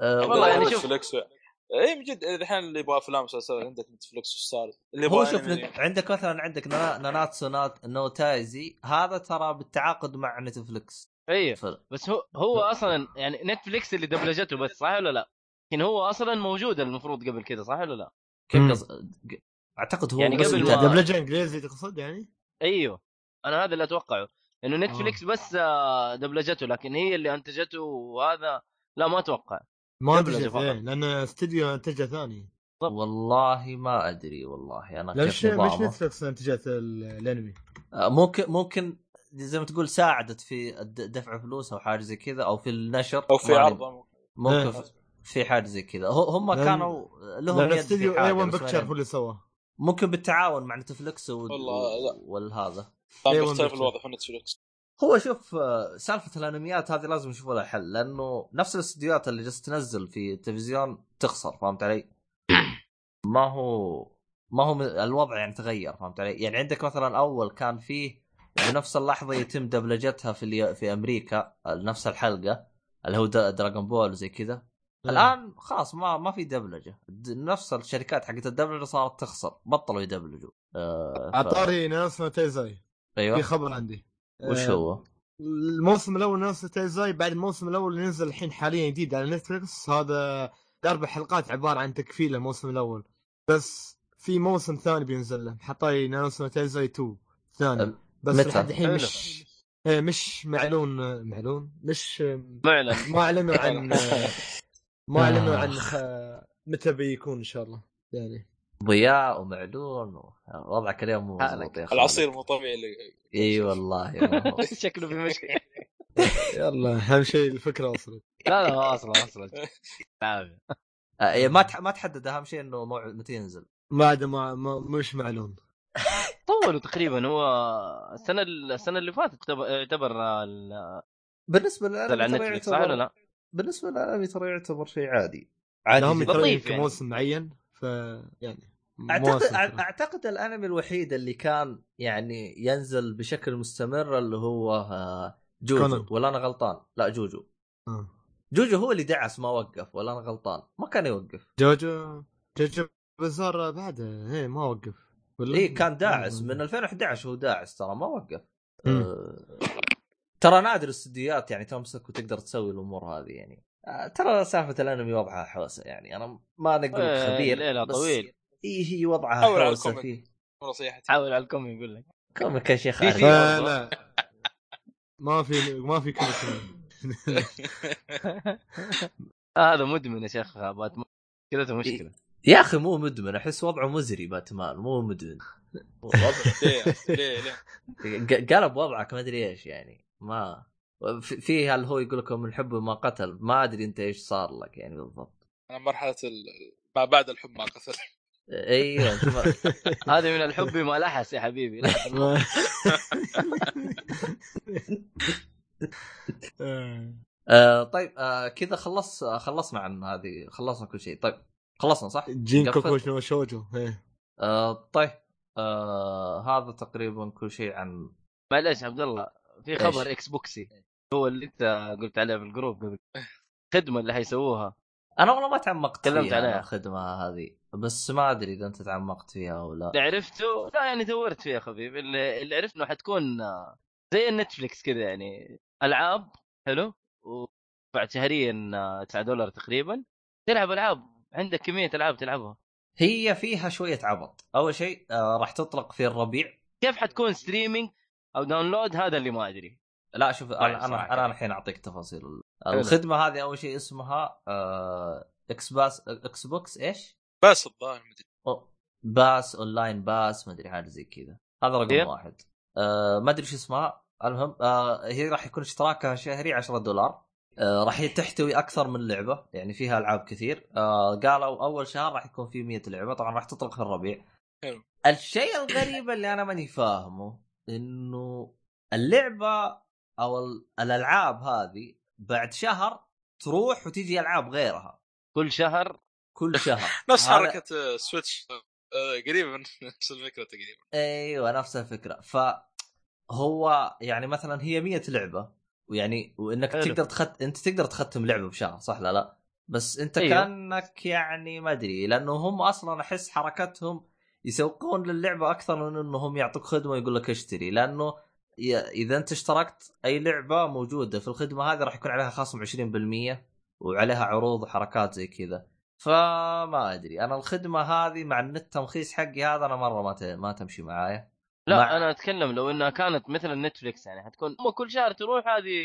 آه، والله يعني شوف- نتفلكس اي من جد الحين اللي يبغى أفلام مسلسلات عندك نتفلكس وش صار؟ اللي هو يبغى شوف أنمي. نت- عندك مثلا عندك نا- ناناتسو نات نوتايزي هذا ترى بالتعاقد مع نتفلكس أيوه. بس هو هو أصلا يعني نتفليكس اللي دبلجته بس صح ولا لا؟ لكن هو أصلا موجود المفروض قبل كذا صح ولا لا؟ كيف. قص... أعتقد هو يعني قبل ما- دبلجة إنجليزي تقصد يعني؟ أيوه أنا هذا اللي أتوقعه إنه نتفليكس بس آه، دبلجته لكن هي اللي أنتجته وهذا لا ما أتوقع ما أنتجت فقط. إيه لأن استديو أنتجه ثاني والله ما أدري والله أنا مش نظامه نتفلكس أنتجت ال- الأنمي آه، ممكن ممكن زي ما تقول ساعدت في الد- دفع فلوس أو حاجة زي كذا أو في النشر أو في عرض ممكن إيه. في- حاجة زي كذا هو- هم لأن- كانوا لهم لأن يد استديو في اي حاجة 1 بس بكتشر ما- هو اللي سواه ممكن بالتعاون مع نتفلكس و... والله لا. والهذا بيختلف الوضع في نتفلكس هو شوف سالفة الأنميات هذه لازم يشوفوا لها حل لأنه نفس الاستديوهات اللي جالسه تنزل في التلفزيون تخسر فهمت علي؟ ما هو ما هو الوضع يعني تغير فهمت علي؟ يعني عندك مثلا أول كان فيه بنفس اللحظة يتم دبلجتها في. في أمريكا نفس الحلقة اللي هو دا- دراغون بول وزي كذا الآن خلاص ما ما في دبلجة. نفس الشركات حقت الدبلجة صارت تخسر بطلوا يدبلجوا. آه ف... عطاري ناس تيزاي. في أيوه خبر عندي. وش آه، هو؟ الموسم الأول ناس تيزاي بعد الموسم الأول اللي نزل الحين حاليا جديد على نتفلكس هذا أربع حلقات عبارة عن تكفيله الموسم الأول. بس في موسم ثاني بينزل له. حطاي نانوس تيزاي 2 ثاني. أم، بس متى؟ لحد الحين. مش إيه مش معلون معلون مش معلن. ما أعلنوا عن ما أعلنوا عن خ- متى بيكون إن شاء الله يعني ضياء ومعلون و... وضعك اليوم مو. مضبوط يا. العصير مو طبيعي اللي إي والله ما. شكله في مشكله يلا أهم شيء الفكرة وصلت لا لا ما أصلا أصلا عافية. آه، إيه، ما تح... ما تحدد أهم شيء إنه موعد متى ينزل ما عاد ما ما- مش معلون طولوا تقريبا هو السنة السنة اللي فاتت ال- بالنسبة على للانمي نتفلكس صح ولا يعتبر لا؟ بالنسبة للأنمي ترى يعتبر شيء عادي عادي لطيف يمكن يعني. موسم معين ف يعني اعتقد. أعتقد الأنمي الوحيد اللي كان يعني ينزل بشكل مستمر اللي هو آه، جوجو كونان. ولا أنا غلطان؟ لا جوجو آه. جوجو هو اللي دعس ما وقف ولا أنا غلطان؟ ما كان يوقف جوجو جوجو بزار بعده إيه ما وقف ولا اي كان داعس من 2011 هو داعس ترى ما وقف. ترى نادر الاستديوهات يعني تمسك وتقدر تسوي الأمور هذه يعني. آه، ترى سالفة الأنمي وضعها حوسة يعني. أنا ما نقول لك إيه، خبير بس طويل. اي هي وضعها حوسة الكوميك. فيه. نصيحتي حاول على الكم يقول لك. كوميك يا شيخ لا لا. ما في ما في كوميك. آه، هذا مدمن يا شيخ باتمان. كذا مشكلة. يا أخي مو مدمن أحس وضعه مزري باتمان. مو مدمن. ليه؟ ليه؟ قلب وضعك ما أدري إيش يعني. ما في- في هل هو يقول لكم الحب ما قتل ما أدري أنت إيش صار لك يعني بالضبط أنا مرحلة ال... ما بعد الحب ما قتل أيوه. هذا من الحب ما لحس يا حبيبي لحس. آه طيب آه كذا خلص خلصنا عن هذه خلصنا كل شيء طيب خلصنا صح؟ جين؟ كوكو شوجو إيه آه طيب آه هذا تقريبا كل شيء عن معليش عبد الله في؟ خبر إكس بوكسي هو اللي أنت قلت عليه في الجروب قبل. خدمة اللي حيسووها. أنا والله ما تعمقت تكلمت عليها. الخدمة هذه. بس ما أدري إذا أنت تعمقت فيها أو لا. اللي عرفته؟ لا يعني دورت فيها خفيف اللي, اللي عرفت إنه حتكون آه، زي النتفلكس كذا يعني. ألعاب حلو؟ ودفع شهريا آه، 9 دولار تقريبا. تلعب ألعاب. عندك كمية ألعاب تلعبها. هي فيها شوية عبط. أول شيء آه راح تطلق في الربيع. كيف حتكون streaming أو download هذا اللي ما أدري لا شوف طيب، أنا صراحة أنا أنا. الحين أعطيك تفاصيل. الخدمة هذه أول شيء اسمها Xbox Pass Xbox إيش؟ بس الظاهر مدري Pass online Pass ما أدري حاجة زي كذا هذا رقم إيه. واحد آه ما أدري شو اسمها المهم آه هي راح يكون اشتراكها شهري 10 دولار آه راح تحتوي أكثر من لعبة يعني فيها ألعاب كثير آه قالوا أول شهر راح يكون فيه 100 لعبة طبعا راح تطلق في الربيع. الشيء الغريب اللي أنا ماني فاهمه إنه اللعبة أو ال- الألعاب هذه بعد شهر تروح وتيجي ألعاب غيرها كل شهر كل شهر نفس حركة آه، سويتش آه، قريبة من نفس الفكرة تقريبا أيوه نفس الفكرة ف هو يعني مثلا هي 100 لعبة ويعني وإنك حلو. تقدر تخت... أنت تقدر تختم لعبة بشهر صح لا لا بس أنت. أيوه. كأنك يعني ما أدري لأنه هم أصلا أحس حركتهم يسوقون للعبة أكثر من إنهم يعطوك خدمة ويقول لك اشتري لأنه إذا أنت اشتركت أي لعبة موجودة في الخدمه هذه راح يكون عليها خصم 20% وعليها عروض وحركات زي كذا فما أدري أنا الخدمة هذه مع النت تمخيص حقي هذا أنا مرة ما. ما تمشي معايا لا مع- أنا أتكلم لو إنها كانت مثل النتفلكس يعني حتكون كل شهر تروح هذه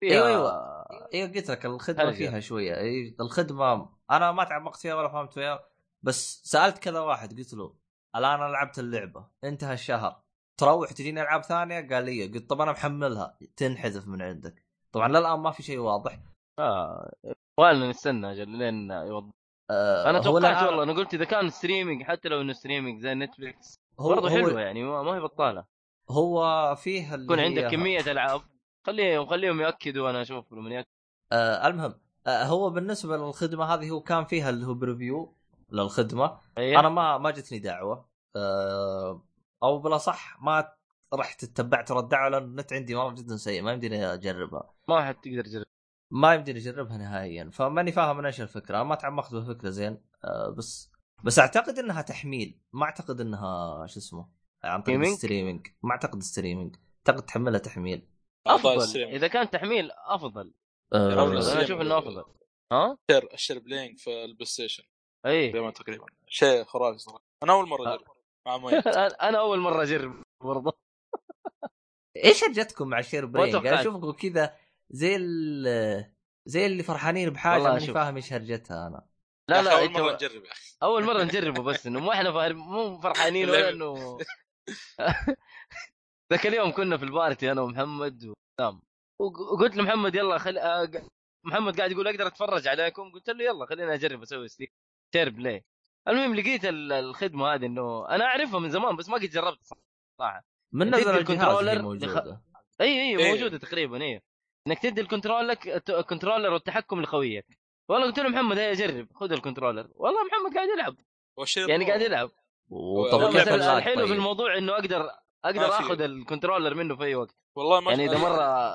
فيها أيوه أيوه أيوه قلت لك الخدمة هرجة. فيها شوية الخدمة أنا ما تعمقت فيها ولا فهمت فيها بس سألت كذا واحد قلت له الآن أنا لعبت اللعبة انتهى الشهر تروح تجيني ألعاب ثانية؟ قال لي قلت طب أنا محملها تنحذف من عندك. طبعا للآن ما في شيء واضح. آه. ولا نستنى أجل لين يوضح. آه أنا توقعت والله أنا قلت إذا كان streaming حتى لو إنه streaming زي نتفلكس هو برضه حلوة يعني ما هي بطالة. هو فيه اللي يكون عندك كمية ألعاب. خليهم خليهم يأكدوا أنا أشوف لما يأكد آه المهم آه هو بالنسبة للخدمة هذه هو كان فيها اللي هو preview للخدمة. أيه. أنا ما ما جتني دعوة. آه، أو بلا صح ما رحت اتبعت رد دعوه لأن النت عندي مره جدا سيء ما يمديني أجربها. ما حد تقدر تجرب ما يمديني أجربها نهائيا. فماني فاهم من إيش الفكرة. أنا ما تعمقت بالفكرة زين. آه، بس بس أعتقد إنها تحميل. ما أعتقد إنها شو اسمه عن طريق streaming؟ streaming ما أعتقد streaming أعتقد تحملها تحميل. أفضل. إذا كان تحميل أفضل. أو أنا. أشوف إنه أفضل. ها؟ share share playing في البلاي ستيشن. اي دائما تقريبا. شيء خرافي صراحة. أنا أول مرة أجرب. مع مؤيد أنا أول مرة أجرب برضه. إيش هرجتكم مع share play؟ قاعد أشوفكم كذا زي ال زي اللي فرحانين بحاجة ماني. فاهم إيش هرجتها أنا. لا لا أول مرة نجرب يا أخي. أول مرة نجربه بس إنه مو إحنا فاهم مو فرحانين ولا إنه ذاك اليوم كنا في ال party أنا ومحمد وسام وقلت لمحمد يلا خل... آه، محمد قاعد يقول أقدر أتفرج عليكم؟ قلت له يلا خليني أجرب أسوي stream share play المهم لقيت ال- الخدمة هذه إنه أنا أعرفها من زمان بس ما قد جربت صراحة. من نزل ال controller موجودة. إي إي إيه. موجودة تقريبا إي. إنك تدي ال control لك ال controller والتحكم لخويك. والله قلت له محمد هيا جرب خذ ال controller. والله محمد قاعد يلعب. يعني قاعد يلعب. وطب لا، كيف ال lag الحلو في طيب؟ الموضوع إنه أقدر أقدر. آخذ ال controller منه في أي وقت. والله ما يعني إذا مرة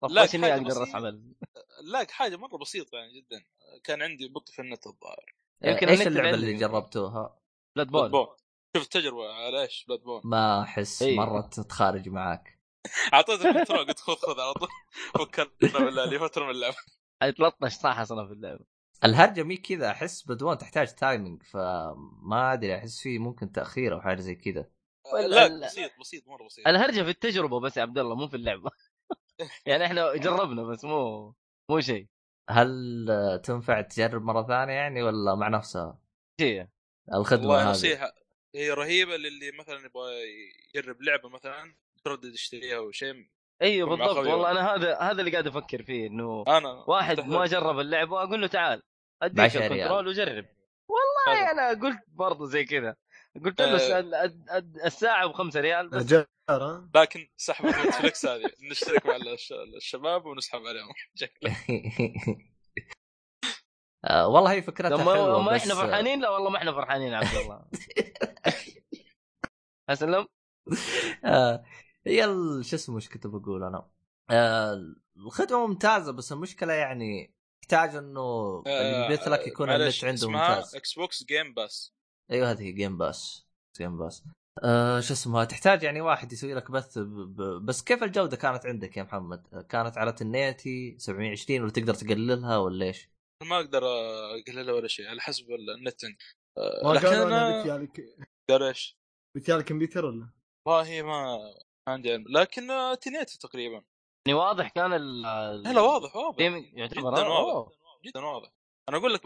طفشني حاجة أقدر بسيطة. أسحب لا حاجة مرة بسيطة يعني جدا. كان عندي بط في النت الظاهر. يمكن إيش اللعبة. اللي جربتوها؟ بلاد بلاد بول بون شفت تجربه على إيش؟ بلاد بون ما أحس إيه. مرة تتخارج معاك. اعطيته الكنترول قلت خذ خذ على طول. فكرنا بالله لي فتره من اللعبه تلطش صح أصلا في اللعبة. الهرجة مي كذا أحس بدوان تحتاج تايمينج فما أدري أحس فيه ممكن تأخير أو حاجة زي كذا. لا لا. بسيط بسيط مرة بسيط. الهرجة في التجربة بس يا عبد الله مو في اللعبة. يعني إحنا جربنا بس مو مو شيء. هل تنفع تجرب مرة ثانية يعني ولا مع نفسها؟ شيء الخدمة والله هذه. نصيحه هي رهيبة للي مثلا يبغى يجرب لعبة مثلا تردد يشتريها أو شيء أيوه بالضبط. والله أنا هذا هذا اللي قاعد أفكر فيه إنه أنا واحد ما جرب اللعبة أقول له تعال أديك الكنترول وجرب. والله. أنا قلت برضه زي كذا. قلت له آه. ال- الساعة بخمسة ريال بس. نجار ها؟ لكن سحبه نتفلكس هذه. نشترك مع الش- الشباب ونسحب عليهم. آه، والله هي فكرتها حلوة ما بس إحنا فرحانين؟ لا والله ما إحنا فرحانين يا عبد الله. أسلم. آه، هي شو اسمه إيش كنت بقول أنا؟ آه، الخدمة ممتازة بس المشكلة يعني تحتاج إنه اللي يبث لك يكون النت عنده ممتاز. إكس بوكس جيم باس أيوه هذه جيم باس جيم باس آه شو اسمه تحتاج يعني واحد يسوي لك بث ب... ب... بس كيف الجودة كانت عندك يا محمد؟ كانت على تنيتي 720 ولا تقدر تقللها ولا إيش؟ ما أقدر أقللها ولا شيء على حسب النت آه، ما لكن أنا أقدر إيش؟ بتيالك كمبيوتر ولا؟ والله ما ما عندي علم لكن تنيتي تقريبا يعني واضح كان ال لا لا واضح واضح يعتبر جدا واضح. جدا واضح أنا أقول لك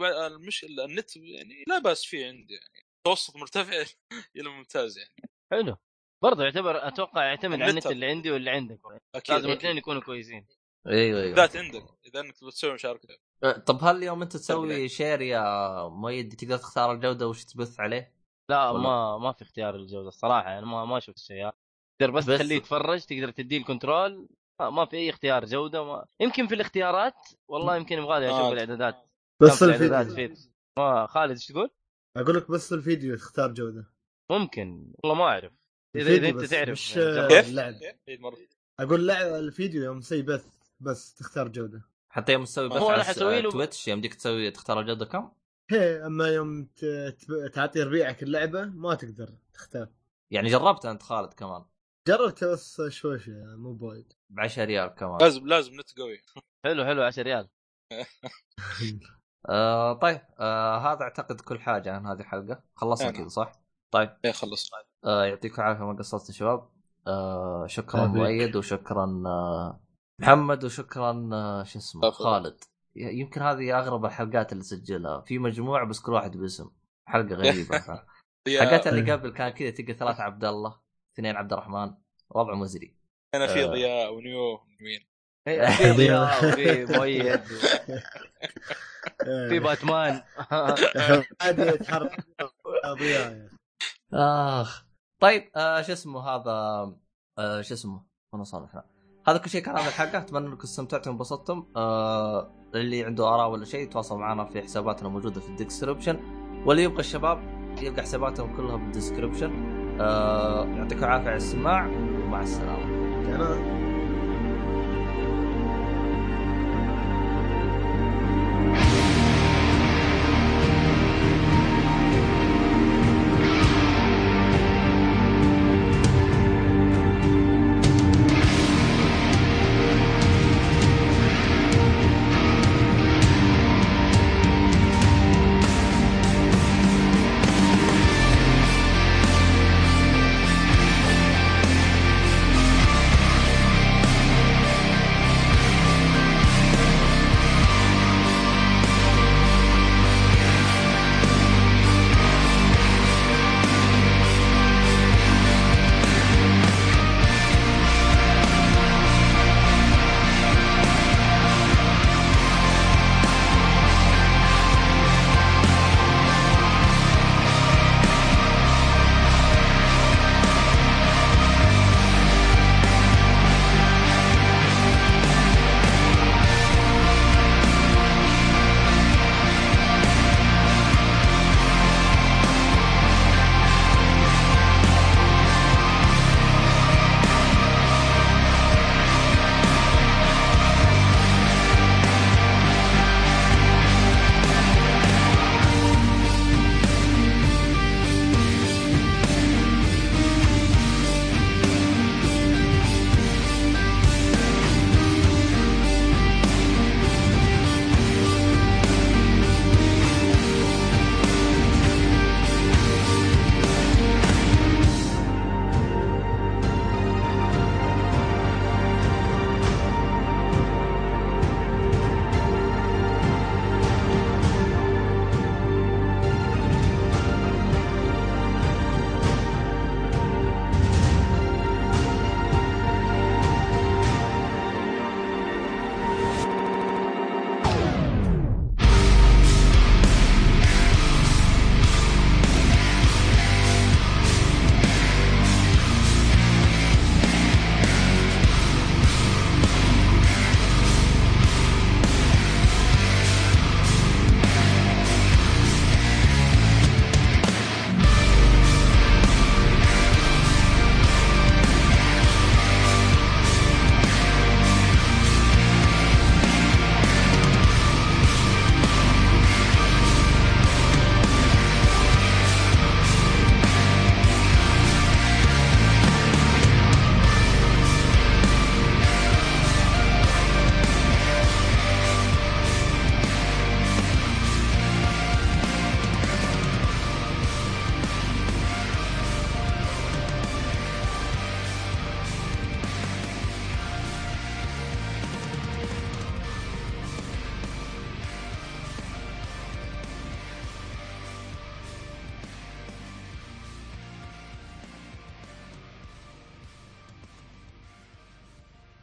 مش النت يعني لا بأس فيه عندي يعني متوسط مرتفع إلى ممتاز يعني. حلو. برضه يعتبر أتوقع يعتمد على النت اللي عندي واللي عندك. أكيد لازم. الاثنين يكونوا كويسين. أيوه أيوه. بالذات عندك إذا إنك تبغى تسوي مشاركة. آه، طب هل يوم أنت تسوي. شير يا مؤيد؟ تقدر تختار الجودة وش تبث عليه؟ لا ولا؟ ما ما في اختيار الجوده الصراحة. يعني ما ما شفت شيء تقدر بس, بس- تخليه يتفرج تقدر تديه الكنترول. ما, ما في أي اختيار جودة ما. يمكن في الاختيارات والله يمكن يبغى لي أشوف آه. الإعدادات. بس الفيديو ما خالد إيش تقول؟ أقول لك بس الفيديو تختار جوده ممكن. والله ما أعرف. اذا أنت تعرف مش- يعني. كيف؟ اللعب. مرة. أقول لا الفيديو يوم تسوي بث بس تختار جوده حتى يوم تسوي بث على له- تويتش يوم ديك تسوي تختار الجوده كم؟ هي أما يوم ت- ت- تعطي ربيعك اللعبة ما تقدر تختار. يعني جربت أنت خالد كمان. جربت بس شوي شوي مو بوايد. ب 10 ريال كمان. لازم لازم نت قوي حلو حلو 10 ريال. آه طيب آه هذا أعتقد كل حاجة عن هذه الحلقة خلصنا نعم. كذا صح؟ طيب إيه خلص آه يعطيكم العافية ما قصرتوا يا شباب آه شكرا. مؤيد وشكرا آه محمد وشكرا آه شو اسمه أفضل. خالد يمكن هذه أغرب الحلقات اللي سجلها في مجموعة بس كل واحد باسم حلقة غريبة حلقات اللي إيه. قبل كان كذا تلقى ثلاثة عبد الله اثنين عبد الرحمن وضع مزري أنا في آه. ضياء ونيو مين في مؤيد في باتمان عادي يتحرك ضياء آخ. طيب آه شو اسمه هذا؟ آه شو اسمه؟ وصلنا إحنا هذا كل شيء كان هذا الحلقة أتمنى انكم استمتعتم وانبسطتم. آه اللي عنده آراء ولا شيء يتواصل معنا في حساباتنا موجودة في الديسكربشن. واللي يبغى الشباب يلقى حساباتهم كلها بالديسكربشن. آه يعطيكم العافية على السماع ومع السلامة. أنا